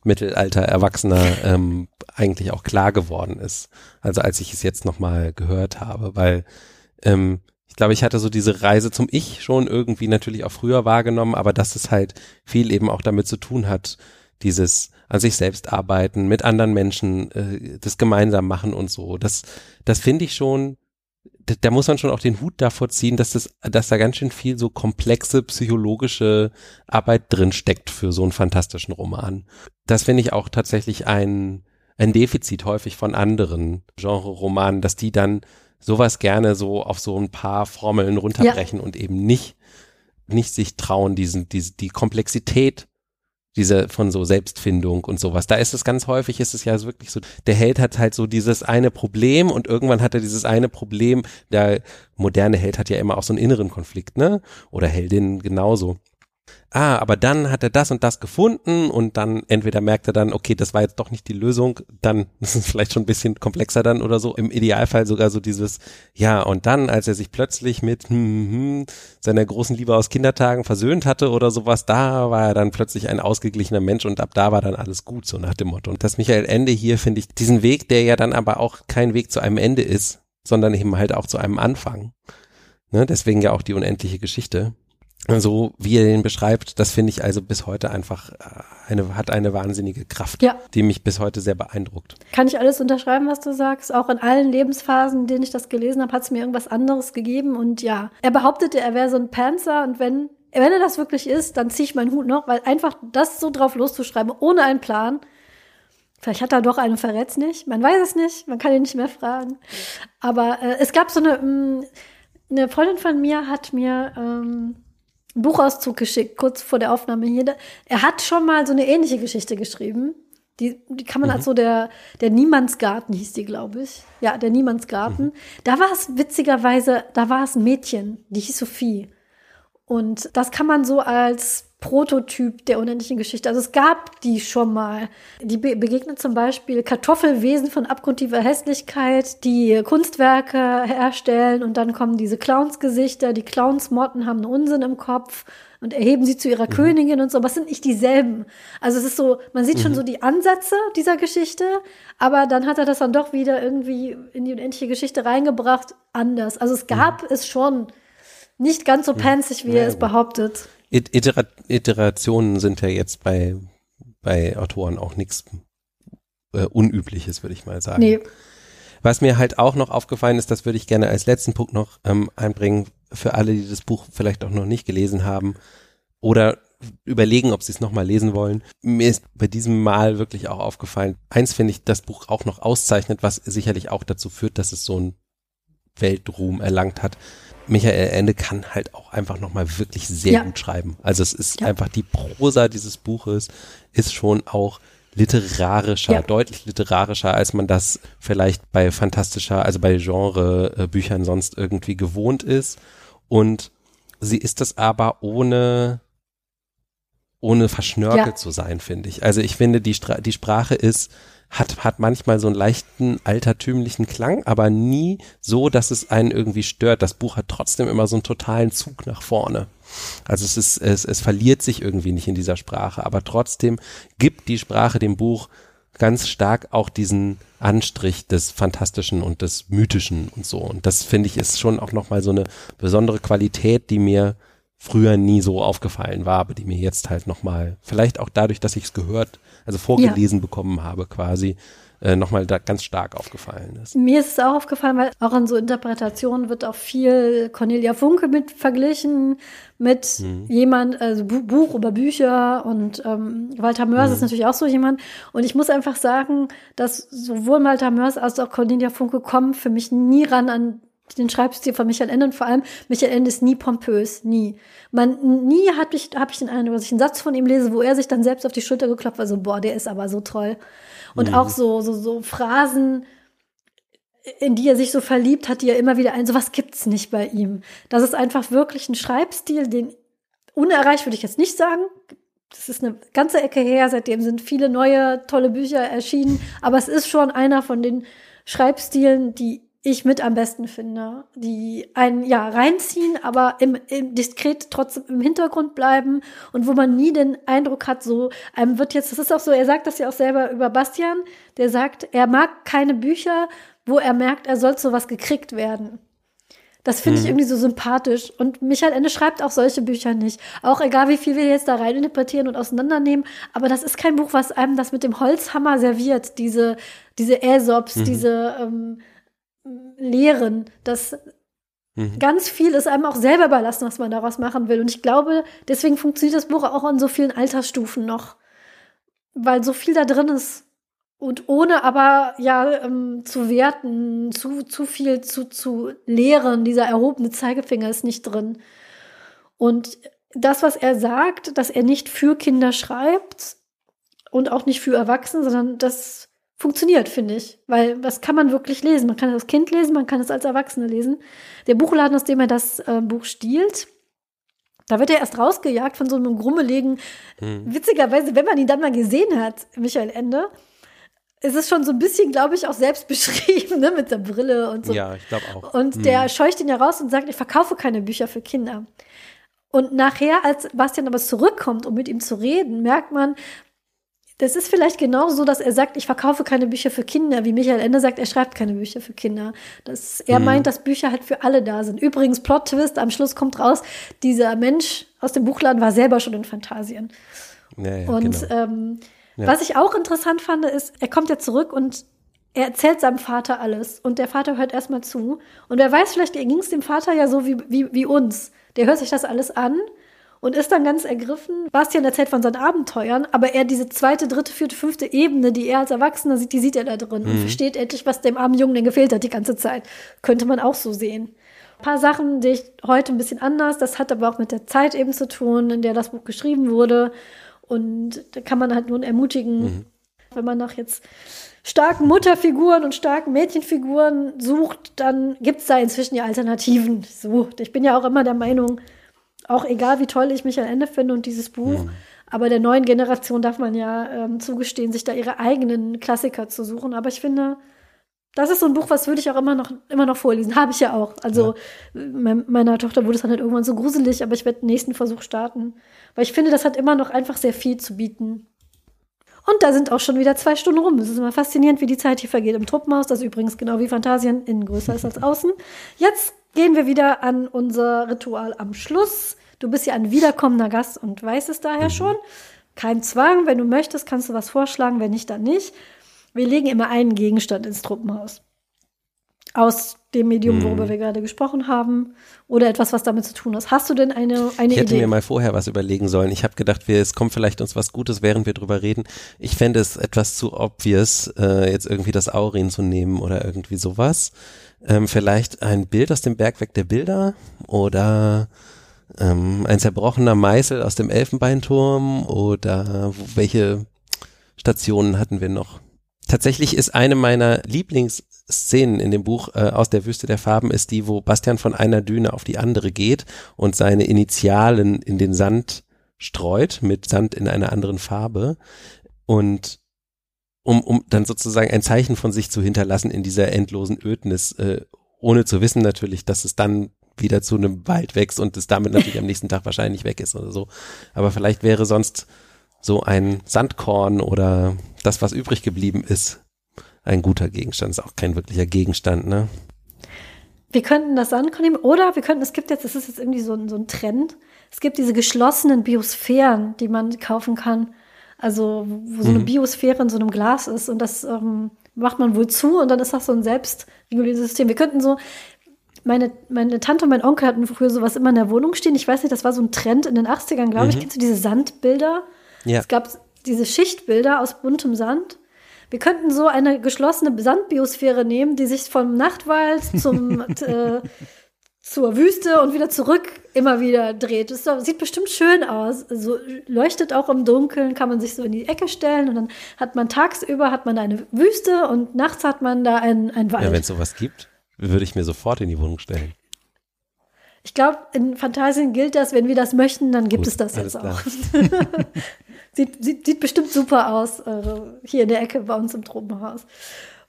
Mittelalter Erwachsener ähm, eigentlich auch klar geworden ist. Also als ich es jetzt nochmal gehört habe, weil ähm, ich glaube, ich hatte so diese Reise zum Ich schon irgendwie natürlich auch früher wahrgenommen, aber dass es halt viel eben auch damit zu tun hat, dieses an sich selbst arbeiten, mit anderen Menschen äh, das gemeinsam machen und so. Das, das finde ich schon da, da muss man schon auch den Hut davor ziehen, dass das, dass da ganz schön viel so komplexe psychologische Arbeit drin steckt für so einen fantastischen Roman. Das finde ich auch tatsächlich ein, ein Defizit häufig von anderen Genre-Romanen, dass die dann sowas gerne so auf so ein paar Formeln runterbrechen ja. und eben nicht, nicht sich trauen, diesen, diese, die Komplexität diese von so Selbstfindung und sowas. Da ist es ganz häufig, ist es ja wirklich so, der Held hat halt so dieses eine Problem und irgendwann hat er dieses eine Problem. Der moderne Held hat ja immer auch so einen inneren Konflikt, ne? Oder Heldin genauso. Ah, aber dann hat er das und das gefunden und dann entweder merkt er dann, okay, das war jetzt doch nicht die Lösung, dann ist es vielleicht schon ein bisschen komplexer dann oder so. Im Idealfall sogar so dieses, ja, und dann, als er sich plötzlich mit hm, hm, hm seiner großen Liebe aus Kindertagen versöhnt hatte oder sowas, da war er dann plötzlich ein ausgeglichener Mensch und ab da war dann alles gut, so nach dem Motto. Und das Michael Ende hier finde ich diesen Weg, der ja dann aber auch kein Weg zu einem Ende ist, sondern eben halt auch zu einem Anfang. Ne, deswegen ja auch die unendliche Geschichte so wie er den beschreibt, das finde ich also bis heute einfach äh, eine, hat eine wahnsinnige Kraft, ja. die mich bis heute sehr beeindruckt. Kann ich alles unterschreiben, was du sagst? Auch in allen Lebensphasen, in denen ich das gelesen habe, hat es mir irgendwas anderes gegeben. Und ja, er behauptete, er wäre so ein Panzer und wenn, wenn er das wirklich ist, dann ziehe ich meinen Hut noch, weil einfach das so drauf loszuschreiben, ohne einen Plan, Vielleicht hat er doch einen verrät's nicht. Man weiß es nicht. Man kann ihn nicht mehr fragen. Aber äh, es gab so eine, mh, mm, eine Freundin von mir hat mir ähm, Buchauszug geschickt, kurz vor der Aufnahme hier. Er hat schon mal so eine ähnliche Geschichte geschrieben. Die, die kann man mhm. als so der, der Niemandsgarten hieß die, glaube ich. Ja, der Niemandsgarten. Mhm. Da war es witzigerweise, da war es ein Mädchen, die hieß Sophie. Und das kann man so als Prototyp der unendlichen Geschichte. Also es gab die schon mal. Die be begegnen zum Beispiel Kartoffelwesen von abgrundtiefer Hässlichkeit, die Kunstwerke herstellen und dann kommen diese Clownsgesichter. Die Clownsmotten haben einen Unsinn im Kopf und erheben sie zu ihrer mhm. Königin und so. Aber es sind nicht dieselben. Also es ist so, man sieht mhm. schon so die Ansätze dieser Geschichte, aber dann hat er das dann doch wieder irgendwie in die unendliche Geschichte reingebracht, anders. Also es gab mhm. es schon nicht ganz so panzig, wie ja, er es behauptet. Iter Iterationen sind ja jetzt bei, bei Autoren auch nichts äh, Unübliches, würde ich mal sagen. Nee. Was mir halt auch noch aufgefallen ist, das würde ich gerne als letzten Punkt noch ähm, einbringen, für alle, die das Buch vielleicht auch noch nicht gelesen haben oder überlegen, ob sie es nochmal lesen wollen. Mir ist bei diesem Mal wirklich auch aufgefallen, eins finde ich das Buch auch noch auszeichnet, was sicherlich auch dazu führt, dass es so ein Weltruhm erlangt hat. Michael Ende kann halt auch einfach nochmal wirklich sehr ja. gut schreiben. Also es ist ja. einfach die Prosa dieses Buches ist schon auch literarischer, ja. deutlich literarischer, als man das vielleicht bei fantastischer, also bei Genre-Büchern sonst irgendwie gewohnt ist. Und sie ist es aber ohne ohne verschnörkelt zu sein, finde ich. Also ich finde, die, Stra die Sprache ist hat, hat manchmal so einen leichten altertümlichen Klang, aber nie so, dass es einen irgendwie stört. Das Buch hat trotzdem immer so einen totalen Zug nach vorne. Also es ist, es, es verliert sich irgendwie nicht in dieser Sprache, aber trotzdem gibt die Sprache dem Buch ganz stark auch diesen Anstrich des Fantastischen und des Mythischen und so. Und das finde ich ist schon auch nochmal so eine besondere Qualität, die mir früher nie so aufgefallen war, aber die mir jetzt halt nochmal, vielleicht auch dadurch, dass ich es gehört also vorgelesen ja. bekommen habe quasi, äh, nochmal da ganz stark aufgefallen ist. Mir ist es auch aufgefallen, weil auch in so Interpretationen wird auch viel Cornelia Funke mit verglichen mit mhm. jemand, also Bu Buch über Bücher und ähm, Walter Mörs mhm. ist natürlich auch so jemand. Und ich muss einfach sagen, dass sowohl Walter Mörs als auch Cornelia Funke kommen für mich nie ran an den Schreibstil von Michael Ende und vor allem Michael Ende ist nie pompös, nie. Man, nie habe ich, hab ich den Eindruck, dass ich einen Satz von ihm lese, wo er sich dann selbst auf die Schulter geklopft hat, so, boah, der ist aber so toll. Und mhm. auch so, so, so Phrasen, in die er sich so verliebt hat, die er immer wieder ein, sowas gibt's nicht bei ihm. Das ist einfach wirklich ein Schreibstil, den unerreicht würde ich jetzt nicht sagen. Das ist eine ganze Ecke her, seitdem sind viele neue tolle Bücher erschienen, aber es ist schon einer von den Schreibstilen, die ich mit am besten finde, die einen ja reinziehen, aber im, im diskret trotzdem im Hintergrund bleiben und wo man nie den Eindruck hat, so einem wird jetzt, das ist auch so, er sagt das ja auch selber über Bastian, der sagt, er mag keine Bücher, wo er merkt, er soll zu was gekriegt werden. Das finde ich mhm. irgendwie so sympathisch. Und Michael Ende schreibt auch solche Bücher nicht. Auch egal, wie viel wir jetzt da rein interpretieren und auseinandernehmen. Aber das ist kein Buch, was einem das mit dem Holzhammer serviert. Diese, diese Aesops, mhm. diese, ähm, lehren, dass mhm. ganz viel ist einem auch selber überlassen, was man daraus machen will. Und ich glaube, deswegen funktioniert das Buch auch an so vielen Altersstufen noch, weil so viel da drin ist. Und ohne aber ja ähm, zu werten, zu, zu viel zu, zu lehren, dieser erhobene Zeigefinger ist nicht drin. Und das, was er sagt, dass er nicht für Kinder schreibt und auch nicht für Erwachsene, sondern das funktioniert, finde ich. Weil das kann man wirklich lesen. Man kann es als Kind lesen, man kann es als Erwachsene lesen. Der Buchladen, aus dem er das äh, Buch stiehlt, Da wird er erst rausgejagt von so einem grummeligen, hm. witzigerweise, wenn man ihn dann mal gesehen hat, Michael Ende, ist es schon so ein bisschen, glaube ich, auch selbst beschrieben, ne, mit der Brille und so. Ja, ich glaube auch. Und hm. der scheucht ihn ja raus und sagt, ich verkaufe keine Bücher für Kinder. Und nachher, als Bastian aber zurückkommt, um mit ihm zu reden, merkt man, das ist vielleicht genau so, dass er sagt, ich verkaufe keine Bücher für Kinder, wie Michael Ende sagt, er schreibt keine Bücher für Kinder. Das, er mhm. meint, dass Bücher halt für alle da sind. Übrigens, Plot-Twist, am Schluss kommt raus, dieser Mensch aus dem Buchladen war selber schon in Fantasien. Ja, ja, und genau. ähm, ja. was ich auch interessant fand, ist, er kommt ja zurück und er erzählt seinem Vater alles und der Vater hört erstmal zu. Und wer weiß, vielleicht ging es dem Vater ja so wie, wie, wie uns. Der hört sich das alles an und ist dann ganz ergriffen. Bastian erzählt von seinen Abenteuern, aber er diese zweite, dritte, vierte, fünfte Ebene, die er als Erwachsener sieht, die sieht er da drin mhm. und versteht endlich, was dem armen Jungen denn gefehlt hat die ganze Zeit. Könnte man auch so sehen. Ein paar Sachen, die ich heute ein bisschen anders, das hat aber auch mit der Zeit eben zu tun, in der das Buch geschrieben wurde. Und da kann man halt nun ermutigen, mhm. wenn man nach jetzt starken Mutterfiguren und starken Mädchenfiguren sucht, dann gibt es da inzwischen ja Alternativen. So, ich bin ja auch immer der Meinung, auch egal wie toll ich mich am Ende finde und dieses Buch, mhm. aber der neuen Generation darf man ja ähm, zugestehen, sich da ihre eigenen Klassiker zu suchen. Aber ich finde, das ist so ein Buch, was würde ich auch immer noch, immer noch vorlesen. Habe ich ja auch. Also ja. Me meiner Tochter wurde es dann halt irgendwann so gruselig, aber ich werde den nächsten Versuch starten. Weil ich finde, das hat immer noch einfach sehr viel zu bieten. Und da sind auch schon wieder zwei Stunden rum. Es ist immer faszinierend, wie die Zeit hier vergeht im Truppenhaus, das übrigens genau wie Fantasien innen größer ist als außen. Jetzt gehen wir wieder an unser Ritual am Schluss. Du bist ja ein wiederkommender Gast und weißt es daher mhm. schon. Kein Zwang, wenn du möchtest, kannst du was vorschlagen, wenn nicht, dann nicht. Wir legen immer einen Gegenstand ins Truppenhaus. Aus dem Medium, mhm. worüber wir gerade gesprochen haben, oder etwas, was damit zu tun hat. Hast du denn eine, eine ich hätte Idee? mir mal vorher was überlegen sollen. Ich habe gedacht, wir, es kommt vielleicht uns was Gutes, während wir drüber reden. Ich fände es etwas zu obvious, äh, jetzt irgendwie das Aurin zu nehmen oder irgendwie sowas. Ähm, vielleicht ein Bild aus dem Bergwerk der Bilder oder ähm, ein zerbrochener Meißel aus dem Elfenbeinturm oder welche Stationen hatten wir noch? Tatsächlich ist eine meiner Lieblingsszenen in dem Buch äh, aus der Wüste der Farben ist die, wo Bastian von einer Düne auf die andere geht und seine Initialen in den Sand streut mit Sand in einer anderen Farbe und um, um dann sozusagen ein Zeichen von sich zu hinterlassen in dieser endlosen Ödnis, äh, ohne zu wissen natürlich, dass es dann wieder zu einem Wald wächst und es damit natürlich am nächsten Tag wahrscheinlich weg ist oder so. Aber vielleicht wäre sonst so ein Sandkorn oder das, was übrig geblieben ist, ein guter Gegenstand. Ist auch kein wirklicher Gegenstand, ne? Wir könnten das Sandkorn nehmen oder wir könnten, es gibt jetzt, das ist jetzt irgendwie so so ein Trend, es gibt diese geschlossenen Biosphären, die man kaufen kann. Also, wo so eine mhm. Biosphäre in so einem Glas ist und das ähm, macht man wohl zu und dann ist das so ein selbstregulierendes System. Wir könnten so, meine, meine Tante und mein Onkel hatten früher sowas immer in der Wohnung stehen. Ich weiß nicht, das war so ein Trend in den 80ern, glaube mhm. ich. Kennst du diese Sandbilder? Ja. Es gab diese Schichtbilder aus buntem Sand. Wir könnten so eine geschlossene Sandbiosphäre nehmen, die sich vom Nachtwald zum, äh, zur Wüste und wieder zurück immer wieder dreht. Das sieht bestimmt schön aus. So leuchtet auch im Dunkeln, kann man sich so in die Ecke stellen und dann hat man tagsüber hat man eine Wüste und nachts hat man da einen, einen Wald. Ja, wenn es sowas gibt, würde ich mir sofort in die Wohnung stellen. Ich glaube, in Fantasien gilt das, wenn wir das möchten, dann gibt Gut, es das jetzt auch. sieht, sieht, sieht bestimmt super aus, äh, hier in der Ecke bei uns im Tropenhaus.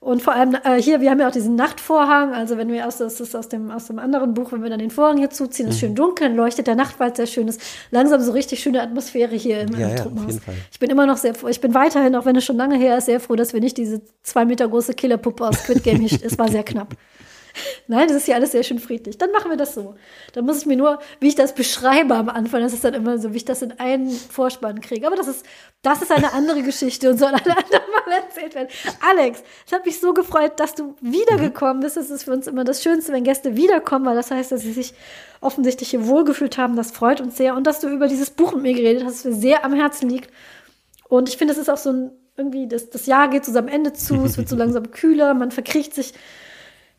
Und vor allem äh, hier, wir haben ja auch diesen Nachtvorhang. Also wenn wir aus, das ist aus dem, aus dem anderen Buch, wenn wir dann den Vorhang hier zuziehen, ist mhm. schön dunkel, leuchtet der Nachtwald sehr schön, ist langsam so richtig schöne Atmosphäre hier im, ja, im ja, Truppenhaus. Ich bin immer noch sehr froh, ich bin weiterhin, auch wenn es schon lange her ist, sehr froh, dass wir nicht diese zwei Meter große Killerpuppe aus Squid Game es war sehr knapp. Nein, das ist ja alles sehr schön friedlich. Dann machen wir das so. Dann muss ich mir nur, wie ich das beschreibe am Anfang, das ist dann immer so, wie ich das in einen Vorspann kriege. Aber das ist, das ist eine andere Geschichte und soll alle anderen mal erzählt werden. Alex, es hat mich so gefreut, dass du wiedergekommen bist. Es ist für uns immer das Schönste, wenn Gäste wiederkommen, weil das heißt, dass sie sich offensichtlich hier wohlgefühlt haben. Das freut uns sehr. Und dass du über dieses Buch mit mir geredet hast, das mir sehr am Herzen liegt. Und ich finde, es ist auch so ein, irgendwie, das, das Jahr geht zu seinem Ende zu, es wird so langsam kühler, man verkriecht sich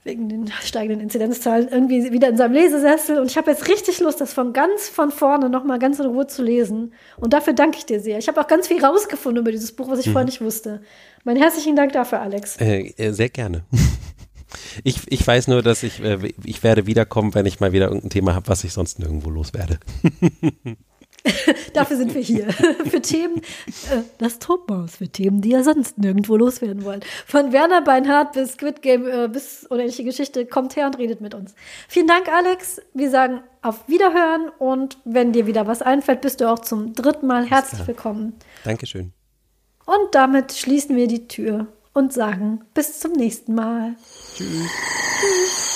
wegen den steigenden Inzidenzzahlen irgendwie wieder in seinem Lesesessel und ich habe jetzt richtig Lust, das von ganz von vorne nochmal ganz in Ruhe zu lesen. Und dafür danke ich dir sehr. Ich habe auch ganz viel rausgefunden über dieses Buch, was ich mhm. vorher nicht wusste. Meinen herzlichen Dank dafür, Alex. Äh, äh sehr gerne. Ich, ich weiß nur, dass ich, äh, ich werde wiederkommen, wenn ich mal wieder irgendein Thema habe, was ich sonst nirgendwo loswerde. Dafür sind wir hier. für Themen, äh, das Topmaus, für Themen, die ihr sonst nirgendwo loswerden wollt. Von Werner Beinhardt bis Squid Game äh, bis unendliche Geschichte, kommt her und redet mit uns. Vielen Dank, Alex. Wir sagen auf Wiederhören und wenn dir wieder was einfällt, bist du auch zum dritten Mal herzlich willkommen. Dankeschön. Und damit schließen wir die Tür und sagen bis zum nächsten Mal. Tschüss. Tschüss.